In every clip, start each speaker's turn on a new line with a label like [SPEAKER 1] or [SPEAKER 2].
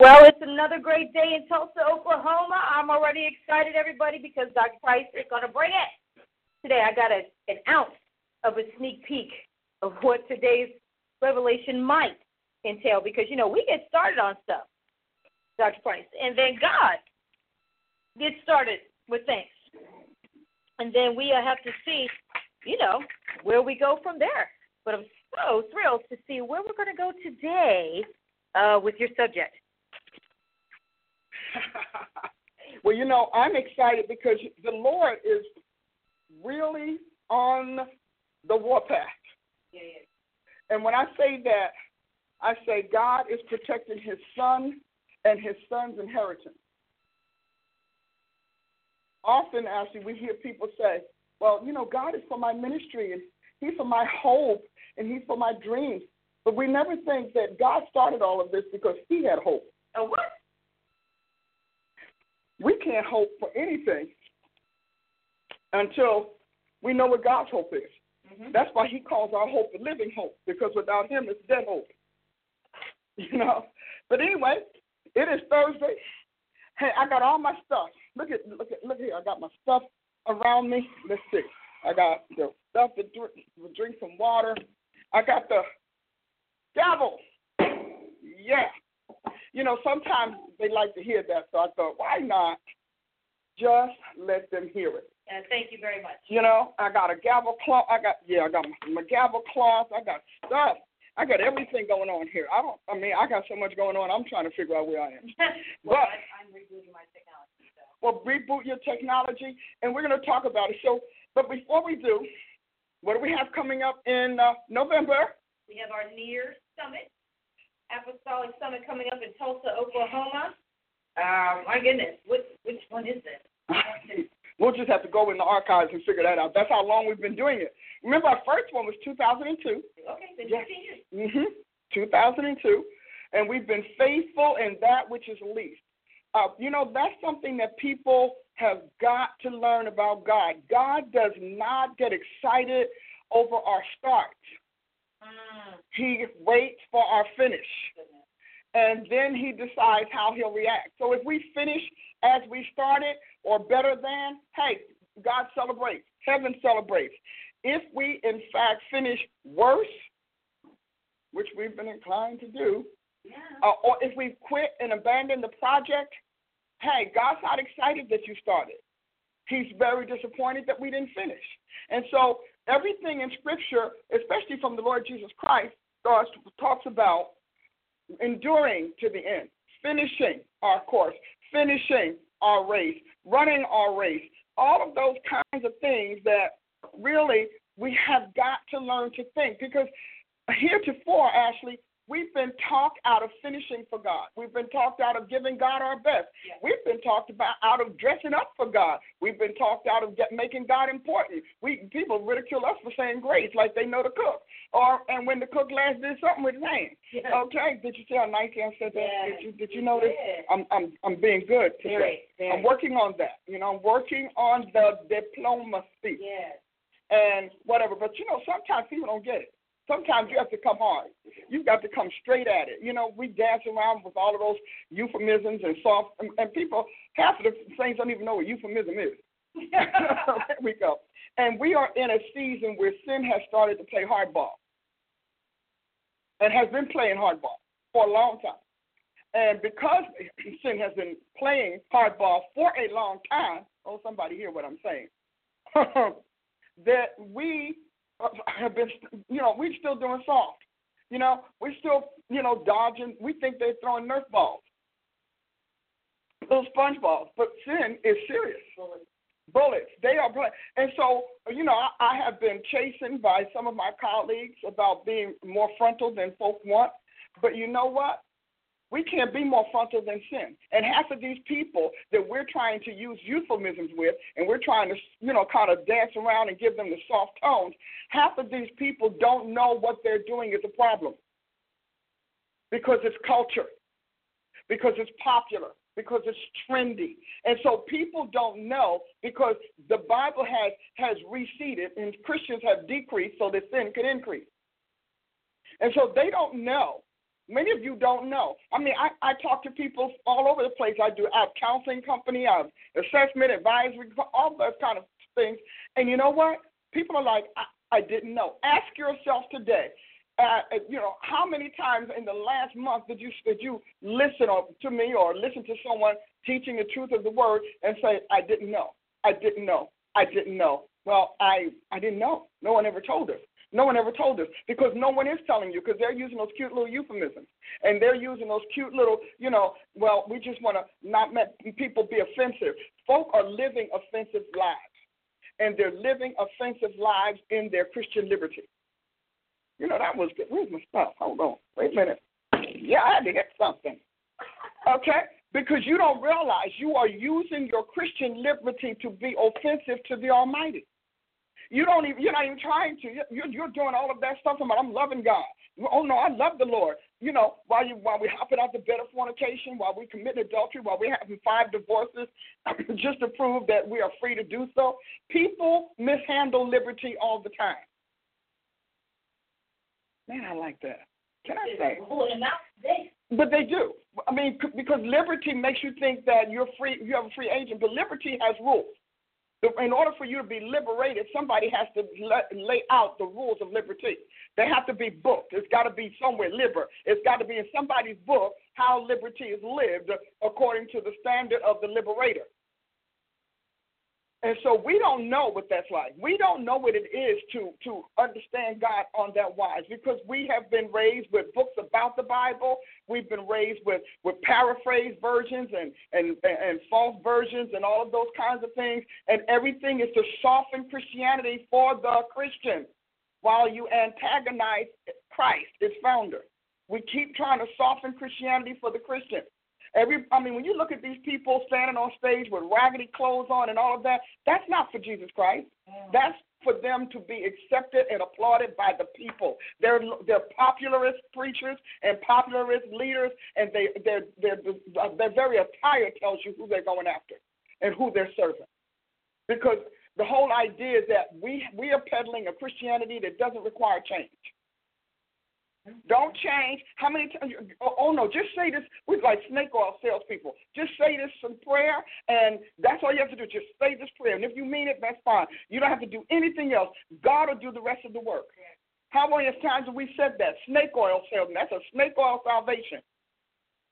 [SPEAKER 1] Well, it's another great day in Tulsa, Oklahoma. I'm already excited, everybody, because Dr. Price is going to bring it. Today, I got a, an ounce of a sneak peek of what today's revelation might entail, because, you know, we get started on stuff, Dr. Price, and then God gets started with things. And then we uh, have to see, you know, where we go from there. But I'm so thrilled to see where we're going to go today uh, with your subject.
[SPEAKER 2] well, you know, I'm excited because the Lord is really on the warpath.
[SPEAKER 1] Yeah, yeah.
[SPEAKER 2] And when I say that, I say God is protecting his son and his son's inheritance. Often, actually, we hear people say, well, you know, God is for my ministry and he's for my hope and he's for my dreams. But we never think that God started all of this because he had hope.
[SPEAKER 1] Oh, what?
[SPEAKER 2] We can't hope for anything until we know what God's hope is.
[SPEAKER 1] Mm-hmm.
[SPEAKER 2] That's why He calls our hope a living hope, because without Him, it's dead hope. You know. But anyway, it is Thursday. Hey, I got all my stuff. Look at look at look here. I got my stuff around me. Let's see. I got the stuff to drink, drink some water. I got the gavel. Yeah. You know, sometimes they like to hear that, so I thought, why not just let them hear it?
[SPEAKER 1] Uh, thank you very much.
[SPEAKER 2] You know, I got a gavel cloth. I got yeah, I got my, my gavel cloth. I got stuff. I got everything going on here. I don't. I mean, I got so much going on. I'm trying to figure out where I am.
[SPEAKER 1] well,
[SPEAKER 2] but,
[SPEAKER 1] I, I'm rebooting my technology. So.
[SPEAKER 2] Well, reboot your technology, and we're going to talk about it. So, but before we do, what do we have coming up in uh, November?
[SPEAKER 1] We have our near summit Apostolic Summit coming up in Tulsa, Oklahoma. Uh, my goodness, what, which one is this?
[SPEAKER 2] we'll just have to go in the archives and figure that out. That's how long we've been doing it. Remember, our first one was 2002.
[SPEAKER 1] Okay, yes. 15 years.
[SPEAKER 2] Mm-hmm. 2002. And we've been faithful in that which is least. Uh, you know, that's something that people have got to learn about God. God does not get excited over our starts. He waits for our finish. And then he decides how he'll react. So if we finish as we started or better than, hey, God celebrates. Heaven celebrates. If we, in fact, finish worse, which we've been inclined to do,
[SPEAKER 1] yeah.
[SPEAKER 2] uh, or if we quit and abandon the project, hey, God's not excited that you started. He's very disappointed that we didn't finish. And so everything in Scripture, especially from the Lord Jesus Christ, starts, talks about enduring to the end, finishing our course, finishing our race, running our race, all of those kinds of things that really we have got to learn to think. Because heretofore, Ashley, We've been talked out of finishing for God. We've been talked out of giving God our best.
[SPEAKER 1] Yes.
[SPEAKER 2] We've been talked about out of dressing up for God. We've been talked out of get, making God important. We people ridicule us for saying grace like they know to cook, or and when the cook last did something with his hand.
[SPEAKER 1] Yes.
[SPEAKER 2] Okay, did you see how nice I said that?
[SPEAKER 1] Yes.
[SPEAKER 2] Did you did you notice? I'm I'm I'm being good today.
[SPEAKER 1] Very, very.
[SPEAKER 2] I'm working on that. You know, I'm working on the diplomacy
[SPEAKER 1] Yes.
[SPEAKER 2] and whatever. But you know, sometimes people don't get it. Sometimes you have to come hard. You've got to come straight at it. You know, we dance around with all of those euphemisms and soft, and, and people, half of the things don't even know what euphemism is. there we go. And we are in a season where sin has started to play hardball and has been playing hardball for a long time. And because sin has been playing hardball for a long time, oh, somebody hear what I'm saying, that we Uh, have been, you know, we're still doing soft. You know, we're still, you know, dodging. We think they're throwing Nerf balls, little sponge balls, but sin is serious.
[SPEAKER 1] Bullets.
[SPEAKER 2] Bullets, they are playing. And so, you know, I, I have been chastened by some of my colleagues about being more frontal than folk want. But you know what? We can't be more frontal than sin. And half of these people that we're trying to use euphemisms with, and we're trying to, you know, kind of dance around and give them the soft tones, half of these people don't know what they're doing is a problem because it's culture, because it's popular, because it's trendy. And so people don't know because the Bible has has receded and Christians have decreased so that sin can increase. And so they don't know. Many of you don't know. I mean, I, I talk to people all over the place. I do I have counseling company, I have assessment, advisory, all those kind of things. And you know what? People are like, I, I didn't know. Ask yourself today, uh, you know, how many times in the last month did you did you listen to me or listen to someone teaching the truth of the word and say, I didn't know, I didn't know, I didn't know. Well, I I didn't know. No one ever told us. No one ever told us because no one is telling you because they're using those cute little euphemisms and they're using those cute little, you know, well, we just want to not let people be offensive. Folk are living offensive lives and they're living offensive lives in their Christian liberty. You know, that was good. Where's my stuff? Hold on. Wait a minute. Yeah, I had to get something. Okay? Because you don't realize you are using your Christian liberty to be offensive to the Almighty. You don't even you're not even trying to. You're, you're doing all of that stuff about I'm loving God. Oh no, I love the Lord. You know, while you while we're hopping out the bed of fornication, while we commit adultery, while we're having five divorces, just to prove that we are free to do so. People mishandle liberty all the time. Man, I like that. Can I say? But they do. I mean, because liberty makes you think that you're free, you have a free agent, but liberty has rules. In order for you to be liberated, somebody has to lay out the rules of liberty. They have to be booked. It's got to be somewhere, liber. It's got to be in somebody's book how liberty is lived according to the standard of the liberator. And so we don't know what that's like. We don't know what it is to to understand God on that wise because we have been raised with books about the Bible. We've been raised with with paraphrased versions and and and false versions and all of those kinds of things. And everything is to soften Christianity for the Christian, while you antagonize Christ, its founder. We keep trying to soften Christianity for the Christian. Every, I mean, when you look at these people standing on stage with raggedy clothes on and all of that, that's not for Jesus Christ. Mm. That's for them to be accepted and applauded by the people. They're they're popularist preachers and popularist leaders, and they their their their very attire tells you who they're going after and who they're serving, because the whole idea is that we we are peddling a Christianity that doesn't require change. Don't change. How many times? Oh, oh, no, just say this. We're like snake oil salespeople. Just say this in prayer, and that's all you have to do. Just say this prayer. And if you mean it, that's fine. You don't have to do anything else. God will do the rest of the work. How many times have we said that? Snake oil salesman. That's a snake oil salvation.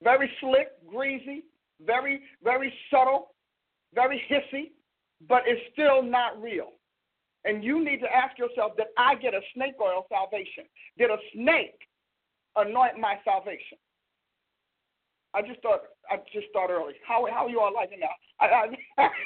[SPEAKER 2] Very slick, greasy, very, very subtle, very hissy, but it's still not real. And you need to ask yourself did I get a snake oil salvation. Did a snake anoint my salvation? I just thought I just thought early. How how are you all liking that? I, I,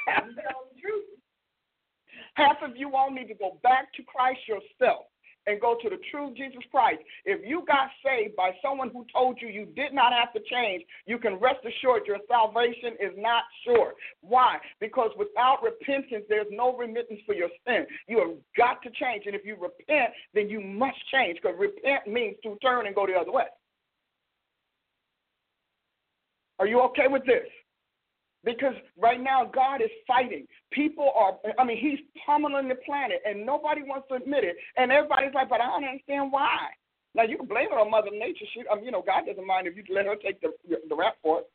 [SPEAKER 2] Half of you all need to go back to Christ yourself and go to the true Jesus Christ. If you got saved by someone who told you you did not have to change, you can rest assured your salvation is not sure. Why? Because without repentance, there's no remittance for your sin. You have got to change. And if you repent, then you must change because repent means to turn and go the other way. Are you okay with this? Because right now, God is fighting. People are, I mean, He's pummeling the planet, and nobody wants to admit it. And everybody's like, but I don't understand why. Now, you can blame it on Mother Nature. She, mean, you know, God doesn't mind if you let her take the, the rap for it.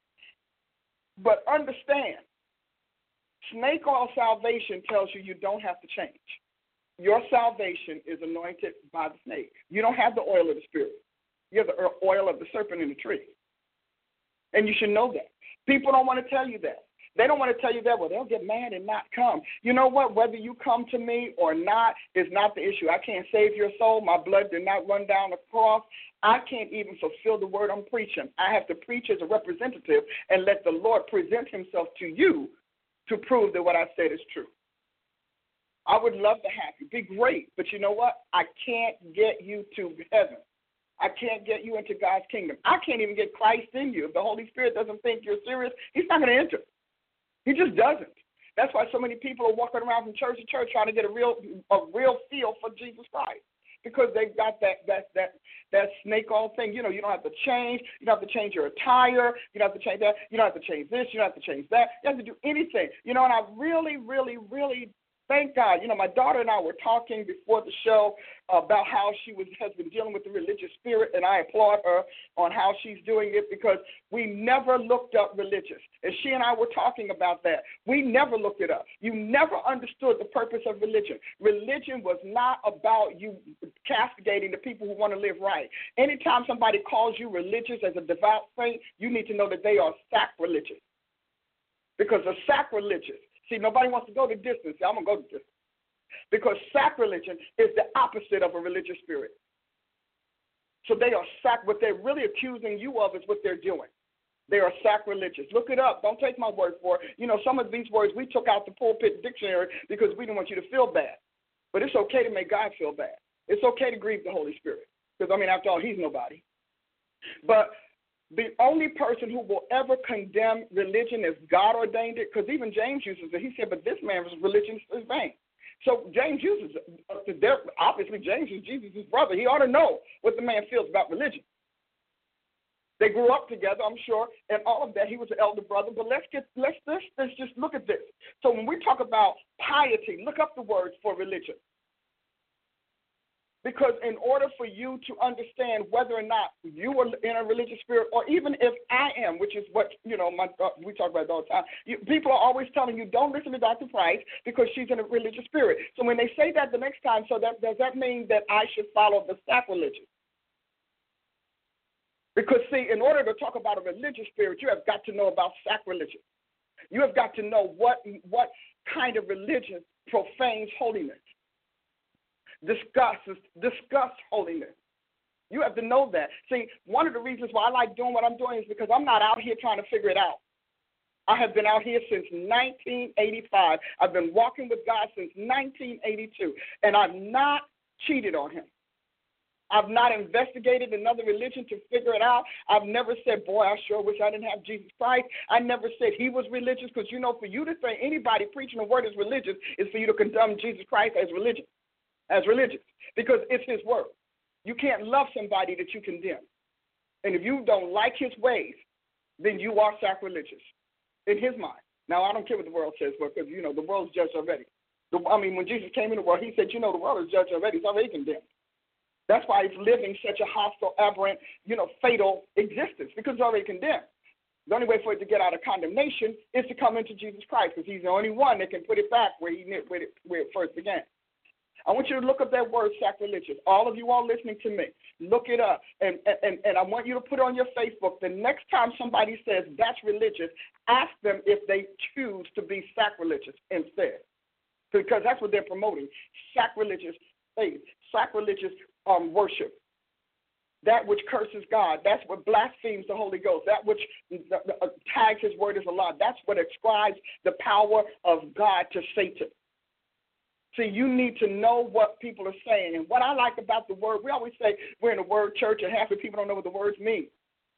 [SPEAKER 2] But understand, snake oil salvation tells you you don't have to change. Your salvation is anointed by the snake. You don't have the oil of the Spirit. You have the oil of the serpent in the tree. And you should know that. People don't want to tell you that. They don't want to tell you that. Well, they'll get mad and not come. You know what? Whether you come to me or not is not the issue. I can't save your soul. My blood did not run down the cross. I can't even fulfill the word I'm preaching. I have to preach as a representative and let the Lord present himself to you to prove that what I said is true. I would love to have you. Be great. But you know what? I can't get you to heaven. I can't get you into God's kingdom. I can't even get Christ in you. If the Holy Spirit doesn't think you're serious, He's not going to enter. He just doesn't. That's why so many people are walking around from church to church trying to get a real a real feel for Jesus Christ because they've got that that that that snake oil thing. You know, you don't have to change. You don't have to change your attire. You don't have to change that. You don't have to change this. You don't have to change that. You have to do anything. You know, and I really, really, really thank God. You know, my daughter and I were talking before the show about how she was has been dealing with the religious spirit, and I applaud her on how she's doing it because we never looked up religious. And she and I were talking about that. We never looked it up. You never understood the purpose of religion. Religion was not about you castigating the people who want to live right. Anytime somebody calls you religious as a devout saint, you need to know that they are sacrilegious. Because a sacrilegious See, nobody wants to go the distance. See, I'm going to go the distance. Because sacrilegion is the opposite of a religious spirit. So they are sac. What they're really accusing you of is what they're doing. They are sacrilegious. Look it up. Don't take my word for it. You know, some of these words we took out the pulpit dictionary because we didn't want you to feel bad. But it's okay to make God feel bad. It's okay to grieve the Holy Spirit. Because, I mean, after all, He's nobody. But the only person who will ever condemn religion as God ordained it, because even James uses it. He said, but this man's religion is vain. So James uses it. Obviously, James is Jesus' brother. He ought to know what the man feels about religion. They grew up together, I'm sure, and all of that. He was an elder brother. But let's get let's let's, let's just look at this. So when we talk about piety, look up the words for religion. Because in order for you to understand whether or not you are in a religious spirit, or even if I am, which is what you know, my uh, we talk about all the time. You, people are always telling you don't listen to Dr. Price because she's in a religious spirit. So when they say that the next time, so that does that mean that I should follow the sacrilegious? Because see, in order to talk about a religious spirit, you have got to know about sacrilegious. You have got to know what what kind of religion profanes holiness discusses discuss holiness. You have to know that. See, one of the reasons why I like doing what I'm doing is because I'm not out here trying to figure it out. I have been out here since 1985. I've been walking with God since 1982, and I've not cheated on Him. I've not investigated another religion to figure it out. I've never said, Boy, I sure wish I didn't have Jesus Christ. I never said he was religious because, you know, for you to say anybody preaching the word is religious is for you to condemn Jesus Christ as religious as religious because it's his word. You can't love somebody that you condemn. And if you don't like his ways, then you are sacrilegious in his mind. Now, I don't care what the world says, because, you know, the world's judged already. The, I mean, when Jesus came in the world, he said, you know, the world is judged already. It's already condemned. That's why he's living such a hostile, aberrant, you know, fatal existence, because it's already condemned. The only way for it to get out of condemnation is to come into Jesus Christ, because he's the only one that can put it back where, he, where, it, where it first began. I want you to look up that word sacrilegious. All of you all listening to me, look it up. And, and, and I want you to put it on your Facebook the next time somebody says that's religious, ask them if they choose to be sacrilegious instead. Because that's what they're promoting sacrilegious faith, sacrilegious um, worship. That which curses God, that's what blasphemes the Holy Ghost, that which uh, tags his word as a lie. That's what ascribes the power of God to Satan. See, you need to know what people are saying. And what I like about the word, we always say we're in a word church, and half the people don't know what the words mean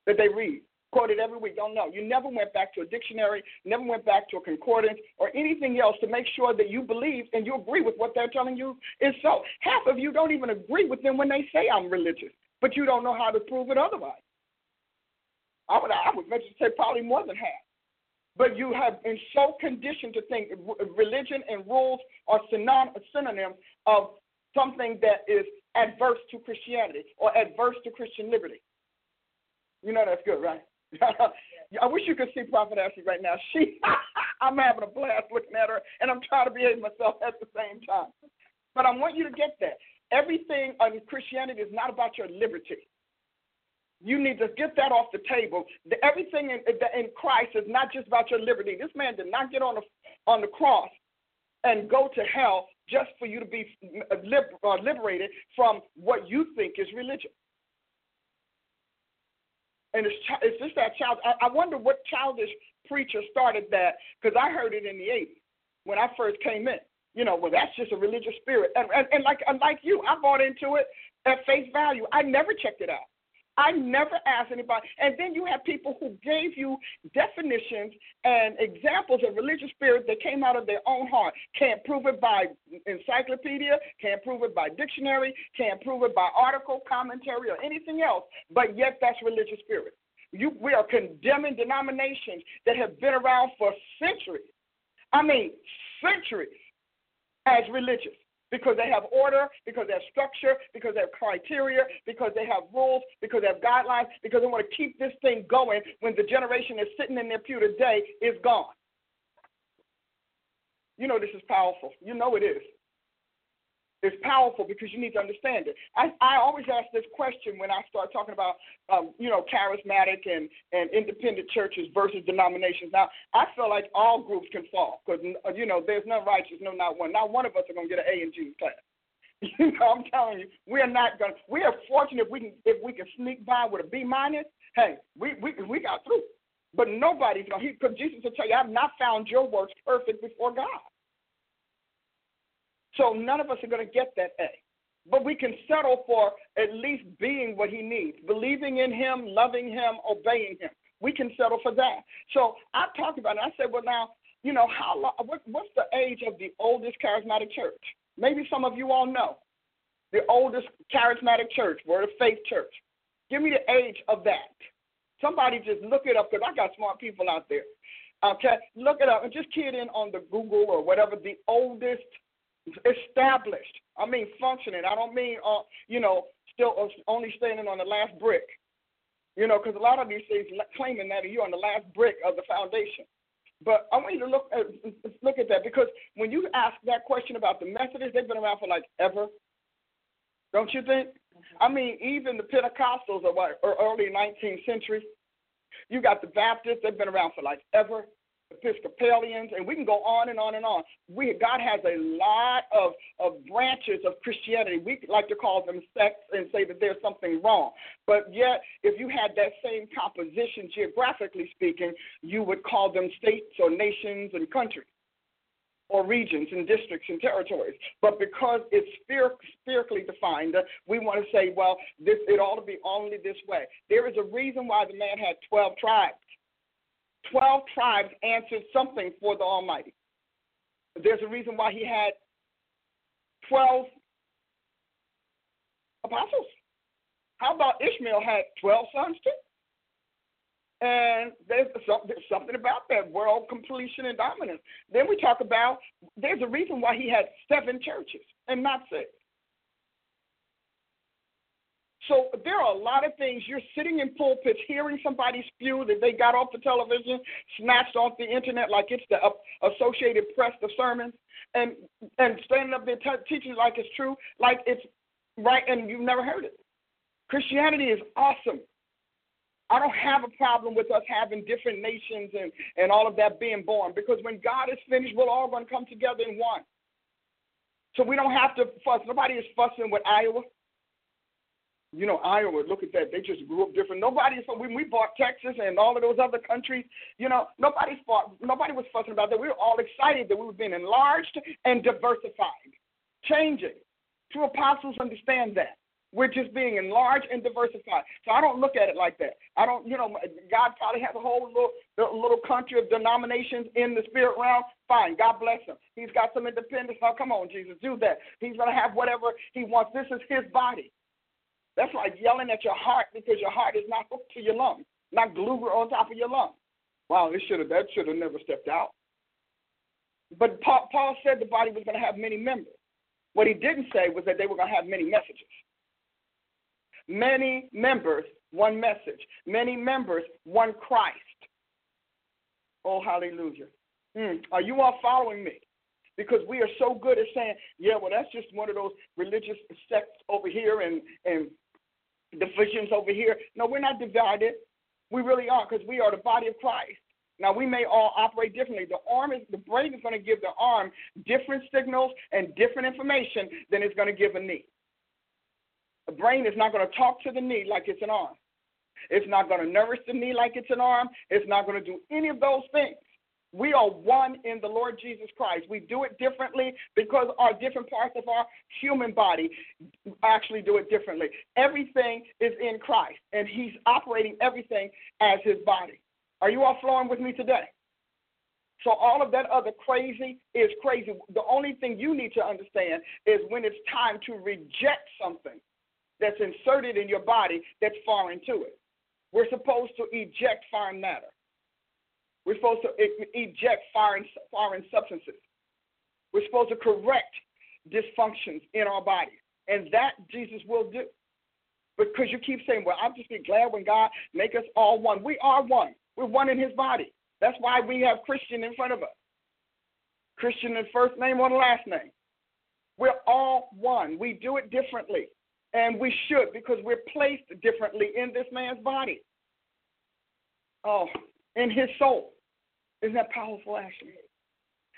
[SPEAKER 2] that they read. Quote it every week, don't know. You never went back to a dictionary, never went back to a concordance or anything else to make sure that you believe and you agree with what they're telling you is so. Half of you don't even agree with them when they say I'm religious, but you don't know how to prove it otherwise. I would, I would venture to say probably more than half. But you have been so conditioned to think religion and rules are synonyms of something that is adverse to Christianity or adverse to Christian liberty. You know that's good, right? I wish you could see Prophet Ashley right now. She, I'm having a blast looking at her, and I'm trying to behave myself at the same time. But I want you to get that. Everything in Christianity is not about your liberty. You need to get that off the table. The, everything in, in Christ is not just about your liberty. This man did not get on the on the cross and go to hell just for you to be liber, uh, liberated from what you think is religion. And it's, it's just that child. I, I wonder what childish preacher started that because I heard it in the 80s when I first came in. You know, well, that's just a religious spirit. And, and, and like, and like you, I bought into it at face value. I never checked it out. I never asked anybody. And then you have people who gave you definitions and examples of religious spirit that came out of their own heart. Can't prove it by encyclopedia, can't prove it by dictionary, can't prove it by article, commentary, or anything else, but yet that's religious spirit. You, we are condemning denominations that have been around for centuries. I mean, centuries as religious because they have order, because they have structure, because they have criteria, because they have rules, because they have guidelines, because they want to keep this thing going when the generation that's sitting in their pew today is gone. You know this is powerful. You know it is. It's powerful because you need to understand it. I, I always ask this question when I start talking about, um, you know, charismatic and, and independent churches versus denominations. Now, I feel like all groups can fall because, you know, there's none righteous, no, not one. Not one of us are going to get an A in Jesus' class. You know, I'm telling you, we are not going. to We are fortunate if we can if we can sneak by with a B minus. Hey, we we we got through. But nobody's going to. Because Jesus will tell you, I've not found your works perfect before God. So none of us are going to get that A. But we can settle for at least being what he needs, believing in him, loving him, obeying him. We can settle for that. So I talked about it. I said, well, now, you know, how long, what, what's the age of the oldest charismatic church? Maybe some of you all know the oldest charismatic church, Word of Faith Church. Give me the age of that. Somebody just look it up because I got smart people out there. Okay, look it up and just key it in on the Google or whatever the oldest established. I mean functioning. I don't mean uh, you know still uh, only standing on the last brick. You know, because a lot of these things claiming that you're on the last brick of the foundation. But I want you to look at look at that because when you ask that question about the Methodists, they've been around for like ever. Don't you think? I mean, even the Pentecostals are what, early 19th century. You got the Baptists; they've been around for like ever. Episcopalians, and we can go on and on and on. We God has a lot of, of branches of Christianity. We like to call them sects and say that there's something wrong. But yet, if you had that same composition, geographically speaking, you would call them states or nations and countries or regions and districts and territories. But because it's spherically defined, we want to say, well, this it ought to be only this way. There is a reason why the man had 12 tribes. 12 tribes answered something for the Almighty. There's a reason why he had 12 apostles. How about Ishmael had 12 sons too? And there's, something about that world completion and dominance. Then we talk about there's a reason why he had seven churches and not six. So there are a lot of things. You're sitting in pulpits hearing somebody spew that they got off the television, snatched off the internet like it's the uh, Associated Press, the sermons, and and standing up there t- teaching like it's true, like it's right, and you've never heard it. Christianity is awesome. I don't have a problem with us having different nations and, and all of that being born because when God is finished, we're all going to come together in one. So we don't have to fuss. Nobody is fussing with Iowa. You know, Iowa, look at that. They just grew up different. Nobody, so when we bought Texas and all of those other countries, you know, nobody fought, nobody was fussing about that. We were all excited that we were being enlarged and diversified, changing. True apostles understand that. We're just being enlarged and diversified. So I don't look at it like that. I don't, you know, God probably has a whole little, little country of denominations in the spirit realm. Fine, God bless him. He's got some independence. Oh, come on, Jesus, do that. He's going to have whatever he wants. This is his body. That's like yelling at your heart because your heart is not hooked to your lung, not glued on top of your lung. Wow, this should have that should have never stepped out. But Paul, Paul said the body was going to have many members. What he didn't say was that they were going to have many messages. Many members, one message. Many members, one Christ. Oh, hallelujah. Mm. Are you all following me? Because we are so good at saying, yeah, well, that's just one of those religious sects over here and, and divisions over here. No, we're not divided. We really are because we are the body of Christ. Now we may all operate differently. The arm is the brain is going to give the arm different signals and different information than it's going to give a knee. The brain is not going to talk to the knee like it's an arm. It's not going to nourish the knee like it's an arm. It's not going to do any of those things. We are one in the Lord Jesus Christ. We do it differently because our different parts of our human body actually do it differently. Everything is in Christ, and He's operating everything as His body. Are you all flowing with me today? So all of that other crazy is crazy. The only thing you need to understand is when it's time to reject something that's inserted in your body that's foreign to it. We're supposed to eject foreign matter. We're supposed to eject foreign, foreign substances. We're supposed to correct dysfunctions in our bodies. And that Jesus will do. Because you keep saying, well, I'm just be glad when God make us all one. We are one. We're one in his body. That's why we have Christian in front of us. Christian in first name or last name. We're all one. We do it differently. And we should because we're placed differently in this man's body. Oh, in his soul. Isn't that powerful, Ashley?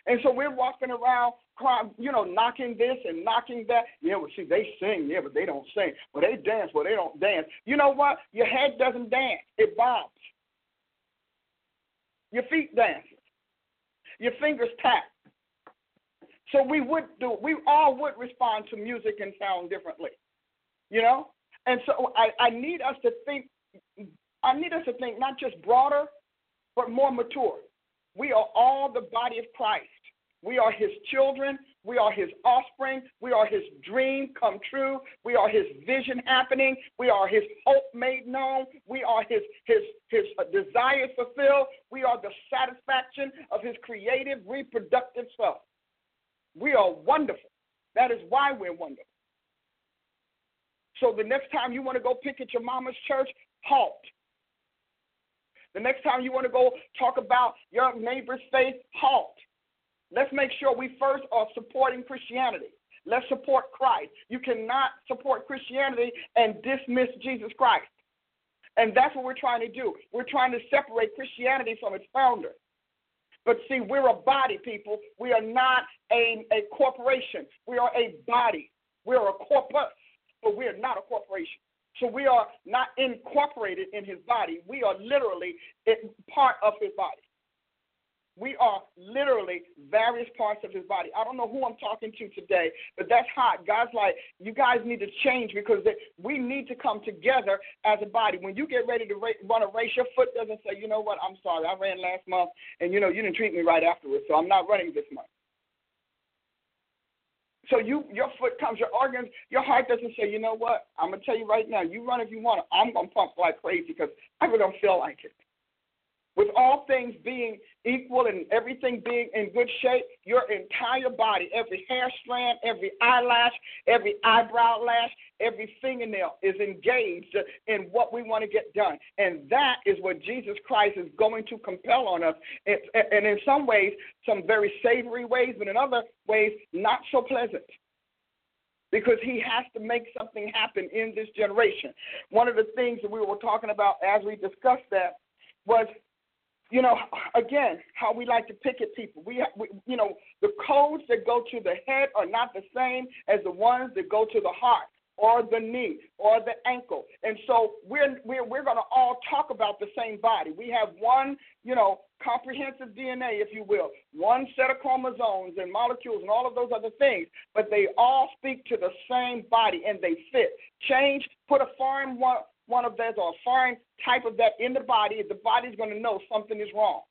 [SPEAKER 2] And so we're walking around, crying, you know, knocking this and knocking that. Yeah, well, see, they sing, yeah, but they don't sing. Well, they dance, well, they don't dance. You know what? Your head doesn't dance, it bobs. Your feet dance. Your fingers tap. So we would do, we all would respond to music and sound differently, you know? And so I, I need us to think, I need us to think not just broader, but more mature. We are all the body of Christ. We are his children. We are his offspring. We are his dream come true. We are his vision happening. We are his hope made known. We are his, his, his uh, desires fulfilled. We are the satisfaction of his creative, reproductive self. We are wonderful. That is why we're wonderful. So the next time you want to go pick at your mama's church, halt. The next time you want to go talk about your neighbor's faith, halt. Let's make sure we first are supporting Christianity. Let's support Christ. You cannot support Christianity and dismiss Jesus Christ. And that's what we're trying to do. We're trying to separate Christianity from its founder. But see, we're a body, people. We are not a, a corporation. We are a body. We're a corpus, but we are not a corporation. So we are not incorporated in his body. We are literally part of his body. We are literally various parts of his body. I don't know who I'm talking to today, but that's hot. God's like, you guys need to change because we need to come together as a body. When you get ready to run a race, your foot doesn't say, you know what, I'm sorry, I ran last month, and you know, you didn't treat me right afterwards, so I'm not running this month. So you, your foot comes, your organs, your heart doesn't say, you know what? I'm gonna tell you right now. You run if you want. I'm gonna pump like crazy because I really don't feel like it. With all things being equal and everything being in good shape, your entire body, every hair strand, every eyelash, every eyebrow lash, every fingernail is engaged in what we want to get done. And that is what Jesus Christ is going to compel on us. And in some ways, some very savory ways, but in other ways, not so pleasant because he has to make something happen in this generation. One of the things that we were talking about as we discussed that was you know, again, how we like to pick at people. We, we, you know, the codes that go to the head are not the same as the ones that go to the heart or the knee or the ankle. And so we're we're we're going to all talk about the same body. We have one, you know, comprehensive DNA, if you will, one set of chromosomes and molecules and all of those other things, but they all speak to the same body and they fit. Change, put a foreign one one of those or a foreign type of that in the body, the body's going to know something is wrong.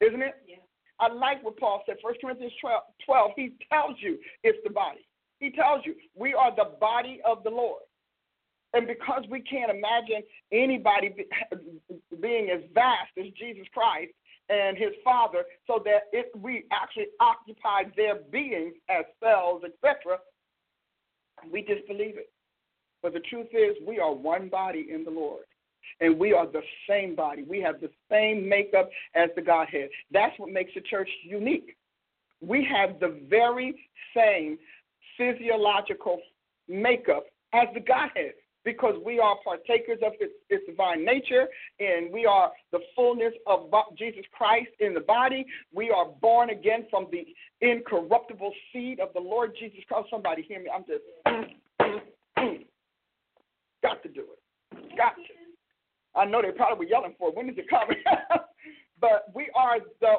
[SPEAKER 2] Isn't it?
[SPEAKER 1] Yeah.
[SPEAKER 2] I like what Paul said. 1 Corinthians 12, 12, he tells you it's the body. He tells you we are the body of the Lord. And because we can't imagine anybody be, being as vast as Jesus Christ and his Father, so that it, we actually occupy their beings as cells, etc., we disbelieve it. But the truth is, we are one body in the Lord. And we are the same body. We have the same makeup as the Godhead. That's what makes the church unique. We have the very same physiological makeup as the Godhead because we are partakers of its, its, divine nature and we are the fullness of Jesus Christ in the body. We are born again from the incorruptible seed of the Lord Jesus Christ. Somebody hear me. I'm just. Got to do it. Got to. I know they probably were yelling for it. When is it coming? but we are the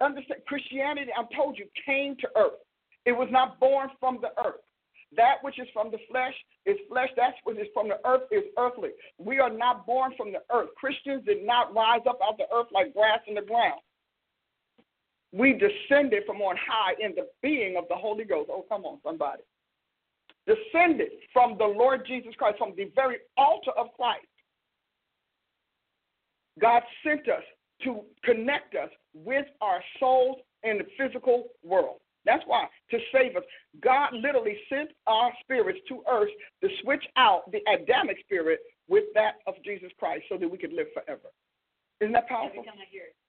[SPEAKER 2] understand Christianity, I'm told you, came to earth. It was not born from the earth. That which is from the flesh is flesh. That which is from the earth is earthly. We are not born from the earth. Christians did not rise up out the earth like grass in the ground. We descended from on high in the being of the Holy Ghost. Oh, come on, somebody. Descended from the Lord Jesus Christ, from the very altar of Christ. God sent us to connect us with our souls in the physical world. That's why, to save us, God literally sent our spirits to earth to switch out the Adamic spirit with that of Jesus Christ so that we could live forever. Isn't that powerful?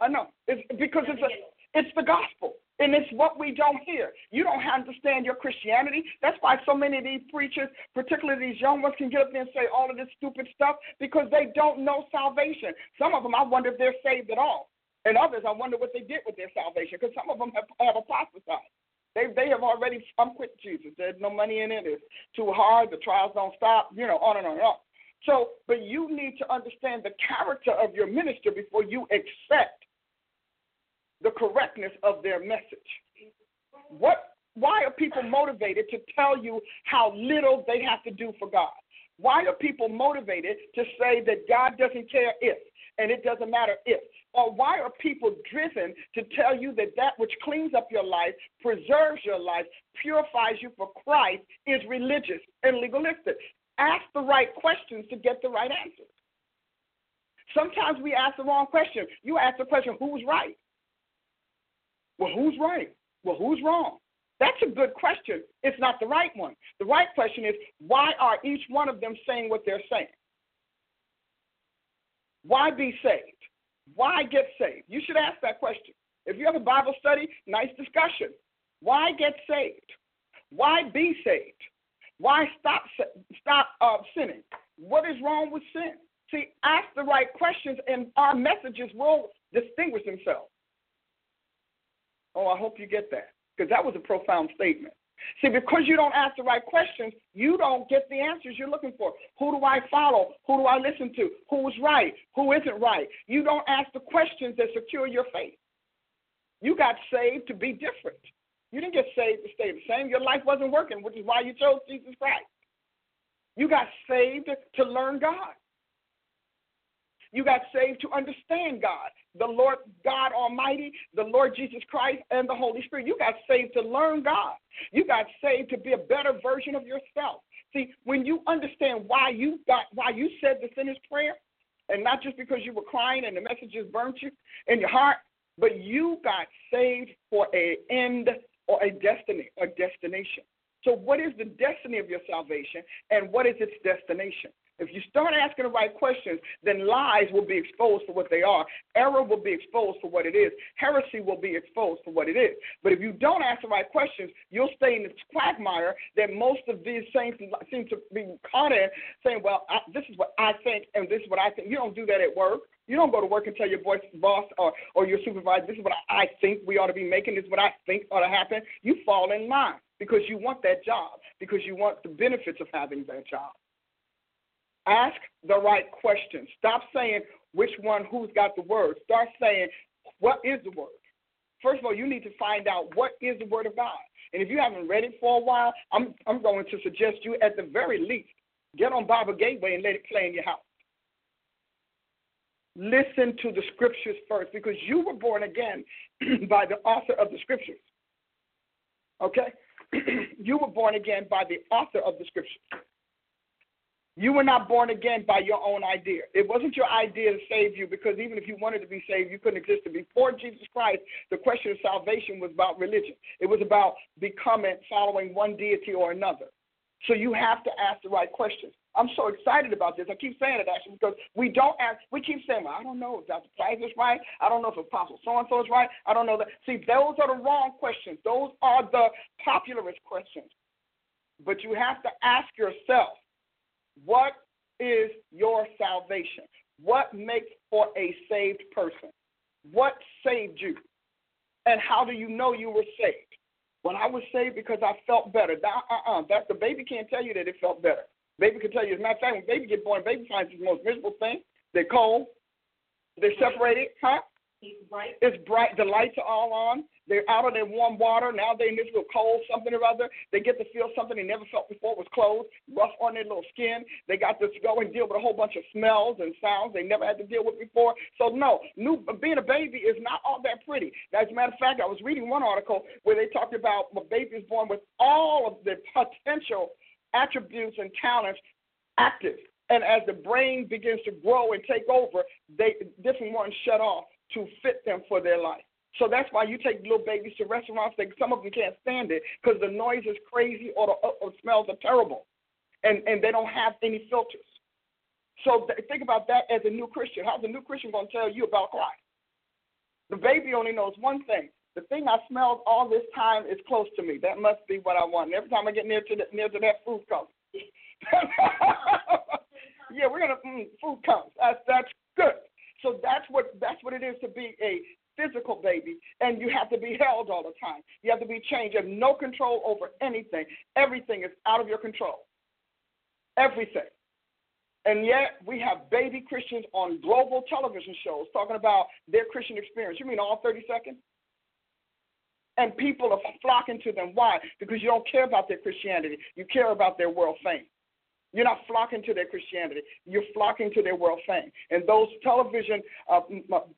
[SPEAKER 2] I know. It's because it's a, it's the gospel. And it's what we don't hear. You don't understand your Christianity. That's why so many of these preachers, particularly these young ones, can get up there and say all of this stupid stuff because they don't know salvation. Some of them, I wonder if they're saved at all. And others, I wonder what they did with their salvation because some of them have, have apostatized. They they have already I'm quit Jesus. There's no money in it. It's too hard. The trials don't stop. You know, on and on and on. So, but you need to understand the character of your minister before you accept the correctness of their message. What? Why are people motivated to tell you how little they have to do for God? Why are people motivated to say that God doesn't care if, and it doesn't matter if? Or why are people driven to tell you that that which cleans up your life, preserves your life, purifies you for Christ is religious and legalistic? Ask the right questions to get the right answers. Sometimes we ask the wrong question. You ask the question, who's right? Well, who's right? Well, who's wrong? That's a good question. It's not the right one. The right question is, why are each one of them saying what they're saying? Why be saved? Why get saved? You should ask that question. If you have a Bible study, nice discussion. Why get saved? Why be saved? Why stop stop uh, sinning? What is wrong with sin? See, ask the right questions, and our messages will distinguish themselves. Oh, I hope you get that because that was a profound statement. See, because you don't ask the right questions, you don't get the answers you're looking for. Who do I follow? Who do I listen to? Who's right? Who isn't right? You don't ask the questions that secure your faith. You got saved to be different. You didn't get saved to stay the same. Your life wasn't working, which is why you chose Jesus Christ. You got saved to learn God. You got saved to understand God, the Lord God Almighty, the Lord Jesus Christ, and the Holy Spirit. You got saved to learn God. You got saved to be a better version of yourself. See, when you understand why you got why you said the sinner's prayer, and not just because you were crying and the messages burnt you in your heart, but you got saved for a end or a destiny, a destination. So, what is the destiny of your salvation, and what is its destination? If you start asking the right questions, then lies will be exposed for what they are. Error will be exposed for what it is. Heresy will be exposed for what it is. But if you don't ask the right questions, you'll stay in this quagmire that most of these saints seem to be caught in, saying, "Well, I, this is what I think, and this is what I think." You don't do that at work. You don't go to work and tell your boss or, or your supervisor, "This is what I think we ought to be making. This is what I think ought to happen." You fall in line because you want that job, because you want the benefits of having that job. Ask the right questions. Stop saying which one, who's got the word. Start saying, what is the word? First of all, you need to find out what is the word of God. And if you haven't read it for a while, I'm, I'm going to suggest you, at the very least, get on Bible Gateway and let it play in your house. Listen to the scriptures first because you were born again by the author of the scriptures. Okay? you were born again by the author of the scriptures. You were not born again by your own idea. It wasn't your idea to save you because even if you wanted to be saved, you couldn't exist. Before Jesus Christ, the question of salvation was about religion. It was about becoming, following one deity or another. So you have to ask the right questions. I'm so excited about this. I keep saying it actually because we don't ask. We keep saying, "Well, I don't know if Dr. Price is right. I don't know if Apostle so and so is right. I don't know that." See, those are the wrong questions. Those are the popularist questions. But you have to ask yourself, what is your salvation? What makes for a saved person? What saved you? And how do you know you were saved? When I was saved because I felt better. uh-uh, that the baby can't tell you that it felt better. Baby can tell you. As a matter of fact, when baby get born, baby finds it's the most miserable thing. They're cold. They're separated, huh?
[SPEAKER 1] It's bright.
[SPEAKER 2] It's bright. The lights are all on. They're out of their warm water. Now they're in this little cold something or other. They get to feel something they never felt before It was clothes, rough on their little skin. They got to go and deal with a whole bunch of smells and sounds they never had to deal with before. So no, new, being a baby is not all that pretty. As a matter of fact, I was reading one article where they talked about a baby is born with all of the potential attributes and talents active. And as the brain begins to grow and take over, they different ones shut off to fit them for their life. So that's why you take little babies to restaurants. They, some of them can't stand it because the noise is crazy or the or smells are terrible, and and they don't have any filters. So th- think about that as a new Christian. How's a new Christian going to tell you about Christ? The baby only knows one thing: the thing I smelled all this time is close to me. That must be what I want. And every time I get near to the, near to that food comes. yeah, we're gonna mm, food comes. That's that's good. So that's what that's what it is to be a physical baby, and you have to be held all the time. You have to be changed. You have no control over anything. Everything is out of your control. Everything. And yet we have baby Christians on global television shows talking about their Christian experience. You mean all 30 seconds? And people are flocking to them. Why? Because you don't care about their Christianity. You care about their world fame. You're not flocking to their Christianity. You're flocking to their world fame. And those television uh,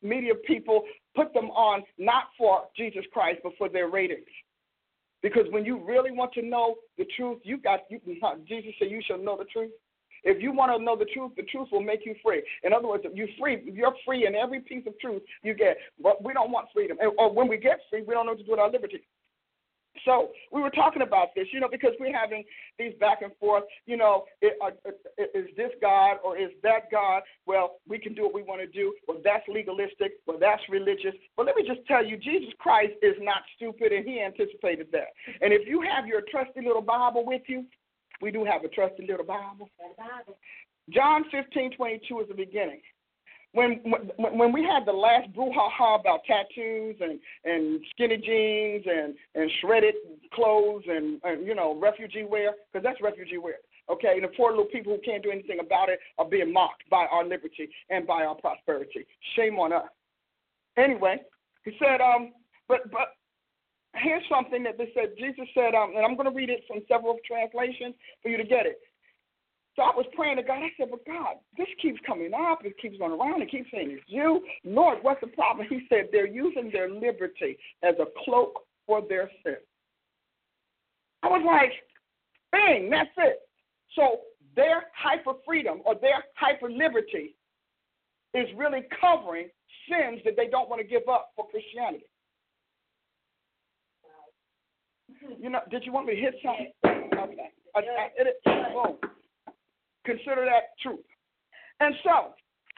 [SPEAKER 2] media people put them on not for Jesus Christ, but for their ratings. Because when you really want to know the truth, you got you, Jesus said, "You shall know the truth." If you want to know the truth, the truth will make you free. In other words, you're free, you're free in every piece of truth you get. But we don't want freedom. Or when we get free, we don't know what to do with our liberty. So we were talking about this, you know, because we're having these back and forth. You know, it, uh, is this God or is that God? Well, we can do what we want to do. Well, that's legalistic. Well, that's religious. But let me just tell you, Jesus Christ is not stupid, and He anticipated that. And if you have your trusty little Bible with you, we do have a trusty little Bible. John 15, 22 is the beginning when when when we had the last brouhaha about tattoos and and skinny jeans and and shredded clothes and, and you know refugee wear because that's refugee wear okay? And the poor little people who can't do anything about it are being mocked by our liberty and by our prosperity. Shame on us. Anyway he said um but but here's something that they said jesus said um and i'm going to read it from several translations for you to get it so I was praying to God. I said, But God, this keeps coming up. It keeps going around. It keeps saying it's you. Lord, what's the problem? He said, They're using their liberty as a cloak for their sin. I was like, Bang, that's it. So their hyper freedom or their hyper liberty is really covering sins that they don't want to give up for Christianity. You know, did you want me to hit something? Okay. I, I, it, boom. Consider that truth. And so,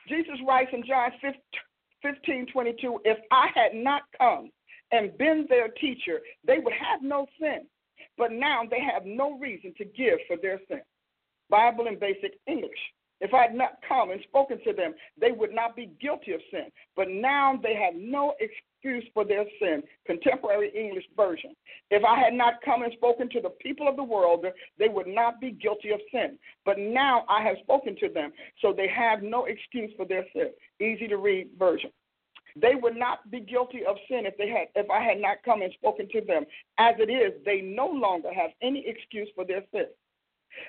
[SPEAKER 2] Jesus writes in John 15 22, if I had not come and been their teacher, they would have no sin. But now they have no reason to give for their sin. Bible in basic English. If I had not come and spoken to them, they would not be guilty of sin. But now they have no excuse for their sin. Contemporary English version. If I had not come and spoken to the people of the world, they would not be guilty of sin. But now I have spoken to them, so they have no excuse for their sin. Easy to read version. They would not be guilty of sin if they had if I had not come and spoken to them. As it is, they no longer have any excuse for their sin.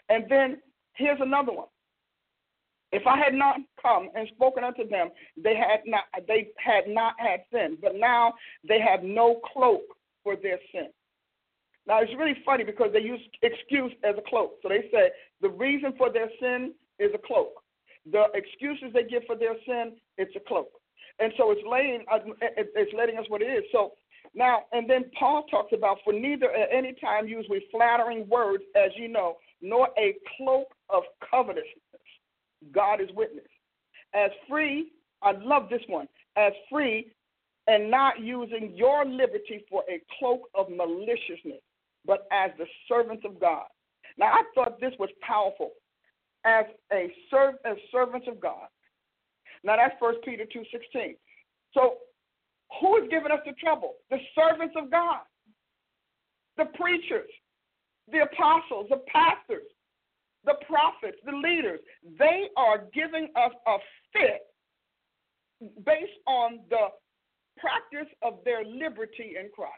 [SPEAKER 2] And then here's another one. If I had not come and spoken unto them, they had not they had not had sin, but now they have no cloak for their sin. Now it's really funny because they use excuse as a cloak. So they say the reason for their sin is a cloak. The excuses they give for their sin, it's a cloak. And so it's laying uh, it's letting us what it is. So now and then Paul talks about for neither at any time use we flattering words, as you know, nor a cloak of covetousness God is witness. As free, I love this one, as free and not using your liberty for a cloak of maliciousness, but as the servants of God. Now I thought this was powerful. As a serv- as servants of God. Now that's First Peter two sixteen. So who is giving us the trouble? The servants of God, the preachers, the apostles, the pastors, the prophets, the leaders, they are giving us a fit based on the practice of their liberty in Christ.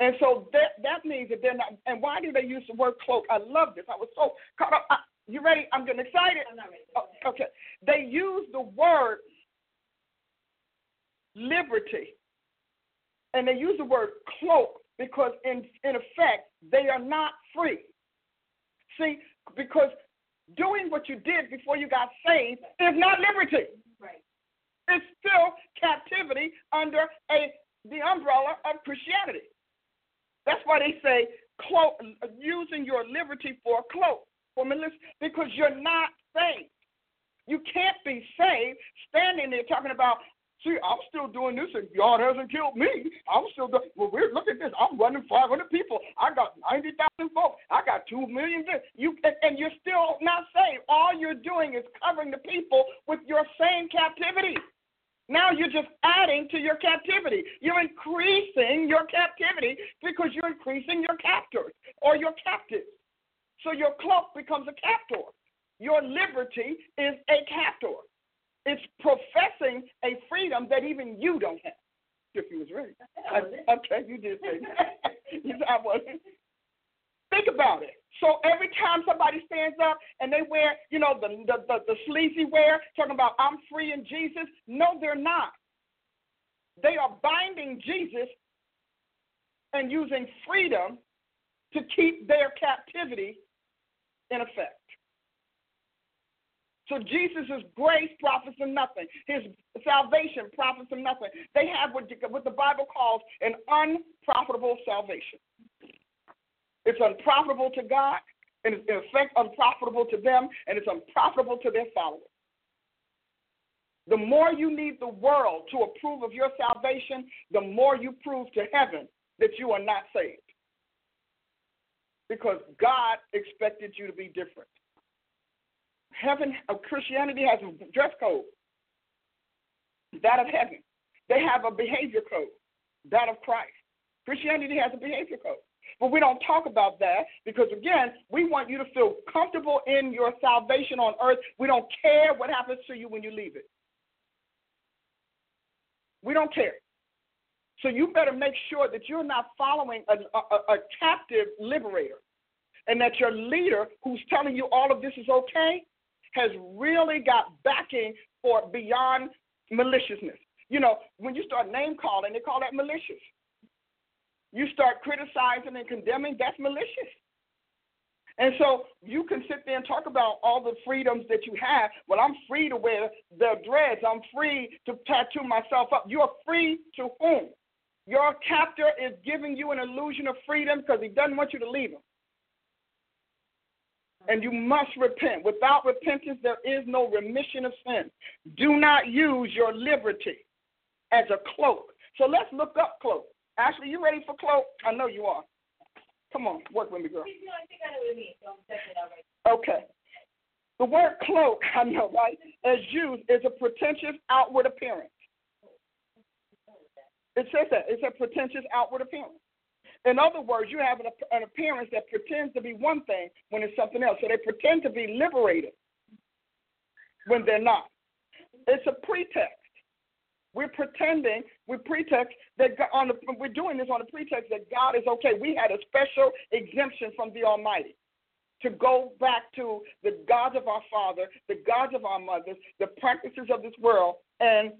[SPEAKER 2] And so that that means that they're not. And why do they use the word cloak? I love this. I was so caught up. I, you ready? I'm getting excited.
[SPEAKER 1] I'm not ready.
[SPEAKER 2] Oh, okay. They use the word liberty, and they use the word cloak because, in in effect, they are not free. See, because doing what you did before you got saved is not liberty.
[SPEAKER 1] Right.
[SPEAKER 2] It's still captivity under a the umbrella of Christianity. That's why they say cloak, using your liberty for a cloak, for because you're not saved. You can't be saved standing there talking about, see, I'm still doing this and God hasn't killed me. I'm still doing, well, we're, look at this. I'm running 500 people. I got 90,000 votes. I got 2 million. You, and, and you're still not saved. All you're doing is covering the people with your same captivity. Now you're just adding to your captivity. You're increasing your captivity because you're increasing your captors or your captives. So your cloak becomes a captor. Your liberty is a captor. It's professing a freedom that even you don't have. If you was ready. okay, you did say that. I wasn't. Think about it. So every time somebody stands up and they wear, you know, the, the, the, the sleazy wear, talking about I'm free in Jesus, no, they're not. They are binding Jesus and using freedom to keep their captivity in effect. So Jesus' grace profits them nothing. His salvation profits them nothing. They have what, what the Bible calls an unprofitable salvation. It's unprofitable to God, and it's in effect unprofitable to them, and it's unprofitable to their followers. The more you need the world to approve of your salvation, the more you prove to heaven that you are not saved. Because God expected you to be different. Heaven, of Christianity has a dress code, that of heaven. They have a behavior code, that of Christ. Christianity has a behavior code. But we don't talk about that because, again, we want you to feel comfortable in your salvation on earth. We don't care what happens to you when you leave it. We don't care. So you better make sure that you're not following a, a, a captive liberator and that your leader who's telling you all of this is okay has really got backing for beyond maliciousness. You know, when you start name calling, they call that malicious. You start criticizing and condemning, that's malicious. And so you can sit there and talk about all the freedoms that you have. Well, I'm free to wear the dreads. I'm free to tattoo myself up. You're free to whom? Your captor is giving you an illusion of freedom because he doesn't want you to leave him. And you must repent. Without repentance, there is no remission of sin. Do not use your liberty as a cloak. So let's look up cloak. Ashley, you ready for cloak? I know you are. Come on, work with me, girl. Okay. The word cloak, I know, right, as used, is a pretentious outward appearance. It says that. It's a pretentious outward appearance. In other words, you have an, an appearance that pretends to be one thing when it's something else. So they pretend to be liberated when they're not. It's a pretext. We're pretending, we pretext that God, on the, we're doing this on the pretext that God is okay. We had a special exemption from the Almighty to go back to the gods of our father, the gods of our mothers, the practices of this world, and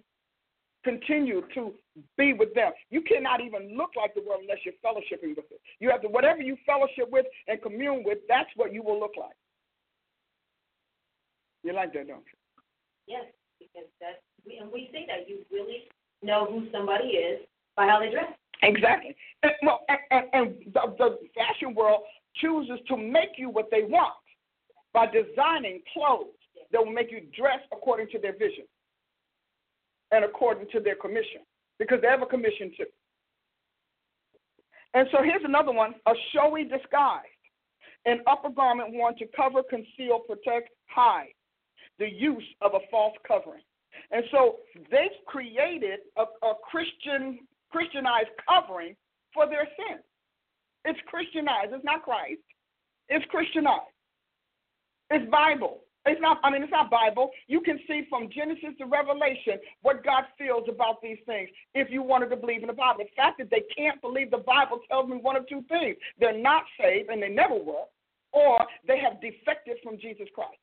[SPEAKER 2] continue to be with them. You cannot even look like the world unless you're fellowshipping with it. You have to, whatever you fellowship with and commune with, that's what you will look like. You like that, don't you?
[SPEAKER 1] Yes, because that's and we say that you really know who somebody is by how they dress.
[SPEAKER 2] Exactly. And, well, and, and, and the, the fashion world chooses to make you what they want by designing clothes that will make you dress according to their vision and according to their commission because they have a commission too. And so here's another one a showy disguise, an upper garment worn to cover, conceal, protect, hide, the use of a false covering. And so they've created a, a Christian Christianized covering for their sin. It's Christianized. It's not Christ. It's Christianized. It's Bible. It's not, I mean, it's not Bible. You can see from Genesis to Revelation what God feels about these things if you wanted to believe in the Bible. The fact that they can't believe the Bible tells me one of two things. They're not saved, and they never were, or they have defected from Jesus Christ.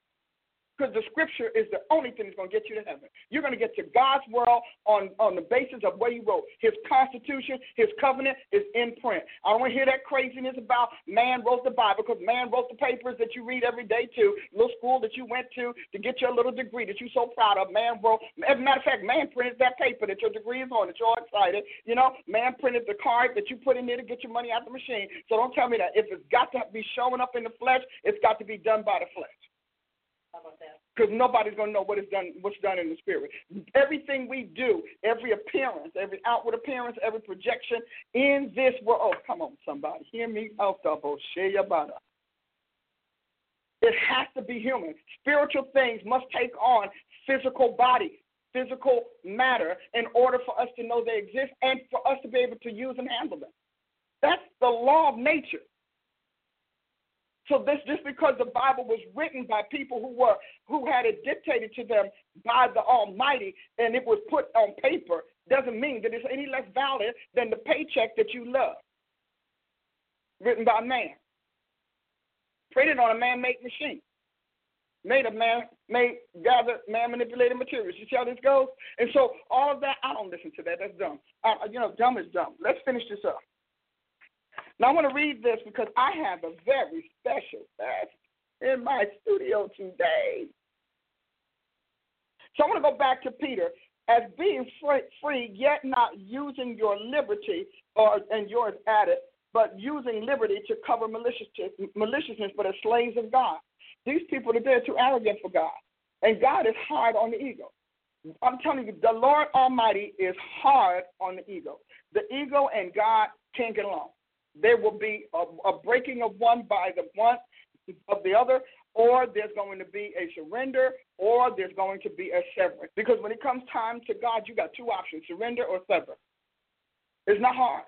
[SPEAKER 2] Because the scripture is the only thing that's going to get you to heaven. You're going to get to God's world on, on the basis of what He wrote. His constitution, His covenant is in print. I don't want to hear that craziness about man wrote the Bible because man wrote the papers that you read every day too. Little school that you went to to get your little degree that you're so proud of. Man wrote. As a matter of fact, man printed that paper that your degree is on that you're all excited. You know, man printed the card that you put in there to get your money out the machine. So don't tell me that if it's got to be showing up in the flesh, it's got to be done by the flesh because nobody's to know what is done, what's done in the spirit. Everything we do, every appearance, every outward appearance, every projection in this world. Oh, come on, somebody, hear me out, double sheyabada. It has to be human. Spiritual things must take on physical body, physical matter, in order for us to know they exist and for us to be able to use and handle them. That's the law of nature. So this just because the Bible was written by people who were who had it dictated to them by the Almighty and it was put on paper doesn't mean that it's any less valid than the paycheck that you love. Written by man. Printed on a man made machine. Made of man made gathered man manipulated materials. You see how this goes? And so all of that, I don't listen to that. That's dumb. Uh, you know, dumb is dumb. Let's finish this up. Now I want to read this because I have a very special guest in my studio today. So I want to go back to Peter as being free, yet not using your liberty or and yours at it, but using liberty to cover maliciousness, maliciousness, but as slaves of God. These people are there too arrogant for God, and God is hard on the ego. I'm telling you, the Lord Almighty is hard on the ego. The ego and God can't get along there will be a, a breaking of one by the one of the other, or there's going to be a surrender, or there's going to be a severance. Because when it comes time to God, you got two options surrender or sever. It's not hard.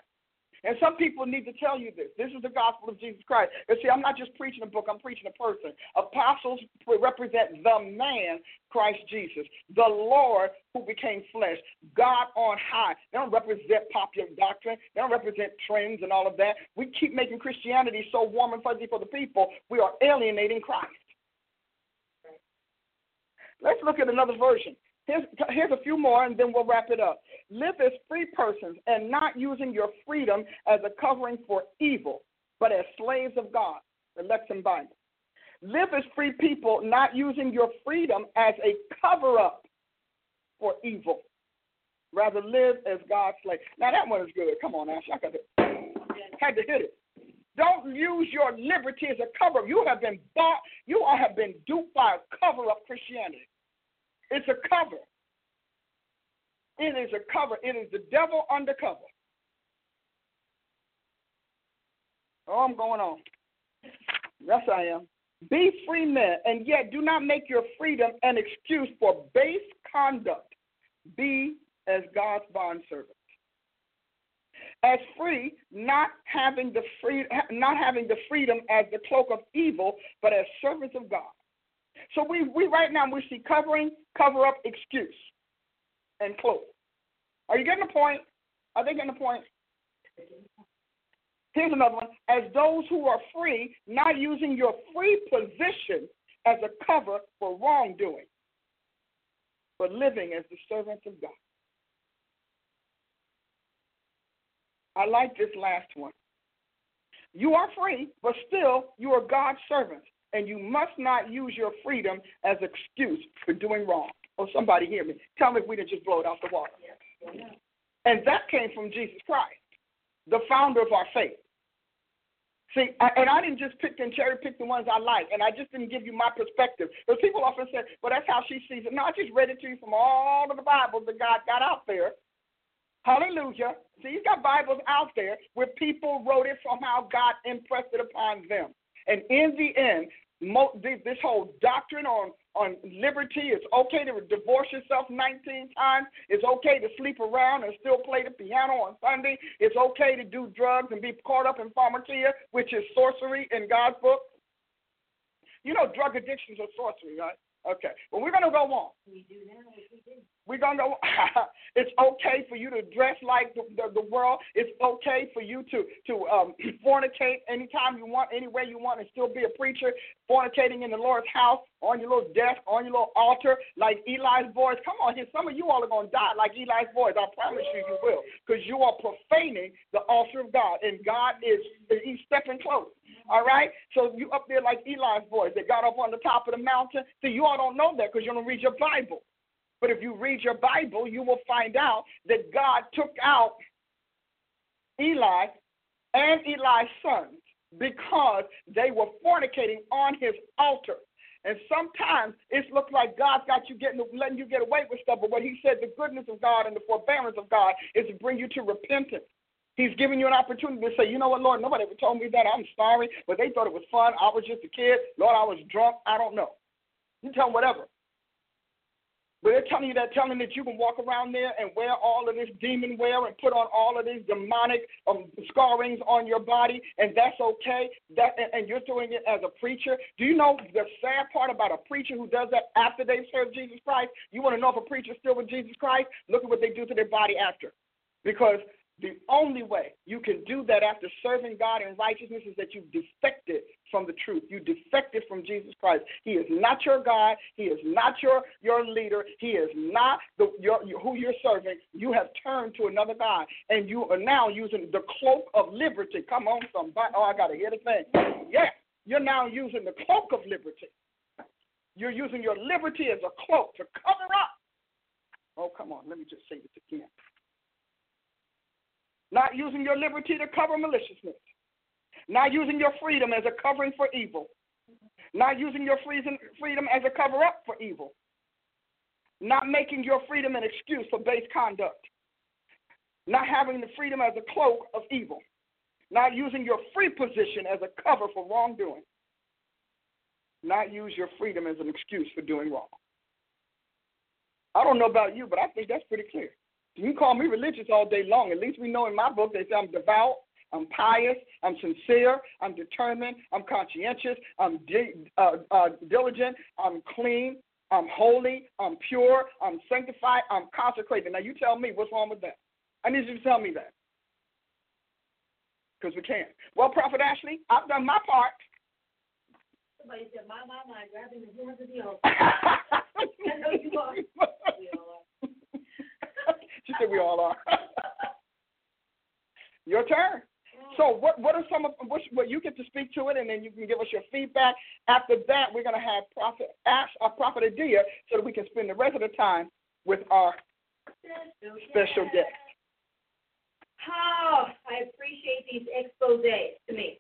[SPEAKER 2] And some people need to tell you this. This is the gospel of Jesus Christ. And see, I'm not just preaching a book, I'm preaching a person. Apostles represent the man, Christ Jesus, the Lord who became flesh, God on high. They don't represent popular doctrine, they don't represent trends and all of that. We keep making Christianity so warm and fuzzy for the people, we are alienating Christ. Let's look at another version. Here's, here's a few more, and then we'll wrap it up. Live as free persons and not using your freedom as a covering for evil, but as slaves of God. The Lexham Bible. Live as free people, not using your freedom as a cover up for evil. Rather, live as God's slave. Now, that one is good. Come on, Ash. I got to, had to hit it. Don't use your liberty as a cover. You have been bought. You have been duped by a cover up Christianity. It's a cover. It is a cover. It is the devil undercover. Oh, I'm going on. Yes, I am. Be free men, and yet do not make your freedom an excuse for base conduct. Be as God's bondservants. As free, not having the free, not having the freedom as the cloak of evil, but as servants of God. So we, we right now we see covering, cover up, excuse, and cloak. Are you getting the point? Are they getting the point? Here's another one. As those who are free, not using your free position as a cover for wrongdoing, but living as the servants of God. I like this last one. You are free, but still you are God's servants and you must not use your freedom as excuse for doing wrong. Oh, somebody hear me. Tell me if we didn't just blow it out the water. And that came from Jesus Christ, the founder of our faith. See, and I didn't just pick and cherry pick the ones I like, and I just didn't give you my perspective. Because people often say, well, that's how she sees it. No, I just read it to you from all of the Bibles that God got out there. Hallelujah. See, he's got Bibles out there where people wrote it from how God impressed it upon them. And in the end, this whole doctrine on on liberty. It's okay to divorce yourself 19 times. It's okay to sleep around and still play the piano on Sunday. It's okay to do drugs and be caught up in pharmakeia, which is sorcery in God's book. You know, drug addictions are sorcery, right? Okay. Well, we're gonna go on.
[SPEAKER 1] We do now. We do.
[SPEAKER 2] We're gonna go. it's okay for you to dress like the, the, the world. It's okay for you to to um, fornicate anytime you want, anywhere you want, and still be a preacher. Fornicating in the Lord's house, on your little desk, on your little altar, like Eli's boys. Come on, here. Some of you all are gonna die like Eli's boys. I promise you, you will, because you are profaning the altar of God, and God is He's stepping close. All right? So you up there like Eli's boys that got up on the top of the mountain. See, you all don't know that because you don't read your Bible. But if you read your Bible, you will find out that God took out Eli and Eli's sons because they were fornicating on his altar. And sometimes it looks like God's got you getting letting you get away with stuff, but what he said, the goodness of God and the forbearance of God is to bring you to repentance. He's giving you an opportunity to say, you know what, Lord, nobody ever told me that. I'm sorry, but they thought it was fun. I was just a kid. Lord, I was drunk. I don't know. You tell them whatever. But they're telling you that, telling that you can walk around there and wear all of this demon wear and put on all of these demonic um, scarrings on your body, and that's okay. That and, and you're doing it as a preacher. Do you know the sad part about a preacher who does that after they've served Jesus Christ? You want to know if a preacher's still with Jesus Christ? Look at what they do to their body after, because the only way you can do that after serving God in righteousness is that you've defected from the truth. You defected from Jesus Christ. He is not your God. He is not your, your leader. He is not the, your, who you're serving. You have turned to another God, and you are now using the cloak of liberty. Come on, somebody. Oh, I got to hear the thing. Yeah, you're now using the cloak of liberty. You're using your liberty as a cloak to cover up. Oh, come on. Let me just say this again not using your liberty to cover maliciousness, not using your freedom as a covering for evil, not using your freedom as a cover up for evil, not making your freedom an excuse for base conduct, not having the freedom as a cloak of evil, not using your free position as a cover for wrongdoing, not use your freedom as an excuse for doing wrong. I don't know about you, but I think that's pretty clear. You call me religious all day long. At least we know in my book they say I'm devout, I'm pious, I'm sincere, I'm determined, I'm conscientious, I'm di- uh, uh, diligent, I'm clean, I'm holy, I'm pure, I'm sanctified, I'm consecrated. Now you tell me what's wrong with that. I need you to tell me that. Because we can't. Well, Prophet Ashley, I've done my part.
[SPEAKER 1] Somebody said, my, my, my, grabbing the horns of the altar. I know you are.
[SPEAKER 2] She said we all are. your turn. So what what are some of what, what you get to speak to it, and then you can give us your feedback. After that, we're going to have Prophet Ash, our Prophet Adia, so that we can spend the rest of the time with our special guest.
[SPEAKER 1] Oh, I appreciate these exposes to me.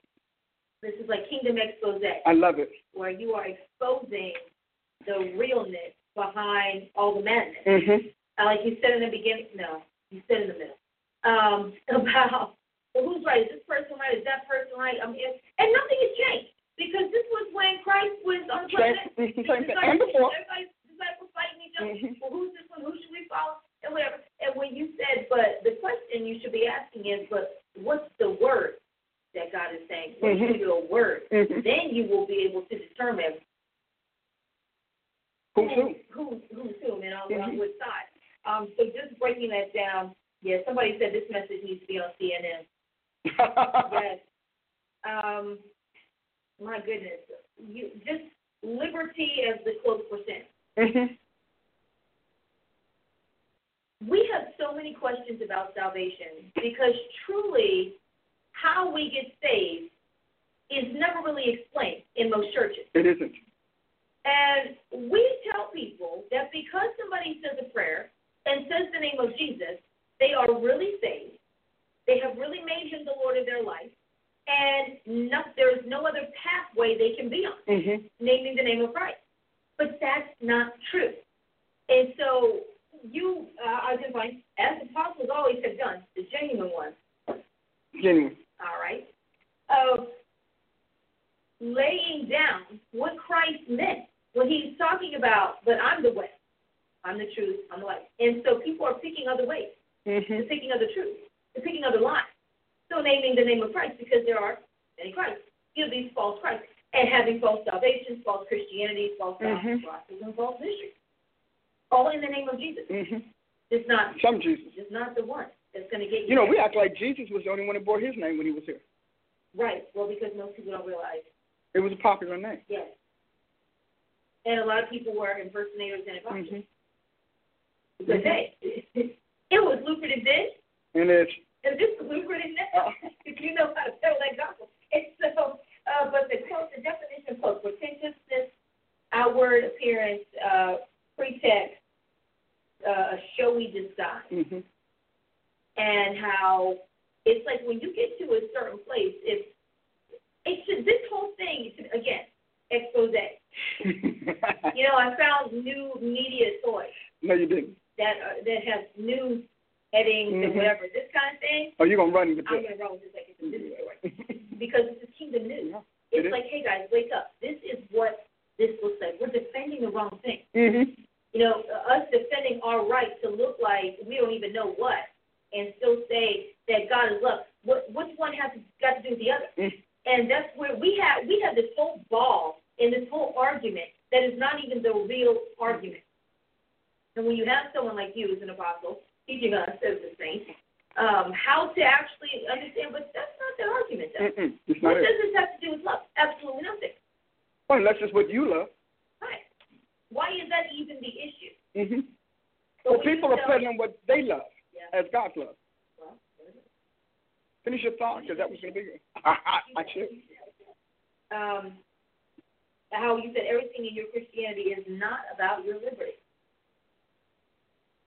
[SPEAKER 1] This is like Kingdom Expose.
[SPEAKER 2] I love it.
[SPEAKER 1] Where you are exposing the realness behind all the madness.
[SPEAKER 2] Mm-hmm
[SPEAKER 1] uh, like you said in the beginning, no, you said in the middle, um, about well, who's right? Is this person right? Is that person right? I mean, and nothing has changed because this was when Christ was on the planet. Everybody's disciples fighting each other.
[SPEAKER 2] Mm-hmm.
[SPEAKER 1] Well, who's this one? Who should we follow? And whatever. And when you said, but the question you should be asking is, but what's the word that God is saying? What's
[SPEAKER 2] mm-hmm.
[SPEAKER 1] your word?
[SPEAKER 2] Mm-hmm.
[SPEAKER 1] Then you will be able to determine
[SPEAKER 2] who's who,
[SPEAKER 1] who, who's who, and on,
[SPEAKER 2] mm-hmm.
[SPEAKER 1] on which side. Um, so just breaking that down, yeah, somebody said this message needs to be on CNN. yes. Um, my goodness, you just liberty as the close percent.
[SPEAKER 2] Mm-hmm.
[SPEAKER 1] We have so many questions about salvation because truly, how we get saved is never really explained in most churches.
[SPEAKER 2] It isn't.
[SPEAKER 1] And we tell people that because somebody says a prayer, and says the name of Jesus, they are really saved. They have really made him the Lord of their life. And no, there is no other pathway they can be on,
[SPEAKER 2] mm-hmm.
[SPEAKER 1] naming the name of Christ. But that's not true. And so you uh, identify, as the apostles always have done, the genuine ones.
[SPEAKER 2] Genuine.
[SPEAKER 1] All right. Of laying down what Christ meant when he's talking about, but I'm the way. I'm the truth. I'm the light. And so people are picking other ways.
[SPEAKER 2] Mm-hmm.
[SPEAKER 1] They're picking other truths. They're picking other lies. Still naming the name of Christ because there are many Christ. You know, these false Christ. and having false salvation, false Christianity, false
[SPEAKER 2] Mhm.
[SPEAKER 1] gospels, and false mysteries. All in the name of Jesus.
[SPEAKER 2] hmm
[SPEAKER 1] It's not
[SPEAKER 2] Some Jesus.
[SPEAKER 1] it's not the one that's going to get you.
[SPEAKER 2] You know,
[SPEAKER 1] there.
[SPEAKER 2] we act like Jesus was the only one that bore his name when he was here.
[SPEAKER 1] right. Well, because most people don't realize.
[SPEAKER 2] It was a popular name.
[SPEAKER 1] Yes. And a lot of people were impersonators and imposters.
[SPEAKER 2] hmm
[SPEAKER 1] Because hey, it was lucrative then,
[SPEAKER 2] And it's
[SPEAKER 1] and this is lucrative now.
[SPEAKER 2] uh,
[SPEAKER 1] if you know how to tell that gospel. And so, uh, but the quote, the definition quote, pretentiousness, outward appearance, uh, pretext, uh, showy disguise,
[SPEAKER 2] hmm
[SPEAKER 1] and how it's like when you get to a certain place, it's it should this whole thing should, again expose. You know, I found new media toys
[SPEAKER 2] no, you didn't.
[SPEAKER 1] That uh, that have news headings and
[SPEAKER 2] Mhm.
[SPEAKER 1] whatever. This kind of thing,
[SPEAKER 2] Oh, you're gonna run with
[SPEAKER 1] I'm gonna run with this like it's a news story because it's a kingdom news.
[SPEAKER 2] Yeah,
[SPEAKER 1] It's
[SPEAKER 2] is.
[SPEAKER 1] like, hey guys, wake up. This is what this looks like. We're defending the wrong thing.
[SPEAKER 2] hmm
[SPEAKER 1] You know, uh, us defending our right to look like we don't even know what, and still say that God is love. What which one has got to do with the other?
[SPEAKER 2] Mm.
[SPEAKER 1] And that's where we have we have this whole ball and this whole argument that is not even the real argument. And when you have someone like you as an apostle teaching us as the saints, um, how to actually understand, but that's not the argument. Though.
[SPEAKER 2] Mm-mm. It's
[SPEAKER 1] What
[SPEAKER 2] not
[SPEAKER 1] does
[SPEAKER 2] it.
[SPEAKER 1] this have to do with love? Absolutely nothing.
[SPEAKER 2] Well, unless it's what you love.
[SPEAKER 1] Right. Why is that even the issue?
[SPEAKER 2] hmm
[SPEAKER 1] But
[SPEAKER 2] Well, people are peddling what they love
[SPEAKER 1] Yeah.
[SPEAKER 2] as God's love.
[SPEAKER 1] Well,
[SPEAKER 2] Finish your thought, because that was going to be good. I, I, I should.
[SPEAKER 1] um, how you said everything in your Christianity is not about your liberty.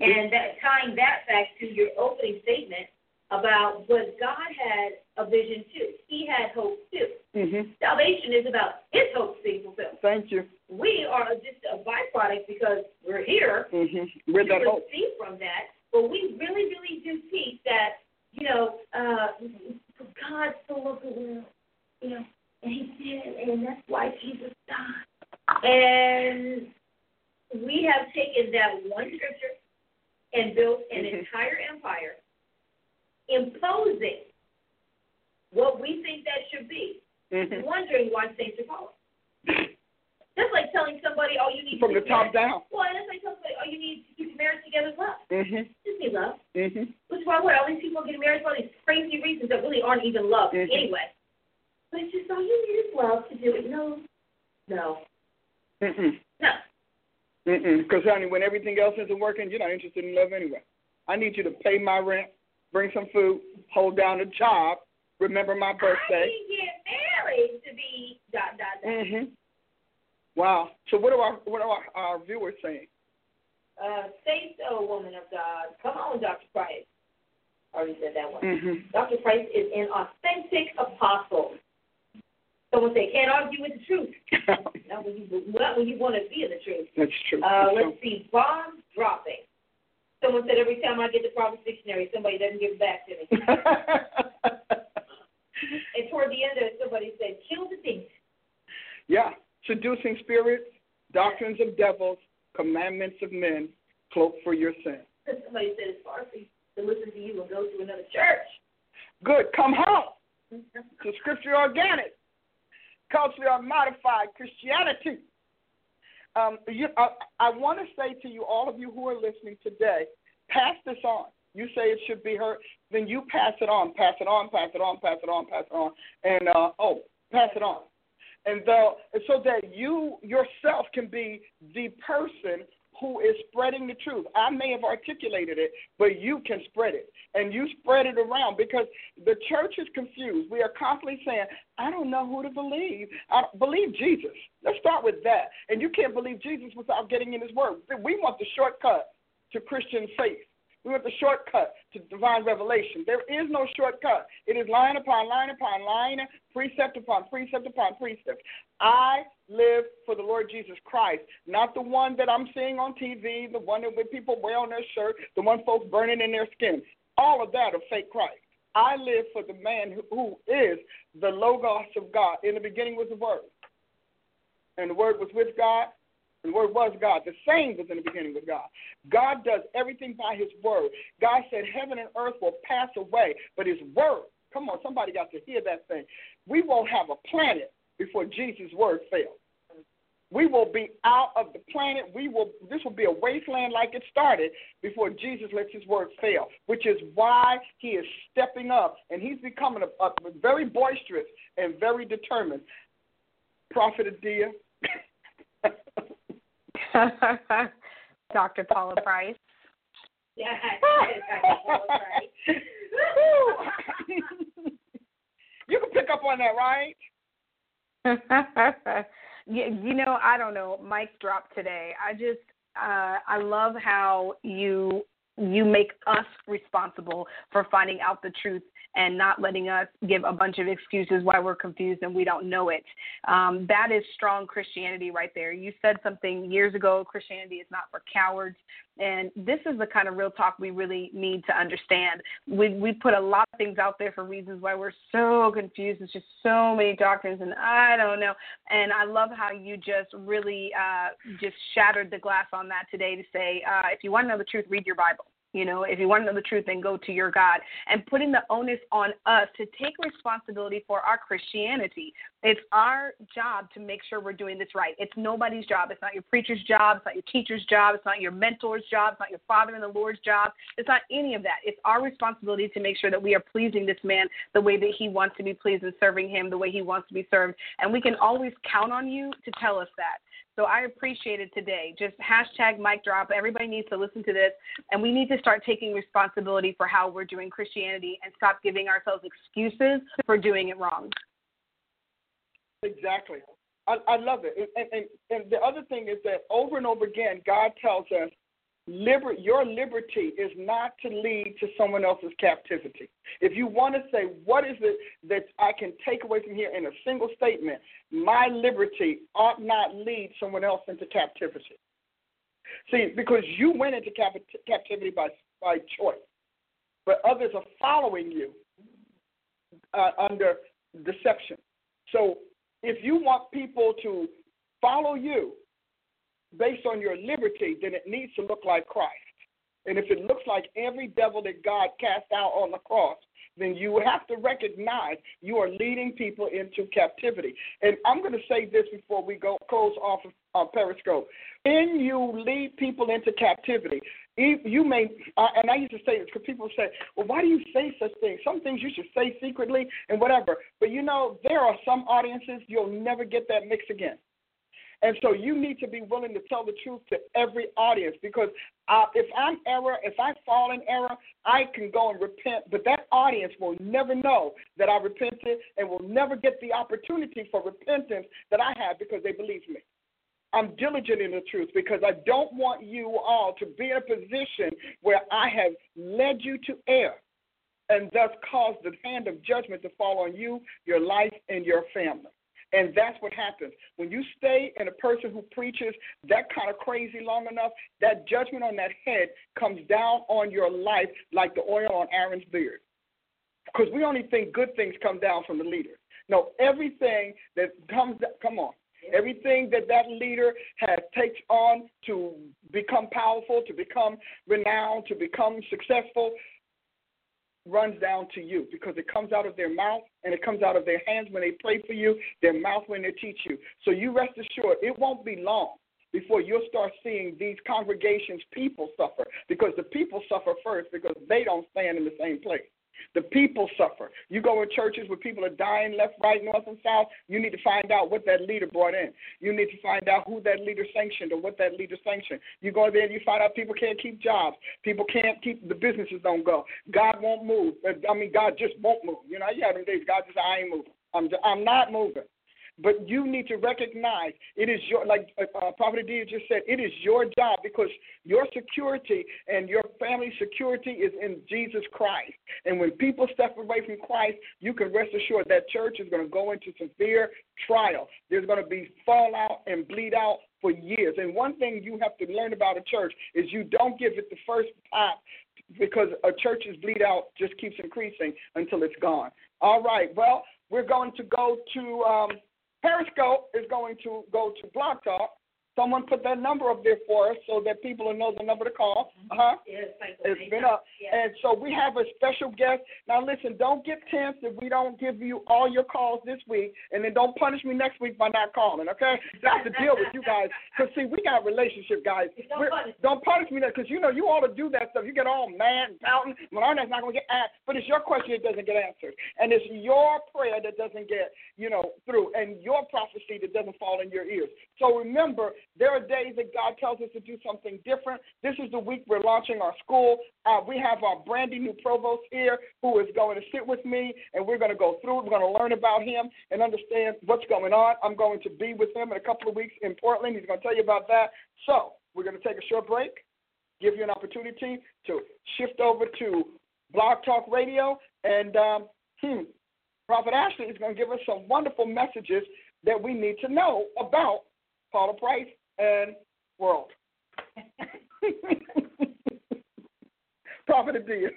[SPEAKER 1] And that tying that back to your opening statement about what God had a vision too. He had hope too.
[SPEAKER 2] hmm
[SPEAKER 1] Salvation is about his hopes being fulfilled.
[SPEAKER 2] Thank you.
[SPEAKER 1] We are just a byproduct because we're here
[SPEAKER 2] hmm With
[SPEAKER 1] to
[SPEAKER 2] that hope.
[SPEAKER 1] receive from that. But we really, really do teach that, you know, uh, God so loved the world, you know, and He did, and that's why Jesus died. And we have taken that one scripture and built an entire empire, imposing what we think that should be,
[SPEAKER 2] hmm
[SPEAKER 1] wondering why saints are falling. That's like telling somebody, oh, you need
[SPEAKER 2] From
[SPEAKER 1] to
[SPEAKER 2] the top down.
[SPEAKER 1] Well, that's like telling somebody, oh, you need to keep your marriage together is love.
[SPEAKER 2] hmm
[SPEAKER 1] Just need love.
[SPEAKER 2] hmm
[SPEAKER 1] Which is why what all these people getting married for all these crazy reasons that really aren't even love
[SPEAKER 2] Mhm.
[SPEAKER 1] anyway. But it's just all you need is love to do it. No, no,
[SPEAKER 2] Mm-mm.
[SPEAKER 1] no.
[SPEAKER 2] Because, honey, when everything else isn't working, you're not interested in love anyway. I need you to pay my rent, bring some food, hold down a job, remember my
[SPEAKER 1] I
[SPEAKER 2] birthday.
[SPEAKER 1] didn't get married to be dot dot dot.
[SPEAKER 2] hmm Wow. So what are our what are our, our viewers saying?
[SPEAKER 1] Uh, say so, woman of God. Come on, Dr. Price. I already said that one.
[SPEAKER 2] hmm
[SPEAKER 1] Dr. Price is an authentic apostle. Someone say can't argue with the truth. Not when you not when you want to be in the truth.
[SPEAKER 2] That's true.
[SPEAKER 1] Uh,
[SPEAKER 2] That's
[SPEAKER 1] let's see, bombs dropping. Someone said every time I get the Prophet's Dictionary, somebody doesn't give it back to me. and toward the end of it, somebody said, kill the thief.
[SPEAKER 2] yeah. Seducing spirits, doctrines of devils, commandments of men, cloak for your sin.
[SPEAKER 1] Somebody said it's far for you to listen to you and go to another church.
[SPEAKER 2] Good. Come home to Scripture Organic, culturally unmodified Christianity. Um, you, I, I want to say to you, all of you who are listening today, pass this on. You say it should be heard, then you pass it on, pass it on, pass it on, pass it on, pass it on, and uh, oh, pass it on, and though so that you yourself can be the person who is spreading the truth. I may have articulated it, but you can spread it, and you spread it around because the church is confused. We are constantly saying, "I don't know who to believe." I believe Jesus. Let's start with that. And you can't believe Jesus without getting in His Word. We want the shortcut to Christian faith. We want the shortcut to divine revelation. There is no shortcut. It is line upon line upon line, precept upon precept upon precept. I live for the Lord Jesus Christ, not the one that I'm seeing on TV, the one that people wear on their shirt, the one folks burning in their skin. All of that are fake Christ. I live for the man who, is the Logos of God. In the beginning was the Word, and the Word was with God, the Word was God. The same was in the beginning with God. God does everything by His Word. God said, Heaven and earth will pass away, but His Word, come on, somebody got to hear that thing. We won't have a planet before Jesus' word fails. We will be out of the planet. We will. This will be a wasteland like it started before Jesus lets His word fail. Which is why He is stepping up and He's becoming a, a very boisterous and very determined. Prophet Adia.
[SPEAKER 3] Dr. Paula Price.
[SPEAKER 1] Yeah,
[SPEAKER 2] you can pick up on that, right?
[SPEAKER 3] you, you know, I don't know. Mic dropped today. I just, uh, I love how you you make us responsible for finding out the truth and not letting us give a bunch of excuses why we're confused and we don't know it. Um, that is strong Christianity right there. You said something years ago Christianity is not for cowards. And this is the kind of real talk we really need to understand. We, we put a lot of things out there for reasons why we're so confused. It's just so many doctrines, and I don't know. And I love how you just really uh, just shattered the glass on that today to say, uh, if you want to know the truth, read your Bible. You know, if you want to know the truth, then go to your God. And putting the onus on us to take responsibility for our Christianity. It's our job to make sure we're doing this right. It's nobody's job. It's not your preacher's job. It's not your teacher's job. It's not your mentor's job. It's not your father in the Lord's job. It's not any of that. It's our responsibility to make sure that we are pleasing this man the way that he wants to be pleased and serving him the way he wants to be served. And we can always count on you to tell us that. So I appreciate it today. Just hashtag mic drop. Everybody needs to listen to this, and we need to start taking responsibility for how we're doing Christianity and stop giving ourselves excuses for doing it wrong.
[SPEAKER 2] Exactly. I, I love it. And, and, and the other thing is that over and over again, God tells us liber- your liberty is not to lead to someone else's captivity. If you want to say, what is it that I can take away from here in a single statement? My liberty ought not lead someone else into captivity. See, because you went into cap- captivity by, by choice, but others are following you uh, under deception. So if you want people to follow you, based on your liberty, then it needs to look like Christ. And if it looks like every devil that God cast out on the cross, then you have to recognize you are leading people into captivity. And I'm going to say this before we go close off of Periscope. When you lead people into captivity, you may, and I used to say this because people say, well, why do you say such things? Some things you should say secretly and whatever. But you know, there are some audiences you'll never get that mix again. And so you need to be willing to tell the truth to every audience because uh, if I'm error, if I fall in error, I can go and repent, but that audience will never know that I repented and will never get the opportunity for repentance that I have because they believe me. I'm diligent in the truth because I don't want you all to be in a position where I have led you to err and thus caused the hand of judgment to fall on you, your life, and your family. And that's what happens. When you stay in a person who preaches that kind of crazy long enough, that judgment on that head comes down on your life like the oil on Aaron's beard. Because we only think good things come down from the leader. No, everything that comes, come on, everything that that leader has takes on to become powerful, to become renowned, to become successful, runs down to you because it comes out of their mouth and it comes out of their hands when they pray for you, their mouth when they teach you. So you rest assured, it won't be long before you'll start seeing these congregations, people suffer because the people suffer first because they don't stand in the same place. The people suffer. You go in churches where people are dying left, right, north, and south. You need to find out what that leader brought in. You need to find out who that leader sanctioned or what that leader sanctioned. You go there and you find out people can't keep jobs. People can't keep the businesses don't go. God won't move. I mean, God just won't move. You know, you have them days. God just I ain't moving. I'm just, I'm not moving. But you need to recognize it is your, like uh, uh Prophet Adia just said, it is your job because your security and your family's security is in Jesus Christ. And when people step away from Christ, you can rest assured that church is going to go into severe trial. There's going to be fallout and bleed out for years. And one thing you have to learn about a church is you don't give it the first pop because a church's bleed out just keeps increasing until it's gone. All right. Well, we're going to go to um, Periscope is going to go to Blog Talk. Someone put that number up there for us so that people will know the number to call. Uh huh.
[SPEAKER 1] Yes,
[SPEAKER 2] It's been up. And so we have a special guest. Now, listen, don't get tense if we don't give you all your calls this week, and then don't punish me next week by not calling, okay? Have to deal with you guys. Because, see, we got a relationship, guys.
[SPEAKER 1] Don't
[SPEAKER 2] We're-
[SPEAKER 1] punish.
[SPEAKER 2] don't punish me because, you know, you all to do that stuff. You get all mad and pouting. Malarna's not going to get asked. But it's your question that doesn't get answered. And it's your prayer that doesn't get, you know, through, and your prophecy that doesn't fall in your ears. So remember, there are days that God tells us to do something different. This is the week we're launching our school. Uh, we have our brandy new provost here who is going to sit with me, and we're going to go through it. We're going to learn about him and understand what's going on. I'm going to be with him in a couple of weeks in Portland. He's going to tell you about that. So we're going to take a short break, give you an opportunity to shift over to Blog Talk Radio, and um, hmm, Prophet Ashley is going to give us some wonderful messages that we need to know about Paula Price and world. Prophet Adia.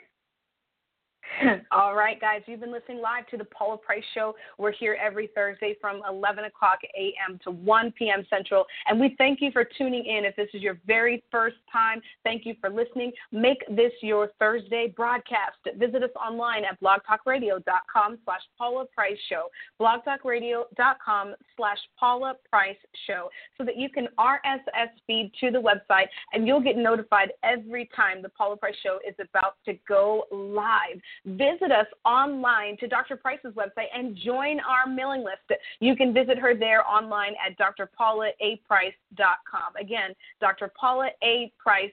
[SPEAKER 3] All right, guys, you've been listening live to the Paula Price Show. We're here every Thursday from 11 o'clock a.m. to 1 p.m. Central. And we thank you for tuning in. If this is your very first time, thank you for listening. Make this your Thursday broadcast. Visit us online at blogtalkradio.com slash Paula Price Show, blogtalkradio.com slash Paula Price Show, so that you can RSS feed to the website and you'll get notified every time the Paula Price Show is about to go live visit us online to Dr. Price's website and join our mailing list. You can visit her there online at drpaulaaprice.com. Again, drpaulaaprice.com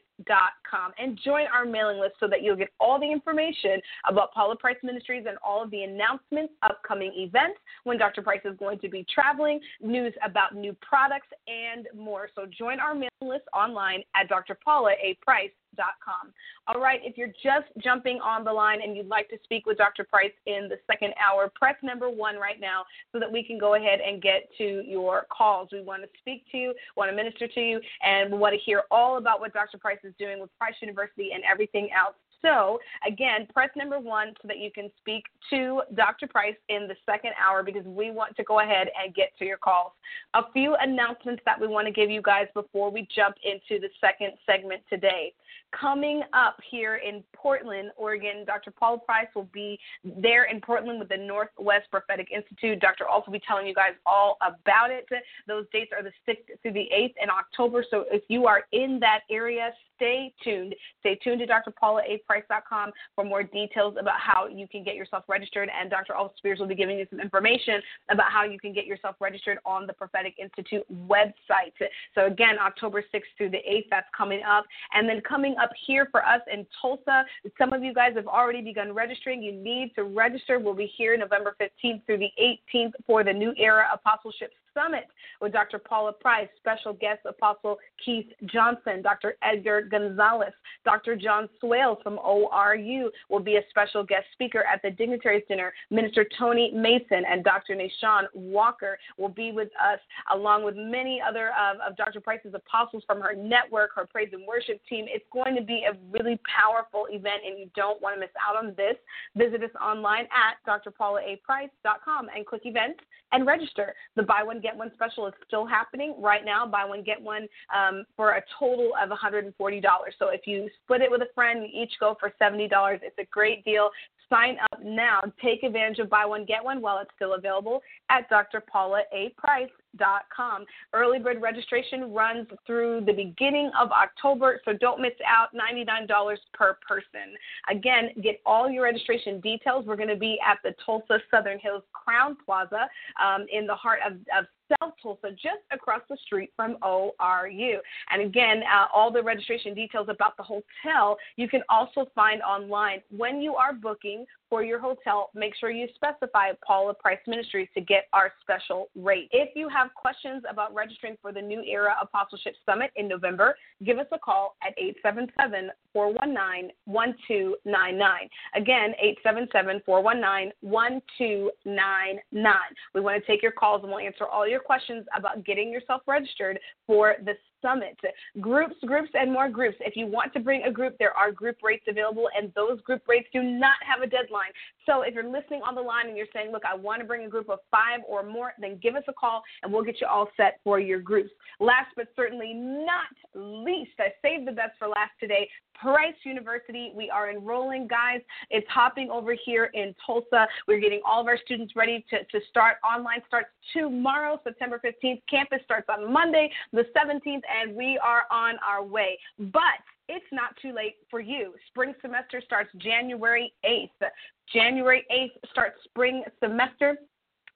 [SPEAKER 3] and join our mailing list so that you'll get all the information about Paula Price Ministries and all of the announcements, upcoming events, when Dr. Price is going to be traveling, news about new products, and more. So join our mailing list online at drpaulaaprice.com. All right, if you're just jumping on the line and you'd like to speak with Dr. Price in the second hour, press number one right now so that we can go ahead and get to your calls. We want to speak to you, want to minister to you, and we want to hear all about what Dr. Price is doing with Price University and everything else. So, again, press number one so that you can speak to Dr. Price in the second hour because we want to go ahead and get to your calls. A few announcements that we want to give you guys before we jump into the second segment today. Coming up here in Portland, Oregon, Dr. Paul Price will be there in Portland with the Northwest Prophetic Institute. Dr. Also will be telling you guys all about it. Those dates are the 6th through the 8th in October. So if you are in that area, stay tuned. Stay tuned to drpaulaaprice.com for more details about how you can get yourself registered. And Dr. Alva Spears will be giving you some information about how you can get yourself registered on the Prophetic Institute website. So again, October 6th through the 8th, that's coming up. And then coming up here for us in Tulsa, some of you guys have already begun registering. You need to register. We'll be here November 15th through the 18th for the New Era Apostleship Summit with Dr. Paula Price, special guest Apostle Keith Johnson, Dr. Edgar Gonzalez, Dr. John Swales from ORU will be a special guest speaker at the Dignitaries Dinner. Minister Tony Mason and Dr. Nashawn Walker will be with us, along with many other of, of Dr. Price's apostles from her network, her praise and worship team. It's going to be a really powerful event, and you don't want to miss out on this. Visit us online at drpaulaaprice.com and click events and register. The buy one get one special is still happening right now. Buy one get one um, for a total of $140. So if you split it with a friend, you each go for $70. It's a great deal. Sign up now. Take advantage of buy one get one while it's still available at drpaulaaprice.com. Early bird registration runs through the beginning of October, so don't miss out. $99 per person. Again, get all your registration details. We're going to be at the Tulsa Southern Hills Crowne Plaza um, in the heart of, of Tulsa, just across the street from ORU. And again, uh, all the registration details about the hotel you can also find online. When you are booking for your hotel, make sure you specify Paula Price Ministries to get our special rate. If you have questions about registering for the New Era Apostleship Summit in November, give us a call at 877 419 1299. Again, 877 419 1299. We want to take your calls and we'll answer all your questions about getting yourself registered for the Summit. Groups, groups, and more groups. If you want to bring a group, there are group rates available, and those group rates do not have a deadline. So if you're listening on the line and you're saying, look, I want to bring a group of five or more, then give us a call and we'll get you all set for your groups. Last but certainly not least, I saved the best for last today. Price University. We are enrolling, guys. It's hopping over here in Tulsa. We're getting all of our students ready to, to start. Online starts tomorrow, September 15th. Campus starts on Monday, the 17th, and we are on our way. But it's not too late for you. Spring semester starts January 8th. January 8th starts spring semester.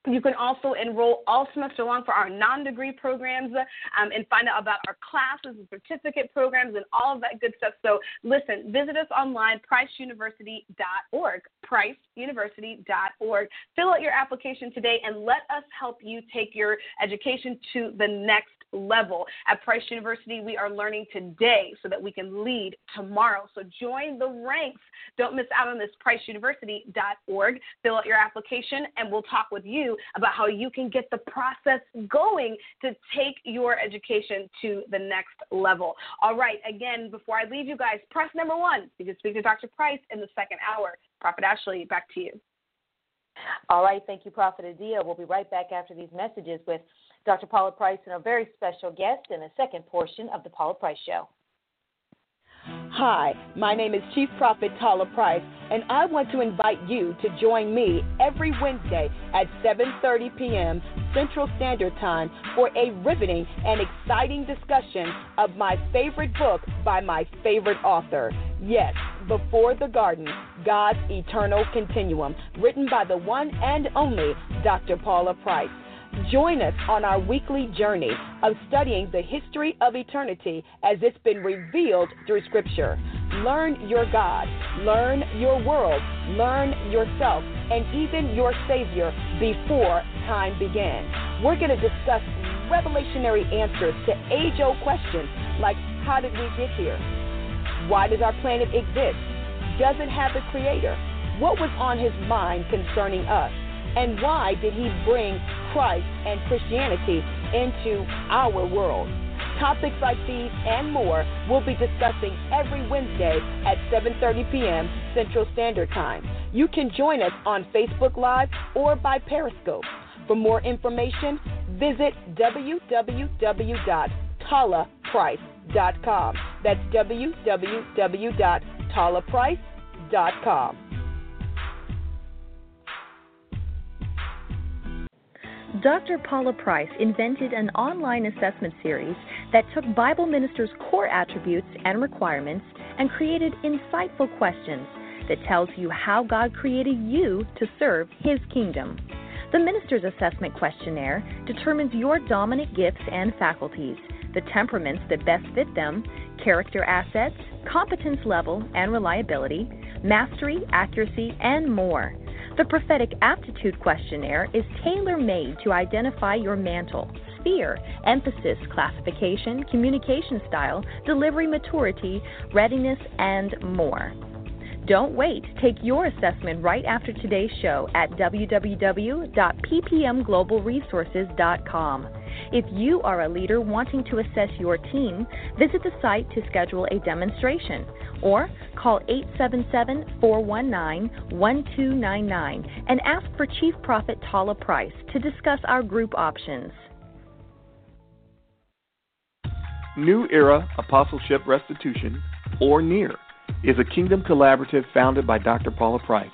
[SPEAKER 3] You can also enroll all semester long for our non degree programs um, and find out about our classes and certificate programs and all of that good stuff. So, listen, visit us online, priceuniversity.org. Priceuniversity.org. Fill out your application today and let us help you take your education to the next level. At Price University, we are learning today so that we can lead tomorrow. So join the ranks. Don't miss out on this priceuniversity.org. Fill out your application and we'll talk with you about how you can get the process going to take your education to the next level. All right, again, before I leave you guys, press number one. You can speak to Dr. Price in the second hour. Prophet Ashley, back to you.
[SPEAKER 1] All right, thank you, Prophet Adia. We'll be right back after these messages with Dr. Paula Price and a very special guest in the second portion of the Paula Price Show.
[SPEAKER 4] Hi, my name is Chief Prophet Paula Price, and I want to invite you to join me every Wednesday at 7:30 p.m. Central Standard Time for a riveting and exciting discussion of my favorite book by my favorite author. Yes, Before the Garden: God's Eternal Continuum, written by the one and only Dr. Paula Price. Join us on our weekly journey of studying the history of eternity as it's been revealed through Scripture. Learn your God, learn your world, learn yourself, and even your Savior before time began. We're going to discuss revelationary answers to age old questions like how did we get here? Why does our planet exist? Does it have a creator? What was on his mind concerning us? And why did he bring Christ and Christianity into our world? Topics like these and more we'll be discussing every Wednesday at 7:30 p.m. Central Standard Time. You can join us on Facebook Live or by Periscope. For more information, visit www.talaprice.com. That's www.talaprice.com.
[SPEAKER 5] Dr. Paula Price invented an online assessment series that took Bible ministers' core attributes and requirements and created insightful questions that tells you how God created you to serve his kingdom. The minister's assessment questionnaire determines your dominant gifts and faculties, the temperaments that best fit them, character assets, competence level and reliability, mastery, accuracy, and more. The Prophetic Aptitude Questionnaire is tailor made to identify your mantle, sphere, emphasis, classification, communication style, delivery maturity, readiness, and more. Don't wait. Take your assessment right after today's show at www.ppmglobalresources.com. If you are a leader wanting to assess your team, visit the site to schedule a demonstration or call 877 419 1299 and ask for Chief Prophet Paula Price to discuss our group options.
[SPEAKER 6] New Era Apostleship Restitution, or NEAR, is a kingdom collaborative founded by Dr. Paula Price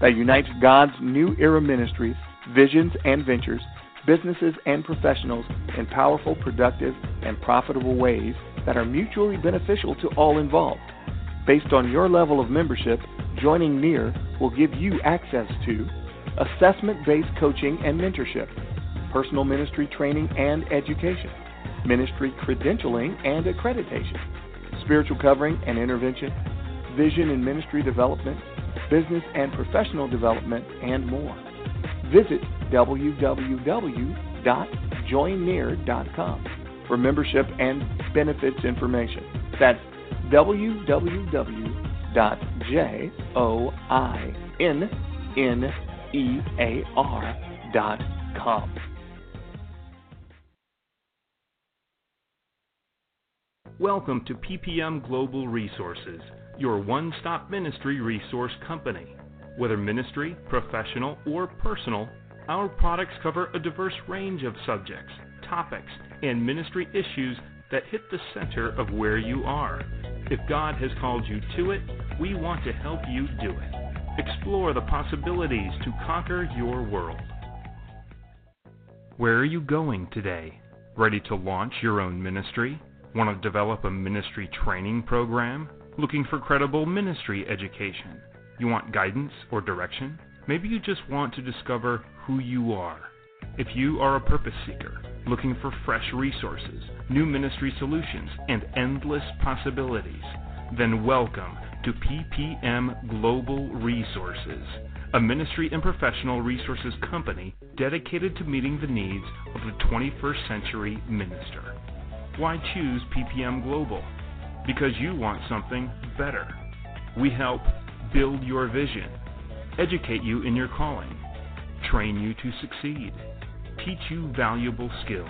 [SPEAKER 6] that unites God's New Era ministries, visions, and ventures, businesses, and professionals in powerful, productive, and profitable ways that are mutually beneficial to all involved. Based on your level of membership, joining NEAR will give you access to assessment based coaching and mentorship, personal ministry training and education, ministry credentialing and accreditation, spiritual covering and intervention, vision and ministry development, business and professional development, and more. Visit www.joinnear.com for membership and benefits information. That's www.joinnear.com.
[SPEAKER 7] Welcome to PPM Global Resources, your one stop ministry resource company. Whether ministry, professional, or personal, our products cover a diverse range of subjects, topics, and ministry issues that hit the center of where you are. If God has called you to it, we want to help you do it. Explore the possibilities to conquer your world. Where are you going today? Ready to launch your own ministry? Want to develop a ministry training program? Looking for credible ministry education? You want guidance or direction? Maybe you just want to discover who you are. If you are a purpose seeker, looking for fresh resources, new ministry solutions, and endless possibilities, then welcome to PPM Global Resources, a ministry and professional resources company dedicated to meeting the needs of the 21st century minister. Why choose PPM Global? Because you want something better. We help build your vision, educate you in your calling, train you to succeed, teach you valuable skills,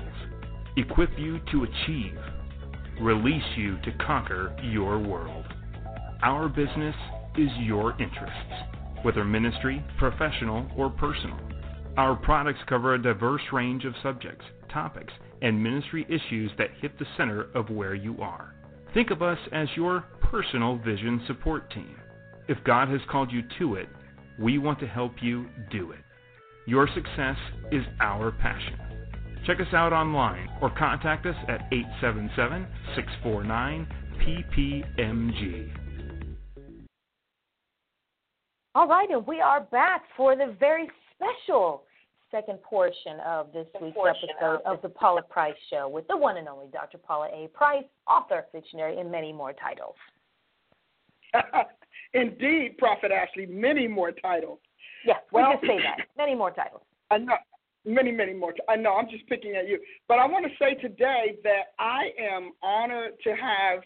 [SPEAKER 7] equip you to achieve, release you to conquer your world. Our business is your interests, whether ministry, professional, or personal. Our products cover a diverse range of subjects, topics, and ministry issues that hit the center of where you are. Think of us as your personal vision support team. If God has called you to it, we want to help you do it. Your success is our passion. Check us out online or contact us at 877 649 PPMG.
[SPEAKER 1] All right, and we are back for the very special second portion of this week's episode of the Paula Price Show with the one and only Dr. Paula A. Price, author, visionary, and many more titles.
[SPEAKER 2] Indeed, Prophet Ashley, many more titles.
[SPEAKER 1] Yeah,
[SPEAKER 2] well,
[SPEAKER 1] we just say that. Many more titles.
[SPEAKER 2] I know. Many, many more. I know. I'm just picking at you. But I want to say today that I am honored to have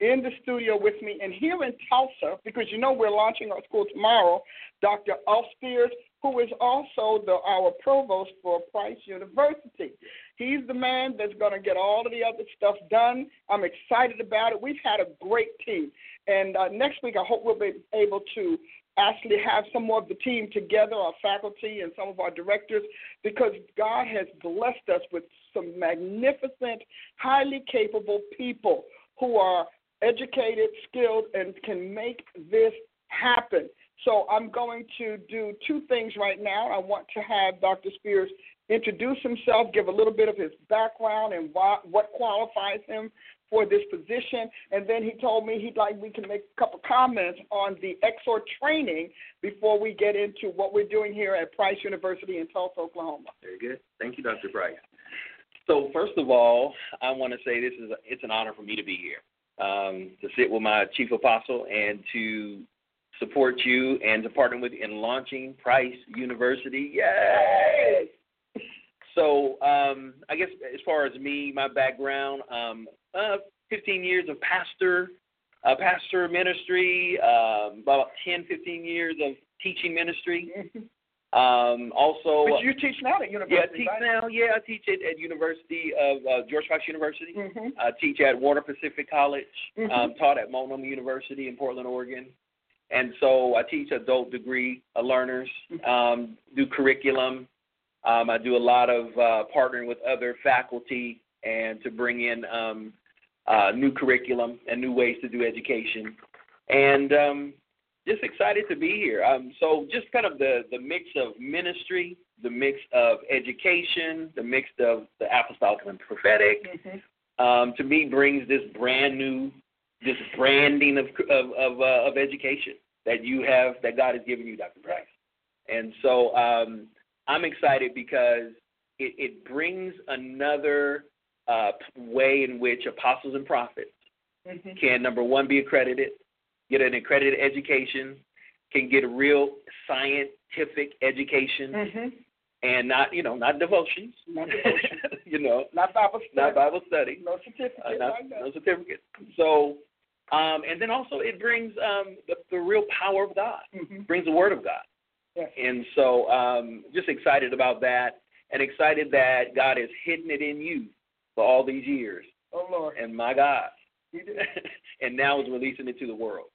[SPEAKER 2] in the studio with me and here in Tulsa, because you know we're launching our school tomorrow, Dr. Ulf Spears, who is also the, our provost for Price University. He's the man that's going to get all of the other stuff done. I'm excited about it. We've had a great team. And uh, next week, I hope we'll be able to actually have some more of the team together, our faculty and some of our directors, because God has blessed us with some magnificent, highly capable people who are educated, skilled, and can make this happen. So I'm going to do two things right now. I want to have Dr. Spears introduce himself, give a little bit of his background and why, what qualifies him for this position. And then he told me he'd like we can make a couple comments on the XOR training before we get into what we're doing here at Price University in Tulsa, Oklahoma.
[SPEAKER 8] Very good. Thank you, Dr. Price. So first of all, I want to say this is a, it's an honor for me to be here um, to sit with my chief apostle and to support you and to partner with in launching Price University. Yay! So um, I guess as far as me, my background, um, uh, 15 years of pastor, uh, pastor ministry, um, about 10, 15 years of teaching ministry. Um, also,
[SPEAKER 2] but you teach now at university,
[SPEAKER 8] yeah, I teach
[SPEAKER 2] right?
[SPEAKER 8] now. Yeah, I teach at, at University of uh, George Fox University.
[SPEAKER 2] Mhm.
[SPEAKER 8] I teach at Warner Pacific College.
[SPEAKER 2] Mhm.
[SPEAKER 8] Um, taught at Multnomah University in Portland, Oregon. And so I teach adult degree uh, learners, um, do curriculum. Um, I do a lot of uh, partnering with other faculty and to bring in um, uh, new curriculum and new ways to do education. And um, just excited to be here. Um, so just kind of the, the mix of ministry, the mix of education, the mix of the apostolic and prophetic,
[SPEAKER 2] Mm-hmm.
[SPEAKER 8] um, to me brings this brand new, this branding of of of, uh, of education that you have that God has given you, Dr. Price. And so um, I'm excited because it, it brings another uh, way in which apostles and prophets
[SPEAKER 2] Mm-hmm.
[SPEAKER 8] can number one be accredited, get an accredited education, can get a real scientific education,
[SPEAKER 2] Mm-hmm.
[SPEAKER 8] and not you know not devotions,
[SPEAKER 2] Not devotion.
[SPEAKER 8] you know,
[SPEAKER 2] Not Bible study.
[SPEAKER 8] not Bible study,
[SPEAKER 2] No certificate.
[SPEAKER 8] uh, not, no certificate. So, um, and then also it brings um, the, the real power of God,
[SPEAKER 2] Mhm.
[SPEAKER 8] brings the Word of God,
[SPEAKER 2] Yes.
[SPEAKER 8] and so um, just excited about that, and excited that God has hidden it in you for all these years.
[SPEAKER 2] Oh Lord.
[SPEAKER 8] And my God, and now is releasing it to the world.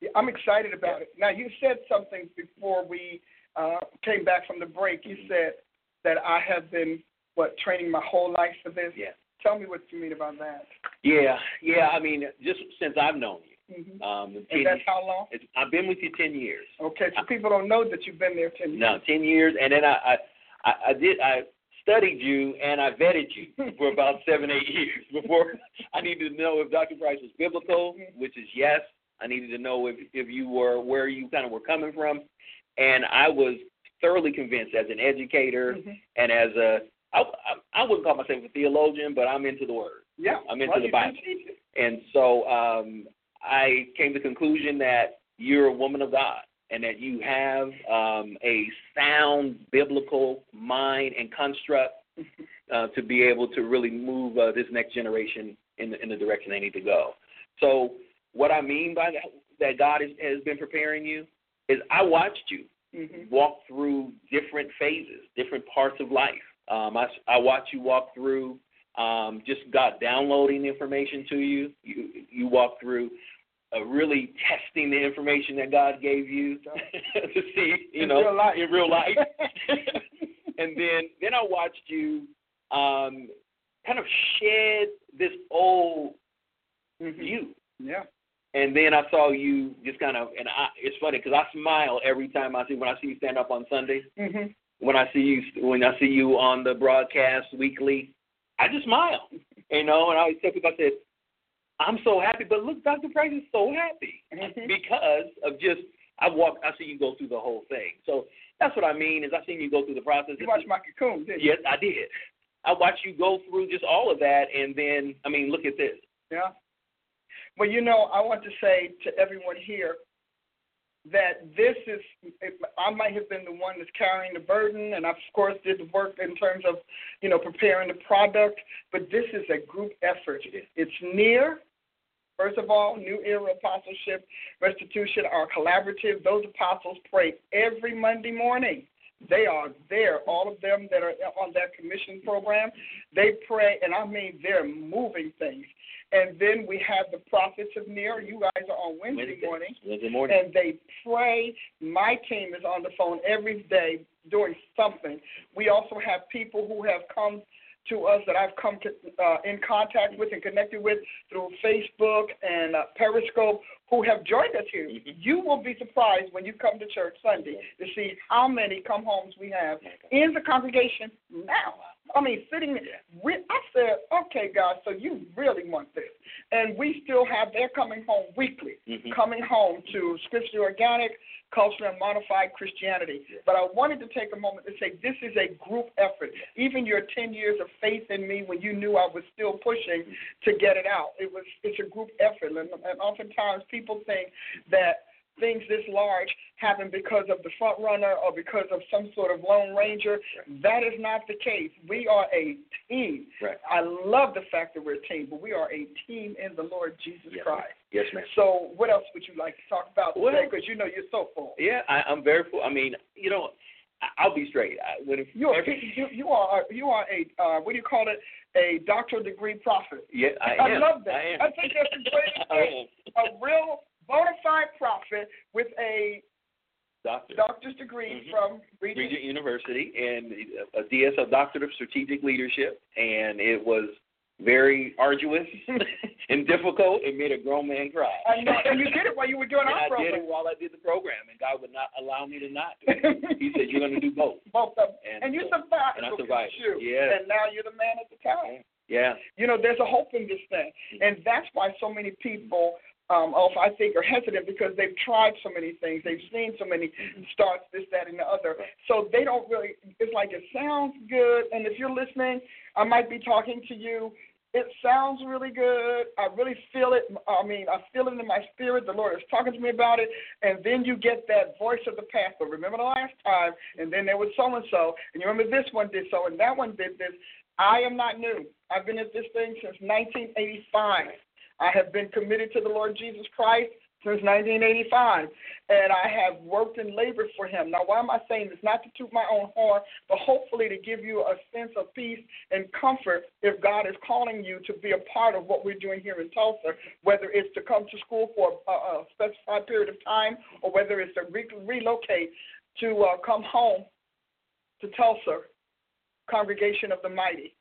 [SPEAKER 2] Yeah, I'm excited about it. Now, you said something before we uh, came back from the break. You
[SPEAKER 8] Mm-hmm.
[SPEAKER 2] said that I have been what training my whole life for this.
[SPEAKER 8] Yeah.
[SPEAKER 2] Tell me what you mean about that.
[SPEAKER 8] Yeah, yeah. I mean, just since I've known you,
[SPEAKER 2] hmm
[SPEAKER 8] um,
[SPEAKER 2] And that's how long?
[SPEAKER 8] it's, I've been with you ten years.
[SPEAKER 2] Okay, so people don't know that you've been there ten years.
[SPEAKER 8] No, ten years, and then I, I, I, I did, I studied you and I vetted you for about seven, eight years before I needed to know if Dr. Price was biblical, which is yes. I needed to know if if you were where you kind of were coming from, and I was thoroughly convinced as an educator
[SPEAKER 2] Mhm.
[SPEAKER 8] and as a I, I, I wouldn't call myself a theologian, but I'm into the word.
[SPEAKER 2] Yeah,
[SPEAKER 8] I'm into
[SPEAKER 2] well,
[SPEAKER 8] the Bible.
[SPEAKER 2] can teach it.
[SPEAKER 8] And so um, I came to the conclusion that you're a woman of God and that you have um, a sound biblical mind and construct uh, to be able to really move uh, this next generation in the, in the direction they need to go. So what I mean by that, that God is, has been preparing you is I watched you
[SPEAKER 2] Mhm.
[SPEAKER 8] walk through different phases, different parts of life. Um, I, I watched you walk through um, just God downloading information to you. You you walk through really testing the information that God gave you to see, you
[SPEAKER 2] In
[SPEAKER 8] know,
[SPEAKER 2] real life.
[SPEAKER 8] in real life. and then then I watched you um, kind of shed this old
[SPEAKER 2] Mhm.
[SPEAKER 8] you
[SPEAKER 2] Yeah.
[SPEAKER 8] and then I saw you just kind of, and I, it's funny because I smile every time I see when I see you stand up on Sunday.
[SPEAKER 2] Mhm.
[SPEAKER 8] When I see you, when I see you on the broadcast weekly, I just smile, you know. And I always tell people, I said, I'm so happy, but look, Dr. Price is so happy
[SPEAKER 2] Mhm.
[SPEAKER 8] because of just I walk, I see you go through the whole thing. So that's what I mean is I seen you go through the process.
[SPEAKER 2] You watched my cocoon, didn't you?
[SPEAKER 8] Yes, I did. I watched you go through just all of that, and then I mean, look at this.
[SPEAKER 2] Yeah. Well, you know, I want to say to everyone here that this is, I might have been the one that's carrying the burden, and I, of course, did the work in terms of, you know, preparing the product, but this is a group effort. It's near. First of all, New Era Apostleship Restitution are collaborative. Those apostles pray every Monday morning. They are there. All of them that are on that commission program, they pray, and I mean they're moving things. And then we have the prophets of Near. You guys are on Wednesday,
[SPEAKER 8] Wednesday
[SPEAKER 2] morning,
[SPEAKER 8] Wednesday morning.
[SPEAKER 2] and they pray. My team is on the phone every day doing something. We also have people who have come to us that I've come to, uh, in contact with and connected with through Facebook and uh, Periscope who have joined us here.
[SPEAKER 8] Mhm.
[SPEAKER 2] You will be surprised when you come to church Sunday to see how many come homes we have in the congregation now. I mean, sitting there. We, I said, okay, God, so you really want this. And we still have, they're coming home weekly,
[SPEAKER 8] Mhm.
[SPEAKER 2] coming home to Scripture Organic, Cultural and Modified Christianity. But I wanted to take a moment to say this is a group effort. Even your 10 years of faith in me when you knew I was still pushing to get it out, it was it's a group effort. And, and oftentimes people think that things this large happen because of the front runner or because of some sort of lone ranger. That is not the case. We are a team.
[SPEAKER 8] Right.
[SPEAKER 2] I love the fact that we're a team, but we are a team in the Lord Jesus
[SPEAKER 8] Yes,
[SPEAKER 2] Christ.
[SPEAKER 8] Yes, ma'am.
[SPEAKER 2] So, what else would you like to talk about
[SPEAKER 8] Well-
[SPEAKER 2] today? Because you know you're so full.
[SPEAKER 8] Yeah, I, I'm very full. I mean, you know, I'll be straight. I, when it,
[SPEAKER 2] You are
[SPEAKER 8] every,
[SPEAKER 2] you, you are you are a uh, what do you call it? A doctoral degree prophet.
[SPEAKER 8] yeah, I,
[SPEAKER 2] I
[SPEAKER 8] am.
[SPEAKER 2] love that.
[SPEAKER 8] I am.
[SPEAKER 2] I think that's the greatest thing. A real bona fide prophet with a
[SPEAKER 8] Doctor.
[SPEAKER 2] doctor's degree
[SPEAKER 8] Mhm.
[SPEAKER 2] from Regent.
[SPEAKER 8] Regent University and a DS, a Doctorate of Strategic Leadership, and it was very arduous and difficult. It made a grown man cry.
[SPEAKER 2] I know, and you did it while you were doing
[SPEAKER 8] And
[SPEAKER 2] our
[SPEAKER 8] I did it while I did the program, and God would not allow me to not. do it. He said, "You're going to do both."
[SPEAKER 2] Both of them.
[SPEAKER 8] And
[SPEAKER 2] And, you
[SPEAKER 8] so-
[SPEAKER 2] survived.
[SPEAKER 8] and I survived.
[SPEAKER 2] You.
[SPEAKER 8] Yeah.
[SPEAKER 2] And now you're the man at the time.
[SPEAKER 8] Yeah.
[SPEAKER 2] You know, there's a hope in this thing. And that's why so many people, um, oh, I think, are hesitant because they've tried so many things. They've seen so many starts, this, that, and the other. So they don't really, it's like it sounds good. And if you're listening, I might be talking to you. It sounds really good. I really feel it. I mean, I feel it in my spirit. The Lord is talking to me about it. And then you get that voice of the pastor. Remember the last time? And then there was so and so. And you remember this one did so, and that one did this. I am not new. I've been at this thing since 1985. I have been committed to the Lord Jesus Christ since 1985, and I have worked and labored for him. Now, why am I saying this? Not to toot my own horn, but hopefully to give you a sense of peace and comfort if God is calling you to be a part of what we're doing here in Tulsa, whether it's to come to school for a, a specified period of time or whether it's to re- relocate to uh, come home to Tulsa, Congregation of the Mighty.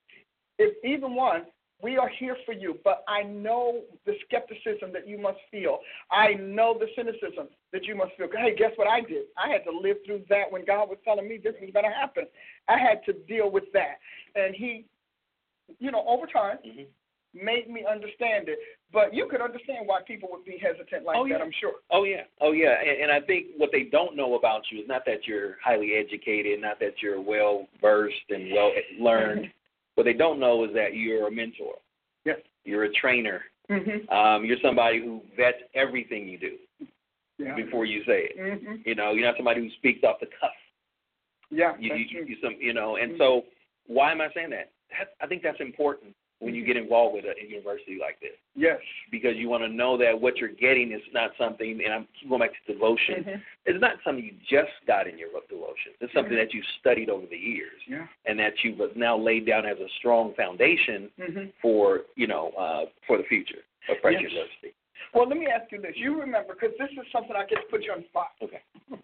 [SPEAKER 2] If even one, we are here for you, but I know the skepticism that you must feel. I know the cynicism that you must feel. Hey, guess what I did? I had to live through that when God was telling me this was going to happen. I had to deal with that. And He, you know, over time, mm-hmm. made me understand it. But you could understand why people would be hesitant like
[SPEAKER 8] oh,
[SPEAKER 2] that. I'm sure.
[SPEAKER 8] Oh, yeah. Oh, yeah. And, and I think what they don't know about you is not that you're highly educated, not that you're well versed and well learned. What they don't know is that you're a mentor.
[SPEAKER 2] Yes.
[SPEAKER 8] You're a trainer.
[SPEAKER 2] Mm-hmm.
[SPEAKER 8] Um, you're somebody who vets everything you do
[SPEAKER 2] yeah.
[SPEAKER 8] before you say it.
[SPEAKER 2] Mm-hmm.
[SPEAKER 8] You know, you're not somebody who speaks off the cuff.
[SPEAKER 2] Yeah,
[SPEAKER 8] you,
[SPEAKER 2] that's
[SPEAKER 8] you, you, some, you know, and
[SPEAKER 2] mm-hmm.
[SPEAKER 8] so why am I saying that? that? I think that's important when you get involved with a, a university like this.
[SPEAKER 2] Yes.
[SPEAKER 8] Because you want to know that what you're getting is not something, and I'm going back to devotion.
[SPEAKER 2] Mm-hmm.
[SPEAKER 8] It's not something you just got in your devotion. It's something
[SPEAKER 2] mm-hmm.
[SPEAKER 8] that you've studied over the years,
[SPEAKER 2] yeah.
[SPEAKER 8] and that you've now laid down as a strong foundation
[SPEAKER 2] mm-hmm.
[SPEAKER 8] for you know uh, for the future of Christ
[SPEAKER 2] yes.
[SPEAKER 8] University.
[SPEAKER 2] Well, let me ask you this. You remember, because this is something I get to put you on the spot.
[SPEAKER 8] Okay.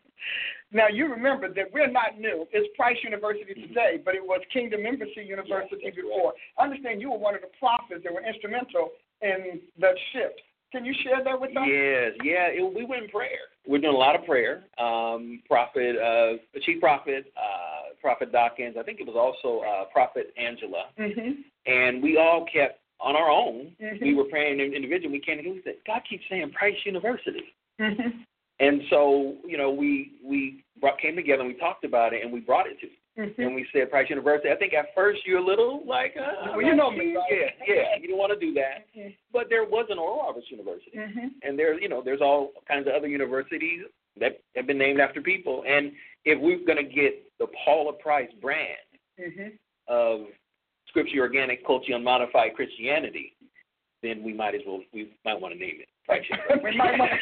[SPEAKER 2] Now, you remember that we're not new. It's Price University today, but it was Kingdom Embassy University
[SPEAKER 8] yes,
[SPEAKER 2] before. I understand you were one of the prophets that were instrumental in the shift. Can you share that with us?
[SPEAKER 8] Yes, yeah. It, we went in prayer. We're doing a lot of prayer. Um, Prophet, uh, Chief Prophet, uh, Prophet Dawkins. I think it was also uh, Prophet Angela.
[SPEAKER 2] Mm-hmm.
[SPEAKER 8] And we all kept on our own.
[SPEAKER 2] Mm-hmm.
[SPEAKER 8] We were praying individually. We came and we said, God keeps saying Price University.
[SPEAKER 2] Mm-hmm.
[SPEAKER 8] And so, you know, we we brought, came together and we talked about it and we brought it to you.
[SPEAKER 2] Mm-hmm.
[SPEAKER 8] And we said Price University. I think at first you're a little like, uh,
[SPEAKER 2] well, you know me,
[SPEAKER 8] yeah, yeah. You don't want to do that,
[SPEAKER 2] mm-hmm.
[SPEAKER 8] but there was an Oral Roberts University,
[SPEAKER 2] mm-hmm.
[SPEAKER 8] and there's you know there's all kinds of other universities that have been named after people. And if we're going to get the Paula Price brand
[SPEAKER 2] mm-hmm.
[SPEAKER 8] of Scripture Organic Culture Unmodified Christianity, then we might as well we might want to name it
[SPEAKER 2] we might want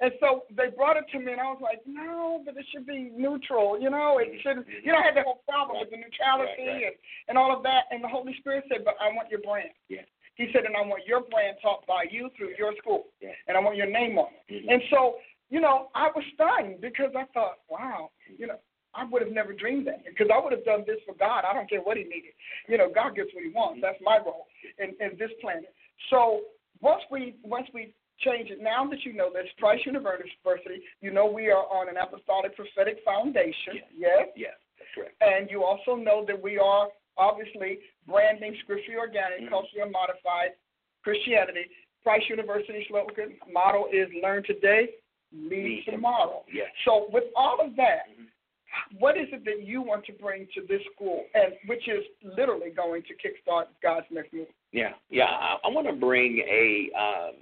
[SPEAKER 2] And so they brought it to me, and I was like, no, but it should be neutral. You know, it shouldn't. You know, I had the whole problem
[SPEAKER 8] right.
[SPEAKER 2] with the neutrality
[SPEAKER 8] right, right.
[SPEAKER 2] And, and all of that. And the Holy Spirit said, but I want your brand.
[SPEAKER 8] Yeah.
[SPEAKER 2] He said, and I want your brand taught by you through your school.
[SPEAKER 8] Yeah.
[SPEAKER 2] And I want your name on it.
[SPEAKER 8] Mm-hmm.
[SPEAKER 2] And so, you know, I was stunned because I thought, wow, you know, I would have never dreamed that because I would have done this for God. I don't care what he needed. You know, God gets what he wants. That's my role in, in this planet. So once we once we change it, now that you know this Price University, you know we are on an apostolic prophetic foundation.
[SPEAKER 8] Yes. Yes, that's correct.
[SPEAKER 2] And you also know that we are obviously branding Scripture Organic,
[SPEAKER 8] Mhm.
[SPEAKER 2] Culture Modified Christianity. Price University slogan motto is Learn Today, Lead
[SPEAKER 8] Lead
[SPEAKER 2] Tomorrow.
[SPEAKER 8] Yes.
[SPEAKER 2] So with all of that,
[SPEAKER 8] Mhm.
[SPEAKER 2] What is it that you want to bring to this school, and which is literally going to kickstart God's next move?
[SPEAKER 8] Yeah, yeah. I, I want to bring a. Um,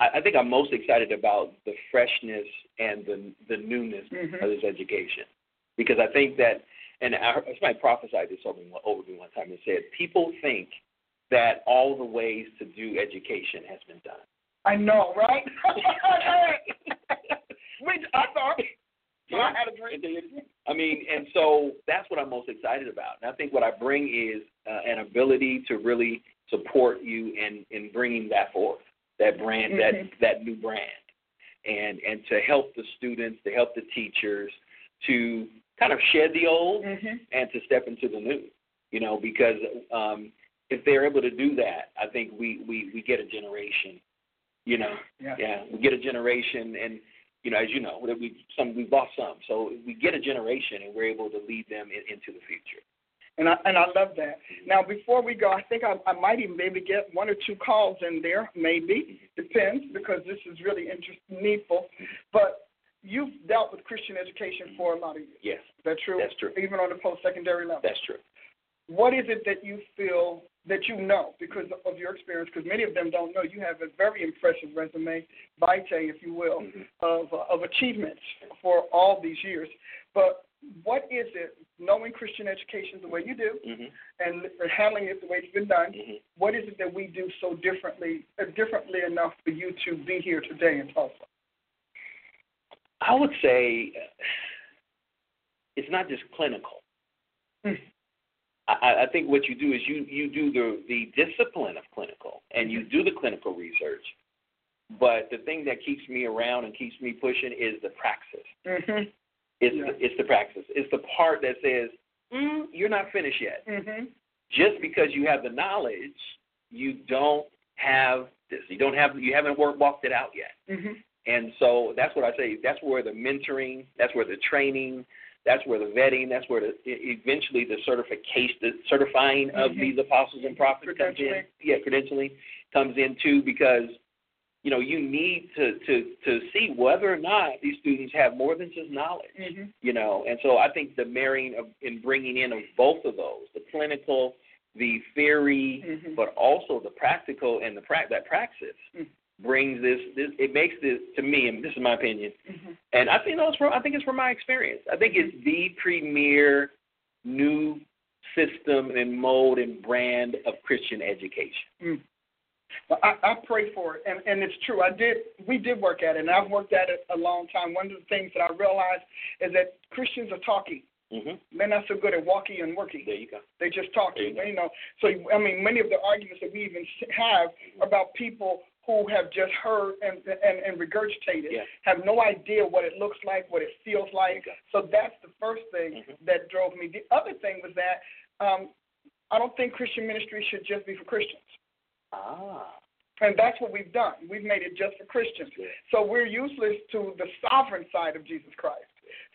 [SPEAKER 8] I, I think I'm most excited about the freshness and the the newness
[SPEAKER 2] Mhm.
[SPEAKER 8] of this education, because I think that, and I, somebody prophesied this over me, over me one time and said, people think that all the ways to do education has been done.
[SPEAKER 2] I know, right? Which I thought. So I had a dream.
[SPEAKER 8] I mean, and so that's what I'm most excited about. And I think what I bring is uh, an ability to really support you in in bringing that forth, that brand,
[SPEAKER 2] Mhm.
[SPEAKER 8] that that new brand, and and to help the students, to help the teachers, to kind of shed the old
[SPEAKER 2] Mhm.
[SPEAKER 8] and to step into the new. You know, because um, if they're able to do that, I think we we we get a generation. You know,
[SPEAKER 2] Yeah.
[SPEAKER 8] yeah, we get a generation, and you know, as you know, that we've some we've lost some, so we get a generation, and we're able to lead them in, into the future.
[SPEAKER 2] And I and I love that. Mm-hmm. Now, before we go, I think I, I might even maybe get one or two calls in there. Maybe mm-hmm. depends because this is really interesting, needful. Mm-hmm. But you've dealt with Christian education for a lot of years.
[SPEAKER 8] Yes,
[SPEAKER 2] Is that true?
[SPEAKER 8] That's true.
[SPEAKER 2] Even on the post-secondary level.
[SPEAKER 8] that's true.
[SPEAKER 2] What is it that you feel that you know because of your experience, because many of them don't know. You have a very impressive resume, vitae, if you will,
[SPEAKER 8] Mm-hmm.
[SPEAKER 2] of uh, of achievements for all these years. But what is it, knowing Christian education the way you do,
[SPEAKER 8] Mm-hmm.
[SPEAKER 2] and handling it the way it's been done?
[SPEAKER 8] Mhm.
[SPEAKER 2] What is it that we do so differently, uh, differently enough for you to be here today in Tulsa?
[SPEAKER 8] I would say uh, it's not just clinical. I, I think what you do is you you do the the discipline of clinical and you do the clinical research. But the thing that keeps me around and keeps me pushing is the praxis.
[SPEAKER 2] Mm-hmm.
[SPEAKER 8] It's
[SPEAKER 2] Yeah.
[SPEAKER 8] the, it's the praxis. It's the part that says, mm, "You're not finished yet."
[SPEAKER 2] Mm-hmm.
[SPEAKER 8] Just because you have the knowledge, you don't have this. You don't have you haven't work, walked it out yet.
[SPEAKER 2] Mm-hmm.
[SPEAKER 8] And so that's what I say. That's where the mentoring, that's where the training, that's where the vetting, that's where the e- eventually the certification, the certifying of
[SPEAKER 2] Mhm.
[SPEAKER 8] these apostles and prophets comes in. Yeah, credentialing comes in too because you know you need to to to see whether or not these students have more than just knowledge.
[SPEAKER 2] Mm-hmm.
[SPEAKER 8] You know, and so I think the marrying of and bringing in of both of those, the clinical, the theory,
[SPEAKER 2] Mhm.
[SPEAKER 8] but also the practical and the pra- that praxis
[SPEAKER 2] Mm.
[SPEAKER 8] Brings this, this. It makes this to me, and this is my opinion.
[SPEAKER 2] Mm-hmm.
[SPEAKER 8] And I think it's from. I think it's from my experience. I think it's the premier new system and mode and brand of Christian education.
[SPEAKER 2] Mm. Well, I, I pray for it, and and it's true. I did. We did work at it, and I've worked at it a long time. One of the things that I realized is that Christians are talking.
[SPEAKER 8] Mm-hmm.
[SPEAKER 2] They're not so good at walking and working.
[SPEAKER 8] There you go.
[SPEAKER 2] They just talking.
[SPEAKER 8] You
[SPEAKER 2] You know. So I mean, many of the arguments that we even have about people who have just heard and and, and regurgitated
[SPEAKER 8] Yeah.
[SPEAKER 2] have no idea what it looks like, what it feels like.
[SPEAKER 8] Okay.
[SPEAKER 2] So that's the first thing
[SPEAKER 8] Mhm.
[SPEAKER 2] that drove me. The other thing was that um, I don't think Christian ministry should just be for Christians.
[SPEAKER 8] Ah.
[SPEAKER 2] And that's what we've done. We've made it just for Christians.
[SPEAKER 8] Good.
[SPEAKER 2] So we're useless to the sovereign side of Jesus Christ.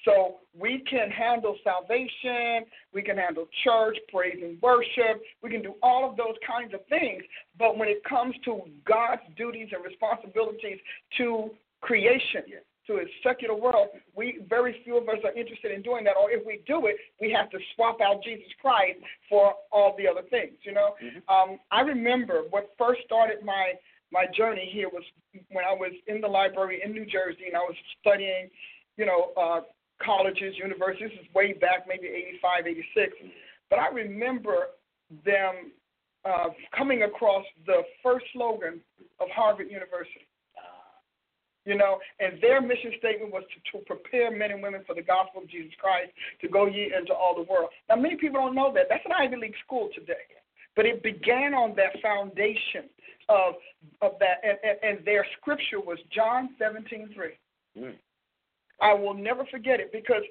[SPEAKER 2] So we can handle salvation, we can handle church, praise and worship, we can do all of those kinds of things. But when it comes to God's duties and responsibilities to creation, to his secular world, we very few of us are interested in doing that. Or if we do it, we have to swap out Jesus Christ for all the other things. You know,
[SPEAKER 8] Mhm.
[SPEAKER 2] um, I remember what first started my my journey here was when I was in the library in New Jersey and I was studying, you know, uh, colleges, universities. This is way back, maybe 85, 86. But I remember them uh, coming across the first slogan of Harvard University. You know, and their mission statement was to, to prepare men and women for the gospel of Jesus Christ to go ye into all the world. Now, many people don't know that. That's an Ivy League school today. But it began on that foundation of of that, and, and, and their scripture was John seventeen three.
[SPEAKER 8] Mm.
[SPEAKER 2] I will never forget it because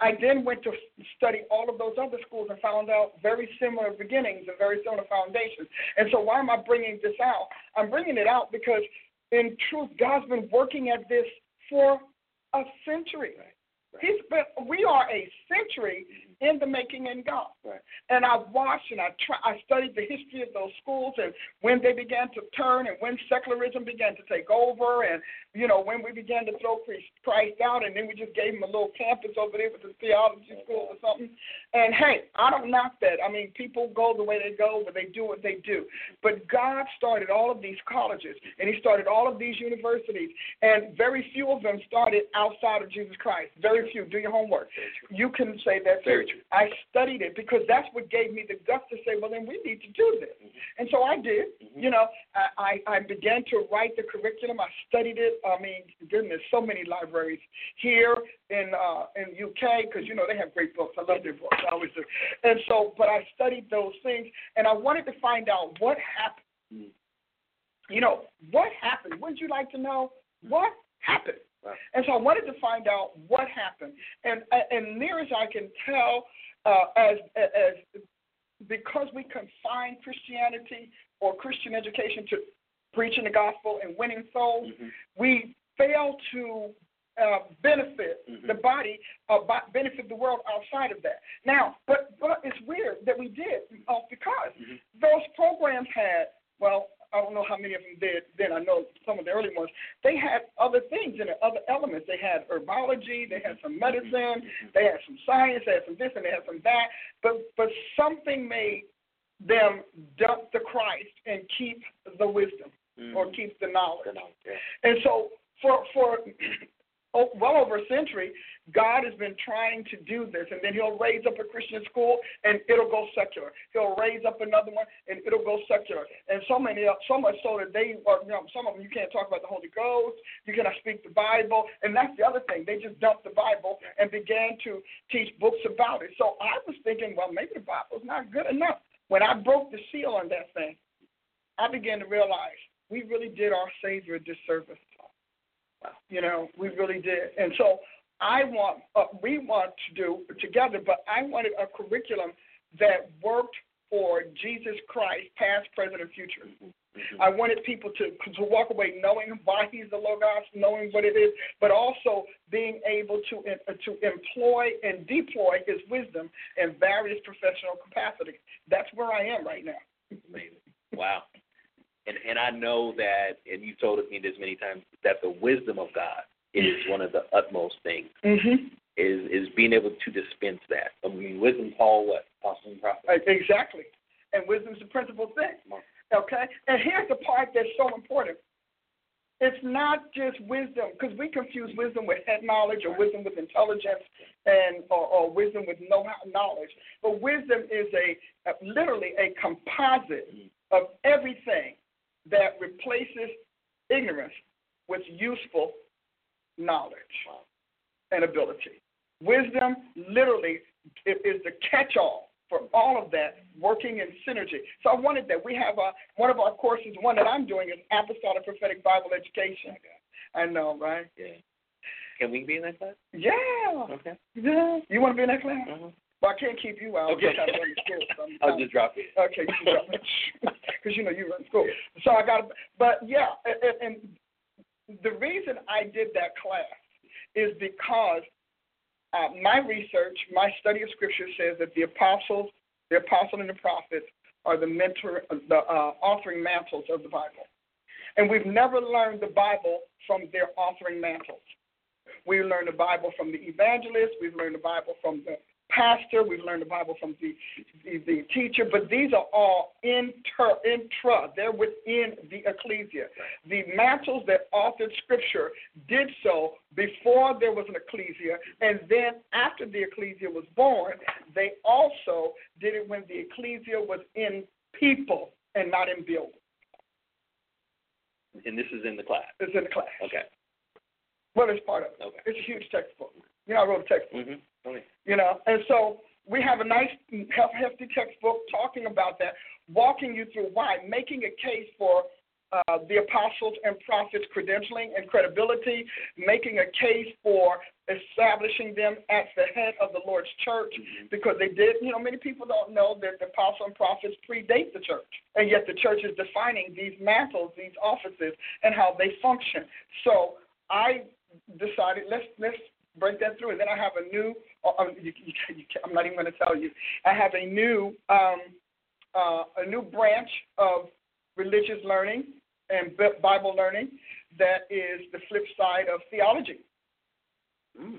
[SPEAKER 2] I then went to study all of those other schools and found out very similar beginnings and very similar foundations. And so, why am I bringing this out? I'm bringing it out because, in truth, God's been working at this for a century. He's been. We are a century in the making in God.
[SPEAKER 8] Right.
[SPEAKER 2] And I watched and I try, I studied the history of those schools and when they began to turn and when secularism began to take over and you know when we began to throw Christ out and then we just gave him a little campus over there with the theology school or something. And hey, I don't knock that. I mean, people go the way they go, but they do what they do. But God started all of these colleges and He started all of these universities, and very few of them started outside of Jesus Christ. Very few. Do your homework. You can say that
[SPEAKER 8] Very
[SPEAKER 2] I studied it because that's what gave me the guts to say, well, then we need to do this. And so I did.
[SPEAKER 8] Mhm.
[SPEAKER 2] You know, I, I, I began to write the curriculum. I studied it. I mean, goodness, so many libraries here in uh, in UK because you know they have great books. I love their books. I always do. And so, but I studied those things, and I wanted to find out what happened.
[SPEAKER 8] Mm.
[SPEAKER 2] You know, what happened? Wouldn't you like to know what happened?
[SPEAKER 8] Wow.
[SPEAKER 2] And so I wanted to find out what happened. And and near as I can tell, uh, as as because we confine Christianity or Christian education to preaching the gospel and winning souls,
[SPEAKER 8] Mhm.
[SPEAKER 2] we fail to uh, benefit
[SPEAKER 8] Mhm.
[SPEAKER 2] the body, uh, benefit the world outside of that. Now, but but it's weird that we did uh, because
[SPEAKER 8] Mhm.
[SPEAKER 2] those programs had well. I don't know how many of them did then. I know some of the early ones. They had other things in it, other elements. They had herbology, they had some medicine, they had some science, they had some this, and they had some that. But but something made them dump the Christ and keep the wisdom
[SPEAKER 8] Mm.
[SPEAKER 2] or keep the knowledge.
[SPEAKER 8] The knowledge, yeah.
[SPEAKER 2] And so for for well over a century, God has been trying to do this, and then He'll raise up a Christian school, and it'll go secular. He'll raise up another one, and it'll go secular. And so many, so much so that they, are, you know, some of them you can't talk about the Holy Ghost, you cannot speak the Bible, and that's the other thing. They just dumped the Bible and began to teach books about it. So I was thinking, well, maybe the Bible's not good enough. When I broke the seal on that thing, I began to realize we really did our Savior a disservice. You know, we really did. And so I want, uh, we want to do together, but I wanted a curriculum that worked for Jesus Christ, past, present, and future.
[SPEAKER 8] Mm-hmm.
[SPEAKER 2] I wanted people to to walk away knowing why He's the Logos, knowing what it is, but also being able to uh, to employ and deploy His wisdom in various professional capacities. That's where I am right now.
[SPEAKER 8] Amazing. Wow. And and I know that, and you've told me this many times, that the wisdom of God is one of the utmost things.
[SPEAKER 2] Mm-hmm.
[SPEAKER 8] Is is being able to dispense that. I mean, wisdom, Paul, what apostle and prophet.
[SPEAKER 2] Exactly. And wisdom's the principal thing. Okay? And here's the part that's so important. It's not just wisdom, because we confuse wisdom with head knowledge or wisdom with intelligence and or, or wisdom with no knowledge. But wisdom is a, a literally a composite of everything that replaces ignorance with useful knowledge and ability. Wisdom literally is the catch-all for all of that working in synergy. So I wanted that. We have a, one of our courses, one that I'm doing is Apostolic Prophetic Bible Education. I know, right?
[SPEAKER 8] Yeah. Can we be in that class?
[SPEAKER 2] Yeah.
[SPEAKER 8] Okay.
[SPEAKER 2] Yeah. You want to be in that class?
[SPEAKER 8] Uh-huh.
[SPEAKER 2] Well, I can't keep you out.
[SPEAKER 8] Okay.
[SPEAKER 2] because I'm in school, so I'm-
[SPEAKER 8] I'll just drop it.
[SPEAKER 2] Okay, you can drop it. Because you know you run school. So I got, but yeah, and, and the reason I did that class is because uh, my research, my study of Scripture says that the apostles, the apostle and the prophets are the mentor, the uh, authoring mantles of the Bible, and we've never learned the Bible from their authoring mantles. We learn the Bible from the evangelists. We've learned the Bible from the pastor. We've learned the Bible from the, the, the teacher. But these are all inter, intra. They're within the ecclesia. The mantles that authored Scripture did so before there was an ecclesia, and then after the ecclesia was born, they also did it when the ecclesia was in people and not in buildings.
[SPEAKER 8] And this is in the class.
[SPEAKER 2] It's in the class.
[SPEAKER 8] Okay.
[SPEAKER 2] Well, it's part of it.
[SPEAKER 8] Okay.
[SPEAKER 2] It's a huge textbook. You know, I wrote a textbook.
[SPEAKER 8] Mm-hmm.
[SPEAKER 2] You know, and so we have a nice, hef- hefty textbook talking about that, walking you through why, making a case for uh, the apostles and prophets' credentialing and credibility, making a case for establishing them at the head of the Lord's church, because they did, you know, many people don't know that the apostles and prophets predate the church, and yet the church is defining these mantles, these offices, and how they function. So I decided let's let's break that through, and then I have a new. Uh, you, you, you, I'm not even going to tell you. I have a new um, uh, a new branch of religious learning and Bi- Bible learning that is the flip side of theology.
[SPEAKER 8] Mm.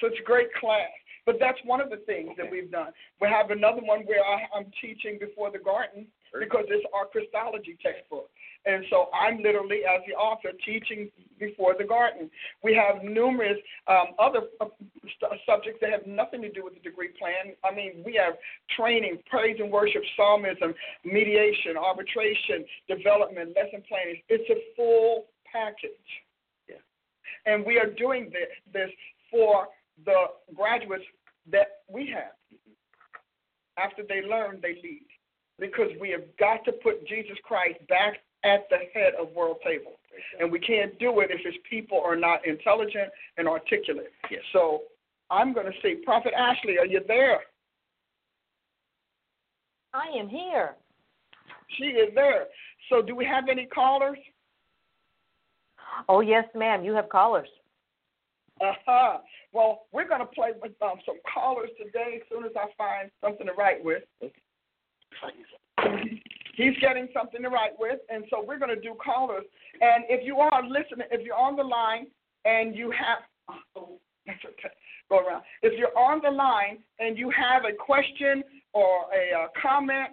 [SPEAKER 2] So it's a great class. But that's one of the things that we've done. We have another one where I, I'm teaching before the garden because it's our Christology textbook. And so I'm literally, as the author, teaching before the garden. We have numerous um, other uh, st- subjects that have nothing to do with the degree plan. I mean, we have training, praise and worship, psalmism, mediation, arbitration, development, lesson planning. It's a full package.
[SPEAKER 8] Yeah.
[SPEAKER 2] And we are doing this, this for the graduates that we have. After they learn, they lead. Because we have got to put Jesus Christ back at the head of world table. And we can't do it if his people are not intelligent and articulate.
[SPEAKER 8] Yes.
[SPEAKER 2] So I'm going to say, Prophet Ashley, are you there?
[SPEAKER 1] I am here.
[SPEAKER 2] She is there. So do we have any callers?
[SPEAKER 1] Oh, yes, ma'am. You have callers.
[SPEAKER 2] Uh-huh. Well, we're going to play with um, some callers today as soon as I find something to write with. He's getting something to write with, and so we're going to do callers. And if you are listening, if you're on the line and you have, oh, that's okay, go around. If you're on the line and you have a question or a uh, comment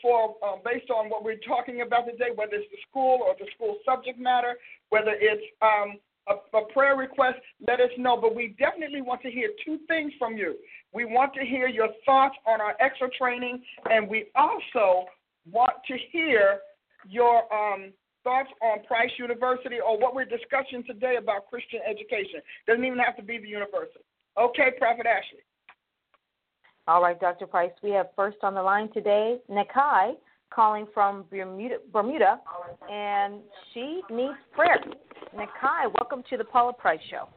[SPEAKER 2] for um, based on what we're talking about today, whether it's the school or the school subject matter, whether it's um, a, a, prayer request, let us know. But we definitely want to hear two things from you. We want to hear your thoughts on our extra training, and we also want to hear your um, thoughts on Price University or what we're discussing today about Christian education. Doesn't even have to be the university. Okay, Prophet Ashley.
[SPEAKER 9] All right, Dr. Price. We have first on the line today Nakai calling from Bermuda, Bermuda and she needs prayer. Nakai, welcome to the Paula Price Show.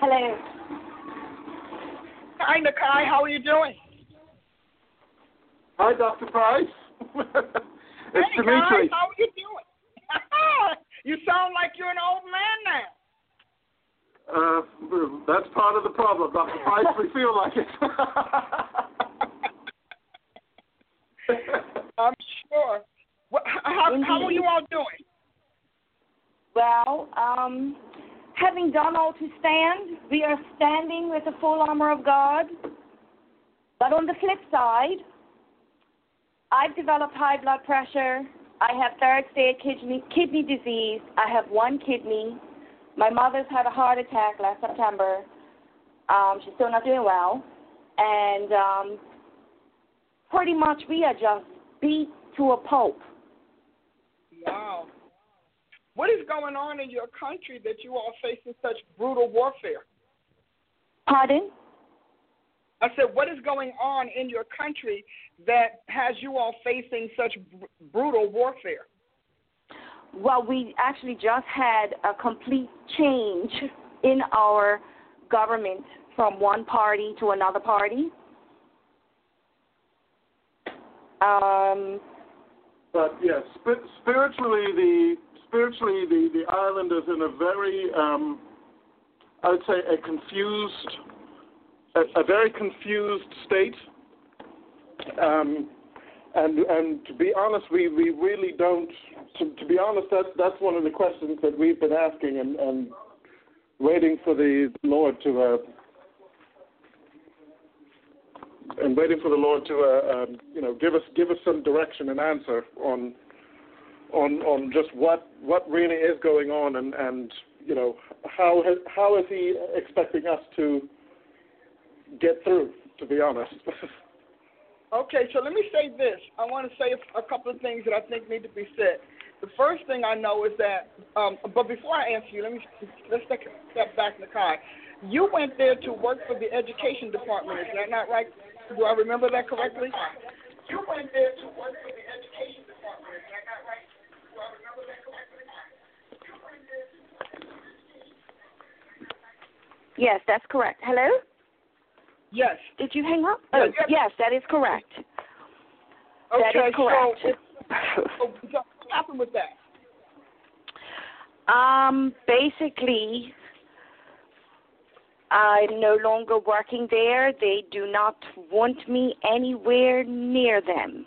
[SPEAKER 10] Hello.
[SPEAKER 2] Hi, Nakai. How are you doing?
[SPEAKER 11] Hi, Dr. Price. it's
[SPEAKER 2] hey,
[SPEAKER 11] Dimitri.
[SPEAKER 2] Guys, how are you doing? you sound like you're an old man now.
[SPEAKER 11] Uh, that's part of the problem, Dr. Price. we feel like it.
[SPEAKER 2] I'm sure. How, how are you all doing?
[SPEAKER 10] Well, um, having done all to stand, we are standing with the full armor of God. But on the flip side, I've developed high blood pressure. I have third stage kidney, kidney disease. I have one kidney. My mother's had a heart attack last September. Um, she's still not doing well. And um, pretty much we are just beat to a pulp.
[SPEAKER 2] Wow. What is going on in your country that you all facing such brutal warfare?
[SPEAKER 10] Pardon?
[SPEAKER 2] I said, what is going on in your country that has you all facing such br- brutal warfare?
[SPEAKER 10] Well, we actually just had a complete change in our government from one party to another party. Um,
[SPEAKER 11] but yes, spiritually, the spiritually the the island is in a very, um, I would say, a confused, a, a very confused state. Um, and and to be honest, we, we really don't. To, to be honest, that's that's one of the questions that we've been asking and, and waiting for the Lord to uh, and waiting for the Lord to uh, um, you know give us give us some direction and answer on on on just what what really is going on and and you know how has, how is He expecting us to get through? To be honest.
[SPEAKER 2] Okay, so let me say this. I want to say a couple of things that I think need to be said. The first thing I know is that, um, but before I answer you, let me let's take a step back, Nakai. You went there to work for the education department. Is that not right? Do I remember that correctly? You went there to work for the education department. Is that not right? Do I remember that correctly?
[SPEAKER 10] Yes, that's correct. Hello.
[SPEAKER 2] Yes.
[SPEAKER 10] Did you hang up?
[SPEAKER 2] Yes,
[SPEAKER 10] oh, yes. yes that is correct.
[SPEAKER 2] Okay,
[SPEAKER 10] that is correct.
[SPEAKER 2] So, so what happened with that?
[SPEAKER 10] Um, basically, I'm no longer working there. They do not want me anywhere near them.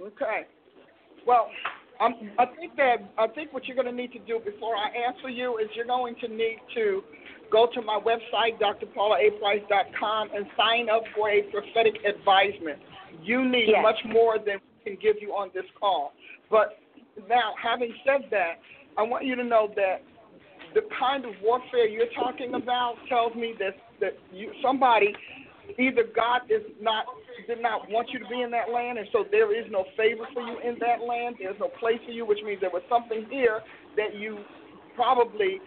[SPEAKER 2] Okay. Well, um, I think that I think what you're going to need to do before I answer you is you're going to need to go to my website, drpaulaaprice.com, and sign up for a prophetic advisement. You need
[SPEAKER 10] yes.
[SPEAKER 2] much more than we can give you on this call. But now, having said that, I want you to know that the kind of warfare you're talking about tells me that that you somebody either God is not did not want you to be in that land, and so there is no favor for you in that land. There's no place for you, which means there was something here that you probably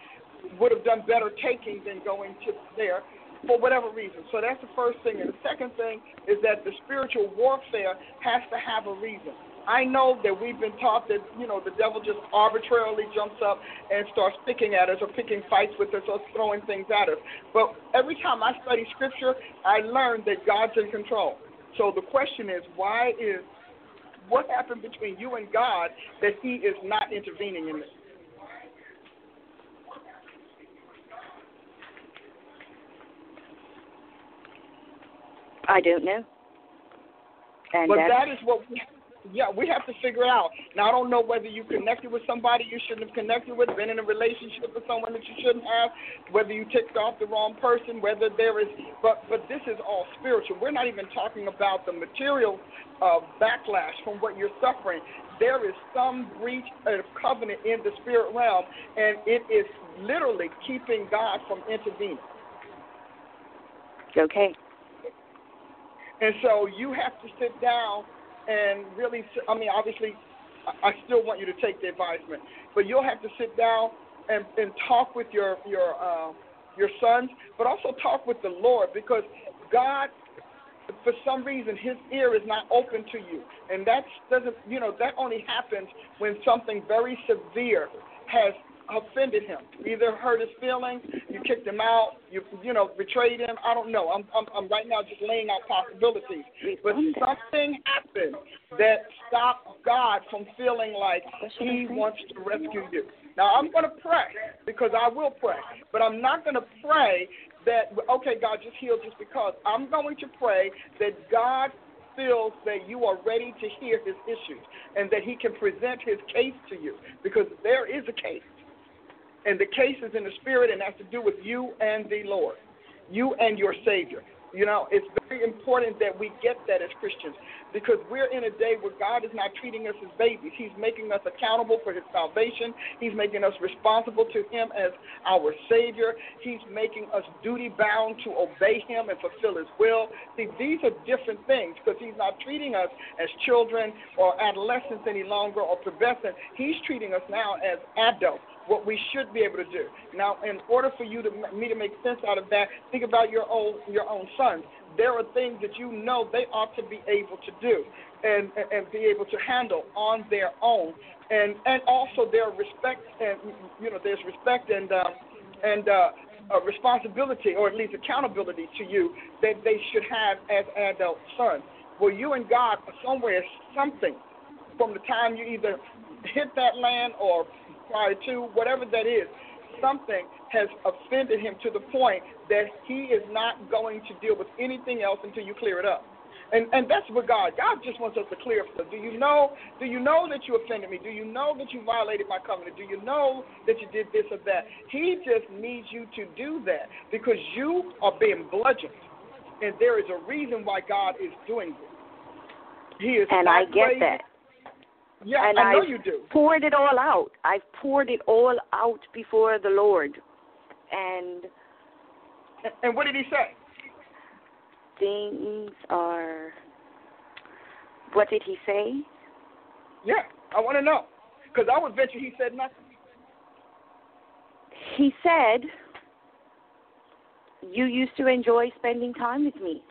[SPEAKER 2] would have done better taking than going to there for whatever reason. So that's the first thing. And the second thing is that the spiritual warfare has to have a reason. I know that we've been taught that, you know, the devil just arbitrarily jumps up and starts picking at us or picking fights with us or throwing things at us. But every time I study scripture, I learn that God's in control. So the question is, why is what happened between you and God that he is not intervening in this?
[SPEAKER 10] I don't know. And
[SPEAKER 2] but that is what we yeah, we have to figure it out. Now I don't know whether you connected with somebody you shouldn't have connected with, been in a relationship with someone that you shouldn't have, whether you ticked off the wrong person, whether there is but but this is all spiritual. We're not even talking about the material uh, backlash from what you're suffering. There is some breach of covenant in the spirit realm, and it is literally keeping God from intervening.
[SPEAKER 10] Okay.
[SPEAKER 2] And so you have to sit down and really, I mean, obviously, I still want you to take the advisement, but you'll have to sit down and, and talk with your your uh, your sons, but also talk with the Lord because God, for some reason, His ear is not open to you, and that doesn't, you know, that only happens when something very severe has offended him, either hurt his feelings, you kicked him out, you you know betrayed him. I don't know. I'm I'm, I'm right now just laying out possibilities. But something happened that stopped God from feeling like He wants to rescue you. Now I'm going to pray because I will pray, but I'm not going to pray that okay God just heal just because. I'm going to pray that God feels that you are ready to hear his issues and that he can present his case to you because there is a case and the case is in the spirit, and has to do with you and the Lord, you and your Savior. You know, it's very important that we get that as Christians because we're in a day where God is not treating us as babies. He's making us accountable for His salvation. He's making us responsible to Him as our Savior. He's making us duty bound to obey Him and fulfill His will. See, these are different things because He's not treating us as children or adolescents any longer or pubescent. He's treating us now as adults what we should be able to do. Now, in order for you to me to make sense out of that, think about your own your own sons. There are things that you know they ought to be able to do and and be able to handle on their own, and and also their respect and you know there's respect and uh, and uh, uh, responsibility or at least accountability to you that they should have as adult sons. Well, you and God are somewhere something from the time you either hit that land or prior to, whatever that is, something has offended him to the point that he is not going to deal with anything else until you clear it up. And and that's what God. God just wants us to clear stuff. Do you know? Do you know that you offended me? Do you know that you violated my covenant? Do you know that you did this or that? He just needs you to do that because you are being bludgeoned, and there is a reason why God is doing this. He is.
[SPEAKER 10] And I get that.
[SPEAKER 2] Yeah,
[SPEAKER 10] and
[SPEAKER 2] I know
[SPEAKER 10] I've
[SPEAKER 2] you do.
[SPEAKER 10] poured it all out. I've poured it all out before the Lord. And
[SPEAKER 2] and what did he say?
[SPEAKER 10] Things are what did he say?
[SPEAKER 2] Yeah, I want to know. Because I would venture he said nothing.
[SPEAKER 10] He said, You used to enjoy spending time with me.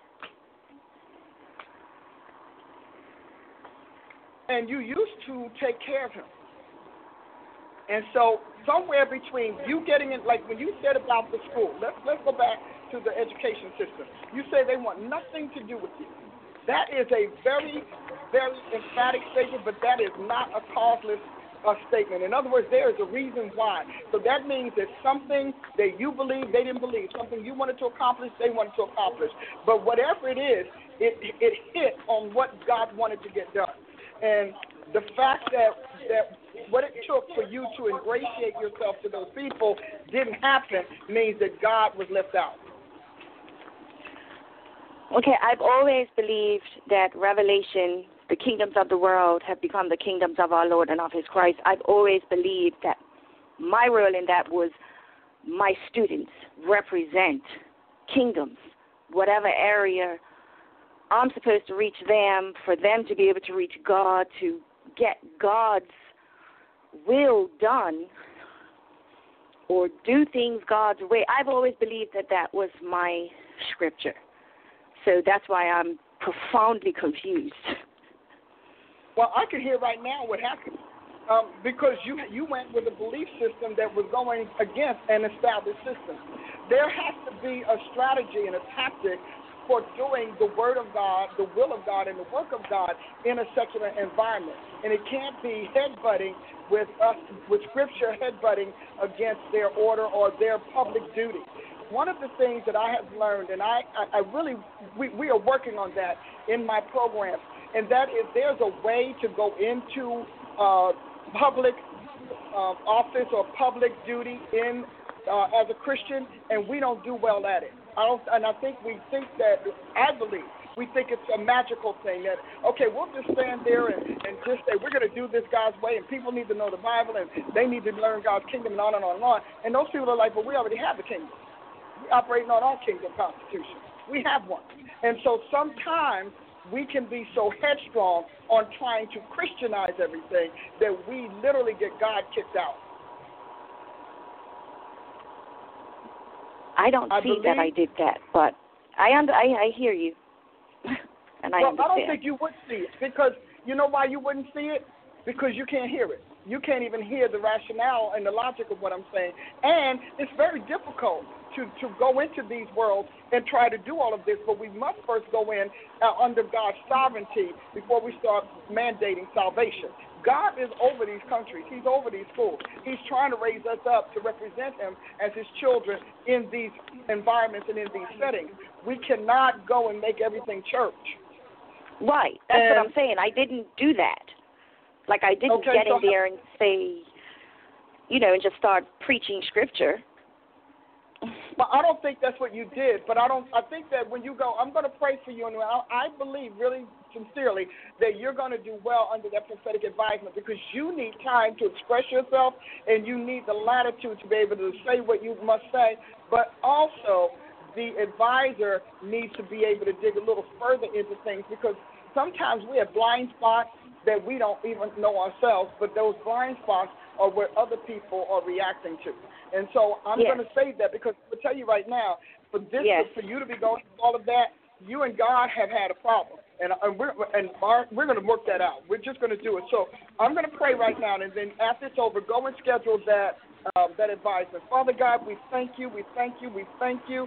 [SPEAKER 2] And you used to take care of him. And so somewhere between you getting in, like when you said about the school, let's let's go back to the education system. You say they want nothing to do with you. That is a very, very emphatic statement, but that is not a causeless uh, statement. In other words, there is a reason why. So that means that something that you believe they didn't believe, something you wanted to accomplish, they wanted to accomplish. But whatever it is, it it hit on what God wanted to get done. And the fact that that what it took for you to ingratiate yourself to those people didn't happen means that God was left out.
[SPEAKER 10] Okay, I've always believed that Revelation, the kingdoms of the world have become the kingdoms of our Lord and of His Christ. I've always believed that my role in that was my students represent kingdoms, whatever area I'm supposed to reach them, for them to be able to reach God, to get God's will done, or do things God's way. I've always believed that that was my scripture. So that's why I'm profoundly confused.
[SPEAKER 2] Well, I can hear right now what happened. Um, because you you went with a belief system that was going against an established system. There has to be a strategy and a tactic doing the Word of God, the will of God, and the work of God in a secular environment. And it can't be headbutting with us, with Scripture headbutting against their order or their public duty. One of the things that I have learned, and I, I, I really, we, we are working on that in my program, and that is there's a way to go into uh, public uh, office or public duty in uh, as a Christian, and we don't do well at it. I don't, and I think we think that I believe we think it's a magical thing that okay, we'll just stand there and, and just say we're going to do this God's way, and people need to know the Bible and they need to learn God's kingdom and on and on and on. And those people are like, well, we already have the kingdom. We're operating on our kingdom constitution. We have one, and so sometimes we can be so headstrong on trying to Christianize everything that we literally get God kicked out.
[SPEAKER 10] I don't
[SPEAKER 2] I
[SPEAKER 10] see that I did that, but I under I, I hear you, and I
[SPEAKER 2] well,
[SPEAKER 10] understand.
[SPEAKER 2] I don't think you would see it because you know why you wouldn't see it? Because you can't hear it. You can't even hear the rationale and the logic of what I'm saying. And it's very difficult to, to go into these worlds and try to do all of this, but we must first go in uh, under God's sovereignty before we start mandating salvation. God is over these countries. He's over these schools. He's trying to raise us up to represent Him as His children in these environments and in these settings. We cannot go and make everything church.
[SPEAKER 10] Right. That's
[SPEAKER 2] And-
[SPEAKER 10] what I'm saying. I didn't do that. Like I didn't
[SPEAKER 2] Okay,
[SPEAKER 10] get
[SPEAKER 2] so
[SPEAKER 10] in there and say, you know, and just start preaching scripture.
[SPEAKER 2] But I don't think that's what you did. But I don't. I think that when you go, I'm going to pray for you, and I, I believe really sincerely that you're going to do well under that prophetic advisement because you need time to express yourself, and you need the latitude to be able to say what you must say. But also, the advisor needs to be able to dig a little further into things because sometimes we have blind spots that we don't even know ourselves, but those blind spots are where other people are reacting to. And so I'm
[SPEAKER 10] Yes.
[SPEAKER 2] going to say that because I'll tell you right now, for this,
[SPEAKER 10] Yes.
[SPEAKER 2] for you to be going through all of that, you and God have had a problem, and and we're and our, we're going to work that out. We're just going to do it. So I'm going to pray right now, and then after it's over, go and schedule that um, that advisement. Father God, we thank you, we thank you, we thank you.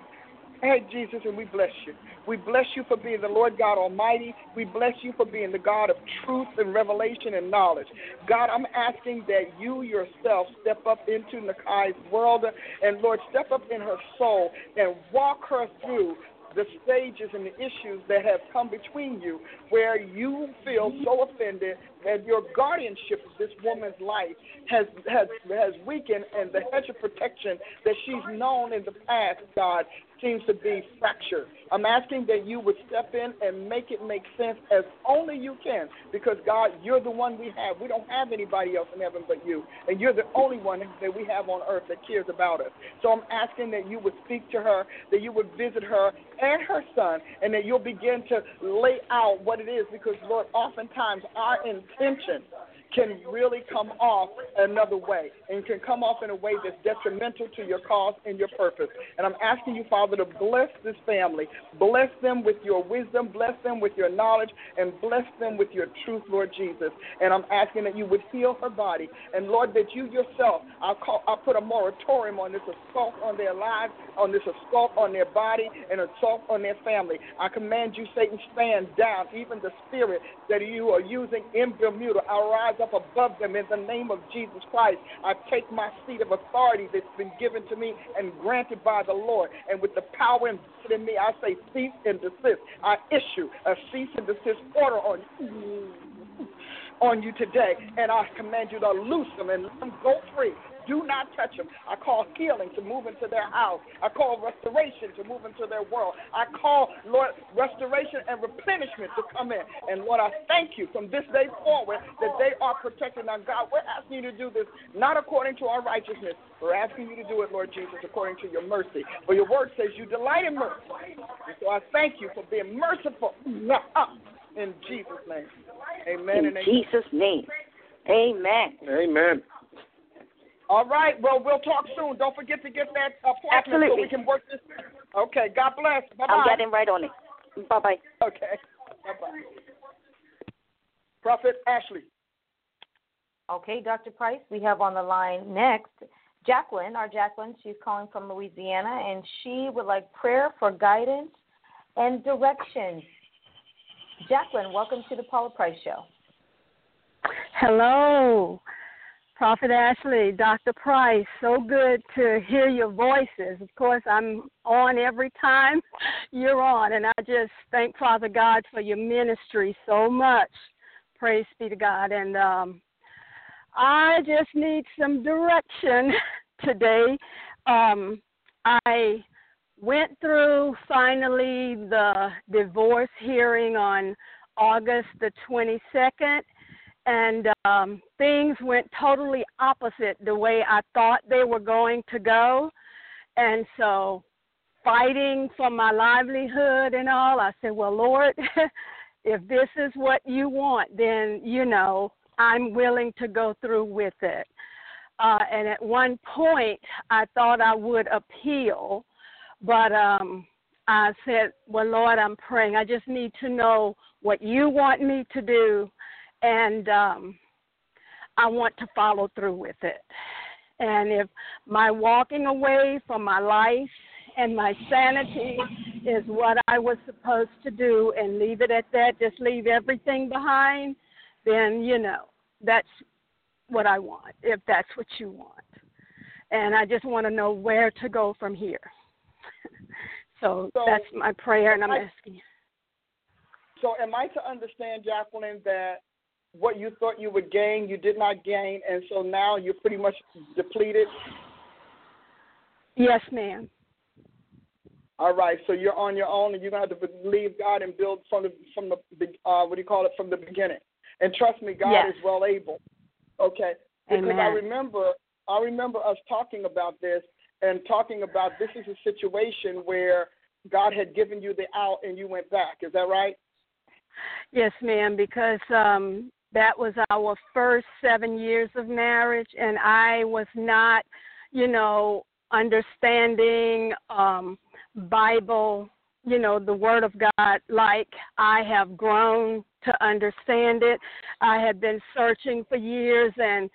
[SPEAKER 2] Hey, Jesus, and we bless you. We bless you for being the Lord God Almighty. We bless you for being the God of truth and revelation and knowledge. God, I'm asking that you yourself step up into Nakai's world and, Lord, step up in her soul and walk her through the stages and the issues that have come between you where you feel so offended that your guardianship of this woman's life has has has weakened and the hedge of protection that she's known in the past, God, seems to be fractured. I'm asking that you would step in and make it make sense as only you can because God, you're the one we have. We don't have anybody else in heaven but you. And you're the only one that we have on earth that cares about us. So I'm asking that you would speak to her, that you would visit her and her son, and that you'll begin to lay out what it is because Lord, oftentimes our intention can really come off another way and can come off in a way that's detrimental to your cause and your purpose. And I'm asking you, Father, to bless this family. Bless them with your wisdom, bless them with your knowledge, and bless them with your truth, Lord Jesus. And I'm asking that you would heal her body. And Lord, that you yourself, I'll, call, I'll put a moratorium on this assault on their lives, on this assault on their body, and assault on their family. I command you, Satan, stand down. Even the spirit that you are using in Bermuda, I rise up above them in the name of Jesus Christ. I take my seat of authority that's been given to me and granted by the Lord. And with the power invested in me, I say cease and desist. I issue a cease and desist order on you. On you today, and I command you to loose them and let them go free. Do not touch them. I call healing to move into their house. I call restoration to move into their world. I call, Lord, restoration and replenishment to come in. And Lord, I thank you from this day forward that they are protected. Now, God, we're asking you to do this not according to our righteousness. We're asking you to do it, Lord Jesus, according to your mercy. For your word says you delight in mercy. And so I thank you for being merciful. In Jesus' name. Amen
[SPEAKER 10] In
[SPEAKER 2] and amen.
[SPEAKER 10] Jesus' name. Amen.
[SPEAKER 11] Amen.
[SPEAKER 2] All right. Well, we'll talk soon. Don't forget to get that appointment so we can work this. Okay. God bless. Bye bye.
[SPEAKER 10] I'm getting right on it. Bye bye.
[SPEAKER 2] Okay. Bye bye. Prophet Ashley.
[SPEAKER 1] Okay, Dr. Price, we have on the line next Jacqueline, our Jacqueline. She's calling from Louisiana, and she would like prayer for guidance and direction. Jacqueline, welcome to the Paula Price Show.
[SPEAKER 12] Hello. Prophet Ashley, Dr. Price, so good to hear your voices. Of course, I'm on every time you're on, and I just thank Father God for your ministry so much. Praise be to God. And um, I just need some direction today. Um, I went through finally the divorce hearing on August the 22nd and um, things went totally opposite the way I thought they were going to go. And so, fighting for my livelihood and all, I said, Well, Lord, if this is what you want, then, you know, I'm willing to go through with it. Uh, and at one point, I thought I would appeal, but um, I said, Well, Lord, I'm praying. I just need to know what you want me to do and um, I want to follow through with it. And if my walking away from my life and my sanity is what I was supposed to do and leave it at that, just leave everything behind, then, you know, that's what I want, if that's what you want. And I just want to know where to go from here. so, so, that's my prayer, and I'm I, asking you.
[SPEAKER 2] So, am I to understand, Jacqueline, that what you thought you would gain, you did not gain, and so now you're pretty much depleted?
[SPEAKER 12] Yes, ma'am.
[SPEAKER 2] All right, so you're on your own, and you're gonna have to believe God and build from the from the uh, what do you call it from the beginning. And trust me, God
[SPEAKER 12] yes.
[SPEAKER 2] is well able. Okay, because
[SPEAKER 12] Amen.
[SPEAKER 2] I remember I remember us talking about this and talking about this is a situation where God had given you the out and you went back. Is that right?
[SPEAKER 12] Yes, ma'am. Because um, that was our first seven years of marriage, and I was not, you know, understanding um, Bible, you know, the Word of God like I have grown to understand it. I had been searching for years, and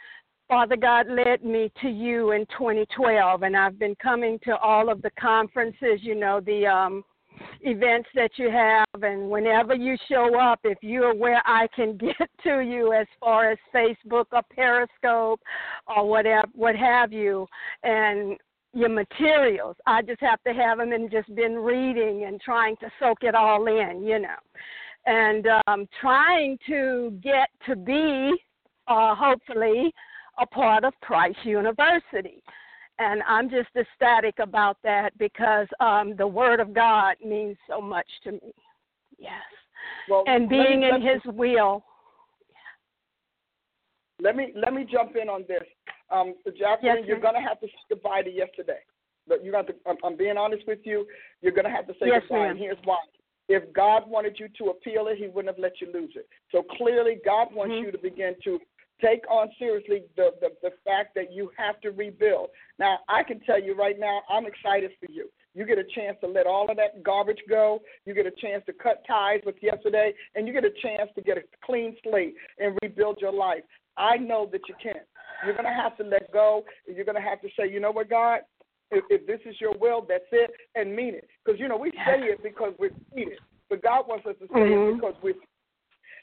[SPEAKER 12] Father God led me to you in 2012, and I've been coming to all of the conferences, you know, the um, events that you have and whenever you show up if you're where I can get to you as far as Facebook or Periscope or whatever what have you and your materials. I just have to have them and just been reading and trying to soak it all in you know. And um trying to get to be uh hopefully a part of Price University and I'm just ecstatic about that because um, the Word of God means so much to me. Yes.
[SPEAKER 2] Well,
[SPEAKER 12] and being
[SPEAKER 2] me,
[SPEAKER 12] in His will.
[SPEAKER 2] Let me let me jump in on this. Um, Jacqueline,
[SPEAKER 12] yes,
[SPEAKER 2] you're going to have to say goodbye to yesterday. But you got to. I'm, I'm being honest with you. You're going to have to say
[SPEAKER 12] yes,
[SPEAKER 2] goodbye.
[SPEAKER 12] Ma'am.
[SPEAKER 2] And here's why. If God wanted you to appeal it, He wouldn't have let you lose it. So clearly, God wants
[SPEAKER 12] mm-hmm.
[SPEAKER 2] you to begin to take on seriously the, the, the fact that you have to rebuild. Now, I can tell you right now, I'm excited for you. You get a chance to let all of that garbage go. You get a chance to cut ties with yesterday, and you get a chance to get a clean slate and rebuild your life. I know that you can. You're going to have to let go. You're going to have to say, you know what, God, if, if this is your will, that's it, and mean it. Because, you know, we say it because we're it, but God wants us to say
[SPEAKER 12] mm-hmm.
[SPEAKER 2] it because we're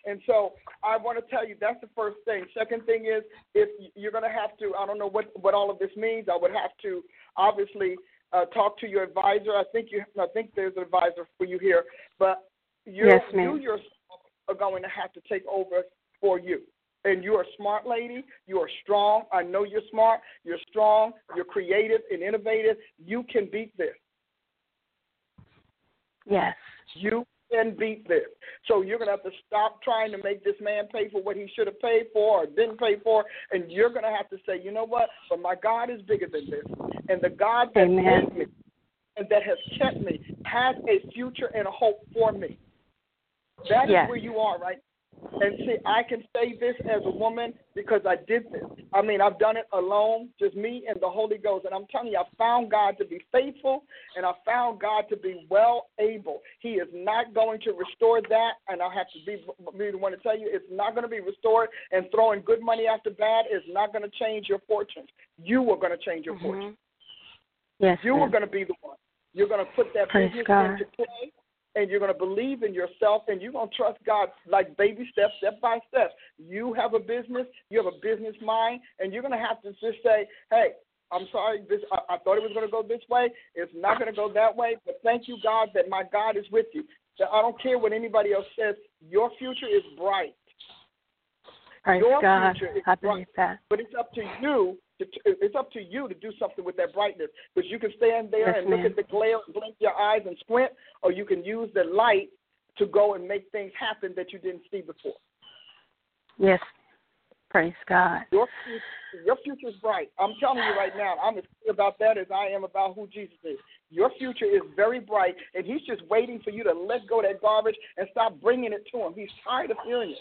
[SPEAKER 2] and so I want to tell you that's the first thing. Second thing is if you're going to have to, I don't know what what all of this means. I would have to obviously uh, talk to your advisor. I think you, I think there's an advisor for you here, but you
[SPEAKER 12] yes,
[SPEAKER 2] you yourself are going to have to take over for you. And you're a smart lady. You are strong. I know you're smart. You're strong. You're creative and innovative. You can beat this.
[SPEAKER 12] Yes.
[SPEAKER 2] You can beat this. So you're going to have to stop trying to make this man pay for what he should have paid for or didn't pay for, and you're going to have to say, you know what? But my God is bigger than this, and the God that
[SPEAKER 12] Amen.
[SPEAKER 2] me and that has kept me has a future and a hope for me. That
[SPEAKER 12] yes.
[SPEAKER 2] is where you are right and see, I can say this as a woman because I did this. I mean, I've done it alone, just me and the Holy Ghost. And I'm telling you, I found God to be faithful and I found God to be well able. He is not going to restore that. And I have to be, be the one to tell you, it's not going to be restored. And throwing good money after bad is not going to change your fortunes. You are going to change your
[SPEAKER 12] mm-hmm.
[SPEAKER 2] fortunes.
[SPEAKER 12] Yes.
[SPEAKER 2] You
[SPEAKER 12] ma'am.
[SPEAKER 2] are going to be the one. You're going to put that
[SPEAKER 12] Praise
[SPEAKER 2] business
[SPEAKER 12] God.
[SPEAKER 2] into play and you're going to believe in yourself and you're going to trust God like baby steps, step by step. You have a business, you have a business mind, and you're going to have to just say, hey, I'm sorry, this I, I thought it was going to go this way. It's not going to go that way, but thank you, God, that my God is with you. So I don't care what anybody else says. Your future is bright.
[SPEAKER 12] Praise
[SPEAKER 2] Your
[SPEAKER 12] God.
[SPEAKER 2] future is
[SPEAKER 12] I
[SPEAKER 2] bright.
[SPEAKER 12] that.
[SPEAKER 2] But it's up to you. To, it's up to you to do something with that brightness. Because you can stand there
[SPEAKER 12] Yes,
[SPEAKER 2] and look at the glare, and blink your eyes and squint, or you can use the light to go and make things happen that you didn't see before.
[SPEAKER 12] Yes. Praise God.
[SPEAKER 2] Your future, your future is bright. I'm telling you right now. I'm as clear about that as I am about who Jesus is. Your future is very bright, and He's just waiting for you to let go of that garbage and stop bringing it to Him. He's tired of hearing it.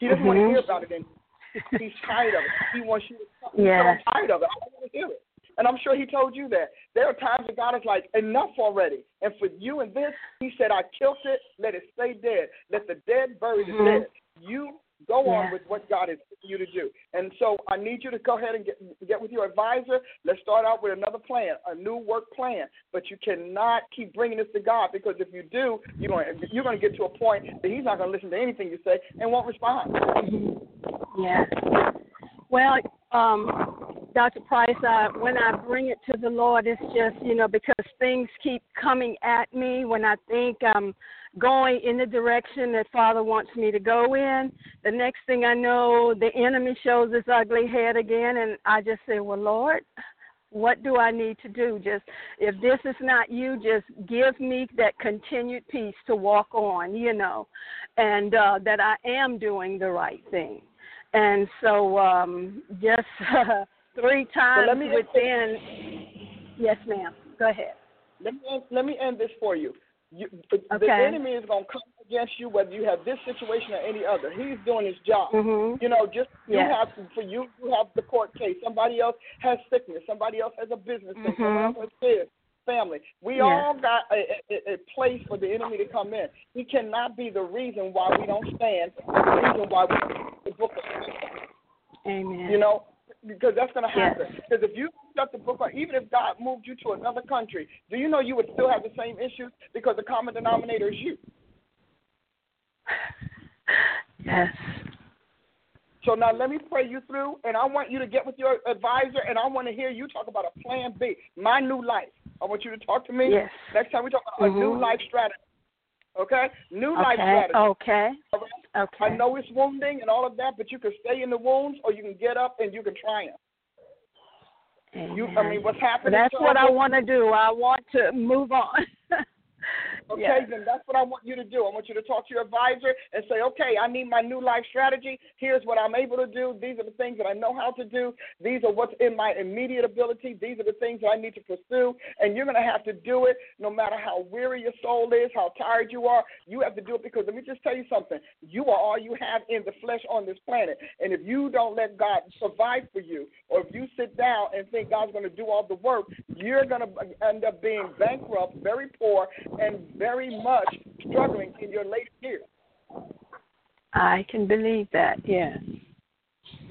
[SPEAKER 2] He doesn't want to
[SPEAKER 12] Mhm.
[SPEAKER 2] hear about it anymore. He's tired of it. He wants you to stop. Said, I'm tired of it. I don't want to hear it. And I'm sure he told you that. There are times that God is like, enough already. And for you and this, he said, I killed it. Let it stay dead. Let the dead bury the
[SPEAKER 12] Mhm.
[SPEAKER 2] dead. You go on with what God is you to do. And so I need you to go ahead and get, get with your advisor. Let's start out with another plan, a new work plan. But you cannot keep bringing this to God because if you do, you're going, you're going to get to a point that he's not going to listen to anything you say and won't respond.
[SPEAKER 12] Yeah. Well, um, Dr. Price, uh, when I bring it to the Lord, it's just, you know, because things keep coming at me when I think I'm going in the direction that Father wants me to go in. The next thing I know, the enemy shows his ugly head again, and I just say, Well, Lord, what do I need to do? Just if this is not you, just give me that continued peace to walk on, you know, and uh, that I am doing the right thing. And so, um, just uh, three times within. Yes, ma'am. Go ahead.
[SPEAKER 2] Let me end, let me end this for you. You the, the enemy is going to come against you whether you have this situation or any other. He's doing his job.
[SPEAKER 12] Mhm.
[SPEAKER 2] You know, just you
[SPEAKER 12] Yes.
[SPEAKER 2] have to, for you, you have the court case. Somebody else has sickness. Somebody else has a business.
[SPEAKER 12] Mhm.
[SPEAKER 2] Somebody else has kids, family. We
[SPEAKER 12] Yes.
[SPEAKER 2] all got a, a, a place for the enemy to come in. He cannot be the reason why we don't stand. The reason why we the book.
[SPEAKER 12] Amen.
[SPEAKER 2] You know, because that's going to happen. Because if you shut the book, on, even if God moved you to another country, do you know you would still have the same issues because the common denominator is you.
[SPEAKER 12] Yes.
[SPEAKER 2] So now let me pray you through, and I want you to get with your advisor, and I want to hear you talk about a plan B, my new life. I want you to talk to me
[SPEAKER 12] Yes.
[SPEAKER 2] next time we talk about a new
[SPEAKER 12] Mhm.
[SPEAKER 2] life strategy. Okay, new life strategy.
[SPEAKER 12] Okay.
[SPEAKER 2] Right?
[SPEAKER 12] Okay.
[SPEAKER 2] I know it's wounding and all of that, but you can stay in the wounds, or you can get up and you can triumph. You, I mean, what's happening?
[SPEAKER 12] That's what I want to do. I want to move on.
[SPEAKER 2] Okay,
[SPEAKER 12] Yes.
[SPEAKER 2] then that's what I want you to do. I want you to talk to your advisor and say, okay, I need my new life strategy. Here's what I'm able to do. These are the things that I know how to do. These are what's in my immediate ability. These are the things that I need to pursue. And you're going to have to do it no matter how weary your soul is, how tired you are. You have to do it because let me just tell you something. You are all you have in the flesh on this planet. And if you don't let God provide for you, or if you sit down and think God's going to do all the work, you're going to end up being bankrupt, very poor, and very much struggling in your later years.
[SPEAKER 12] I can believe that. Yes.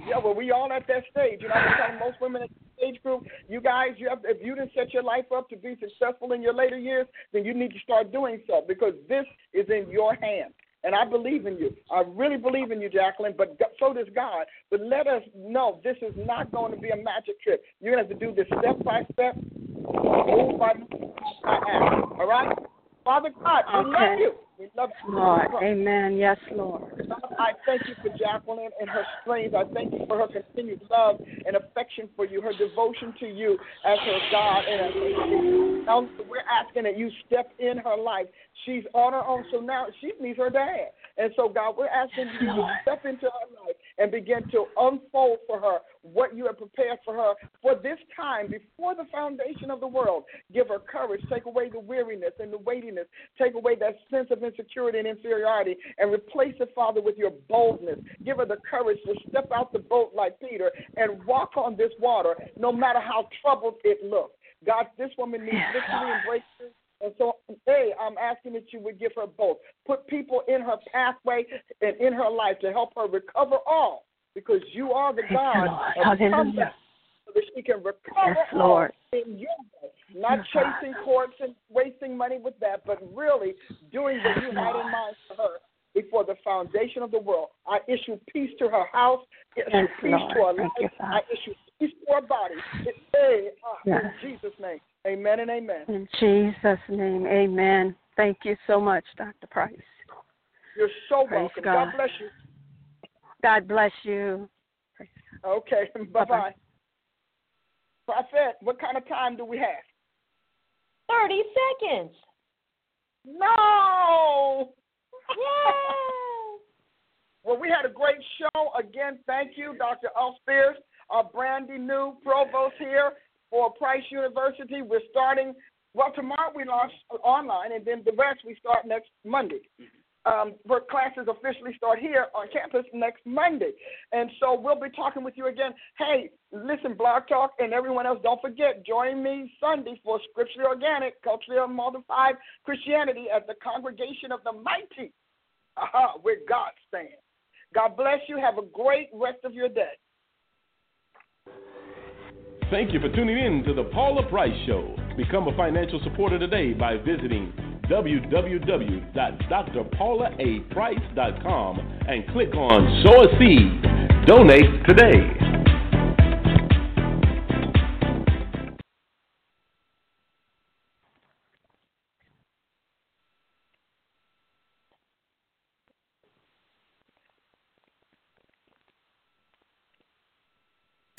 [SPEAKER 2] Yeah, well, we all at that stage. You know, I'm telling most women in the age group, you guys, you have, if you didn't set your life up to be successful in your later years, then you need to start doing so because this is in your hands. And I believe in you. I really believe in you, Jacqueline, but so does God. But let us know this is not going to be a magic trip. You're going to have to do this step by step, move by by act. All right? Father God, we love you. We love you.
[SPEAKER 12] Lord. Amen. Yes, Lord.
[SPEAKER 2] God, I thank you for Jacqueline and her strength. I thank you for her continued love and affection for you, her devotion to you as her God and as her Now we're asking that you step in her life. She's on her own, so now she needs her dad. And so, God, we're asking you to step into her life and begin to unfold for her what you have prepared for her for this time before the foundation of the world. Give her courage, take away the weariness and the weightiness, take away that sense of insecurity and inferiority, and replace it, Father, with your boldness. Give her the courage to step out the boat like Peter and walk on this water, no matter how troubled it looks. God, this woman needs victory and breakthrough. And so, hey, I'm asking that you would give her both. Put people in her pathway and in her life to help her recover all, because you are the God
[SPEAKER 12] Lord.
[SPEAKER 2] of
[SPEAKER 12] Hallelujah.
[SPEAKER 2] comeback, so that she can recover
[SPEAKER 12] Yes,
[SPEAKER 2] all in your way. Not chasing courts and wasting money with that, but really doing what you had in mind for her before the foundation of the world. I issue peace to her house. I issue
[SPEAKER 12] Yes,
[SPEAKER 2] peace
[SPEAKER 12] Lord.
[SPEAKER 2] to her life. I issue peace to her body. Hey, ah,
[SPEAKER 12] Yes.
[SPEAKER 2] In Jesus' name. Amen and amen.
[SPEAKER 12] In Jesus' name, amen. Thank you so much, Dr. Price.
[SPEAKER 2] You're so
[SPEAKER 12] Praise
[SPEAKER 2] welcome.
[SPEAKER 12] God.
[SPEAKER 2] God bless you.
[SPEAKER 12] God bless you.
[SPEAKER 2] Okay, bye bye. Prophet, what kind of time do we have?
[SPEAKER 1] 30 seconds.
[SPEAKER 2] No! well, we had a great show. Again, thank you, Dr. Al Spears, our brandy new provost here for Price University. We're starting, well, tomorrow we launch online, and then the rest we start next Monday. Um, where classes officially start here on campus next Monday. And so we'll be talking with you again. Hey, listen, Blog Talk and everyone else, don't forget, join me Sunday for Scripturally Organic, Culturally Unmodified Christianity at the Congregation of the Mighty, Aha, where God stands. God bless you. Have a great rest of your day.
[SPEAKER 13] Thank you for tuning in to the Paula Price Show. Become a financial supporter today by visiting www.drpaulaaprice.com and click on Sow a Seed. Donate today.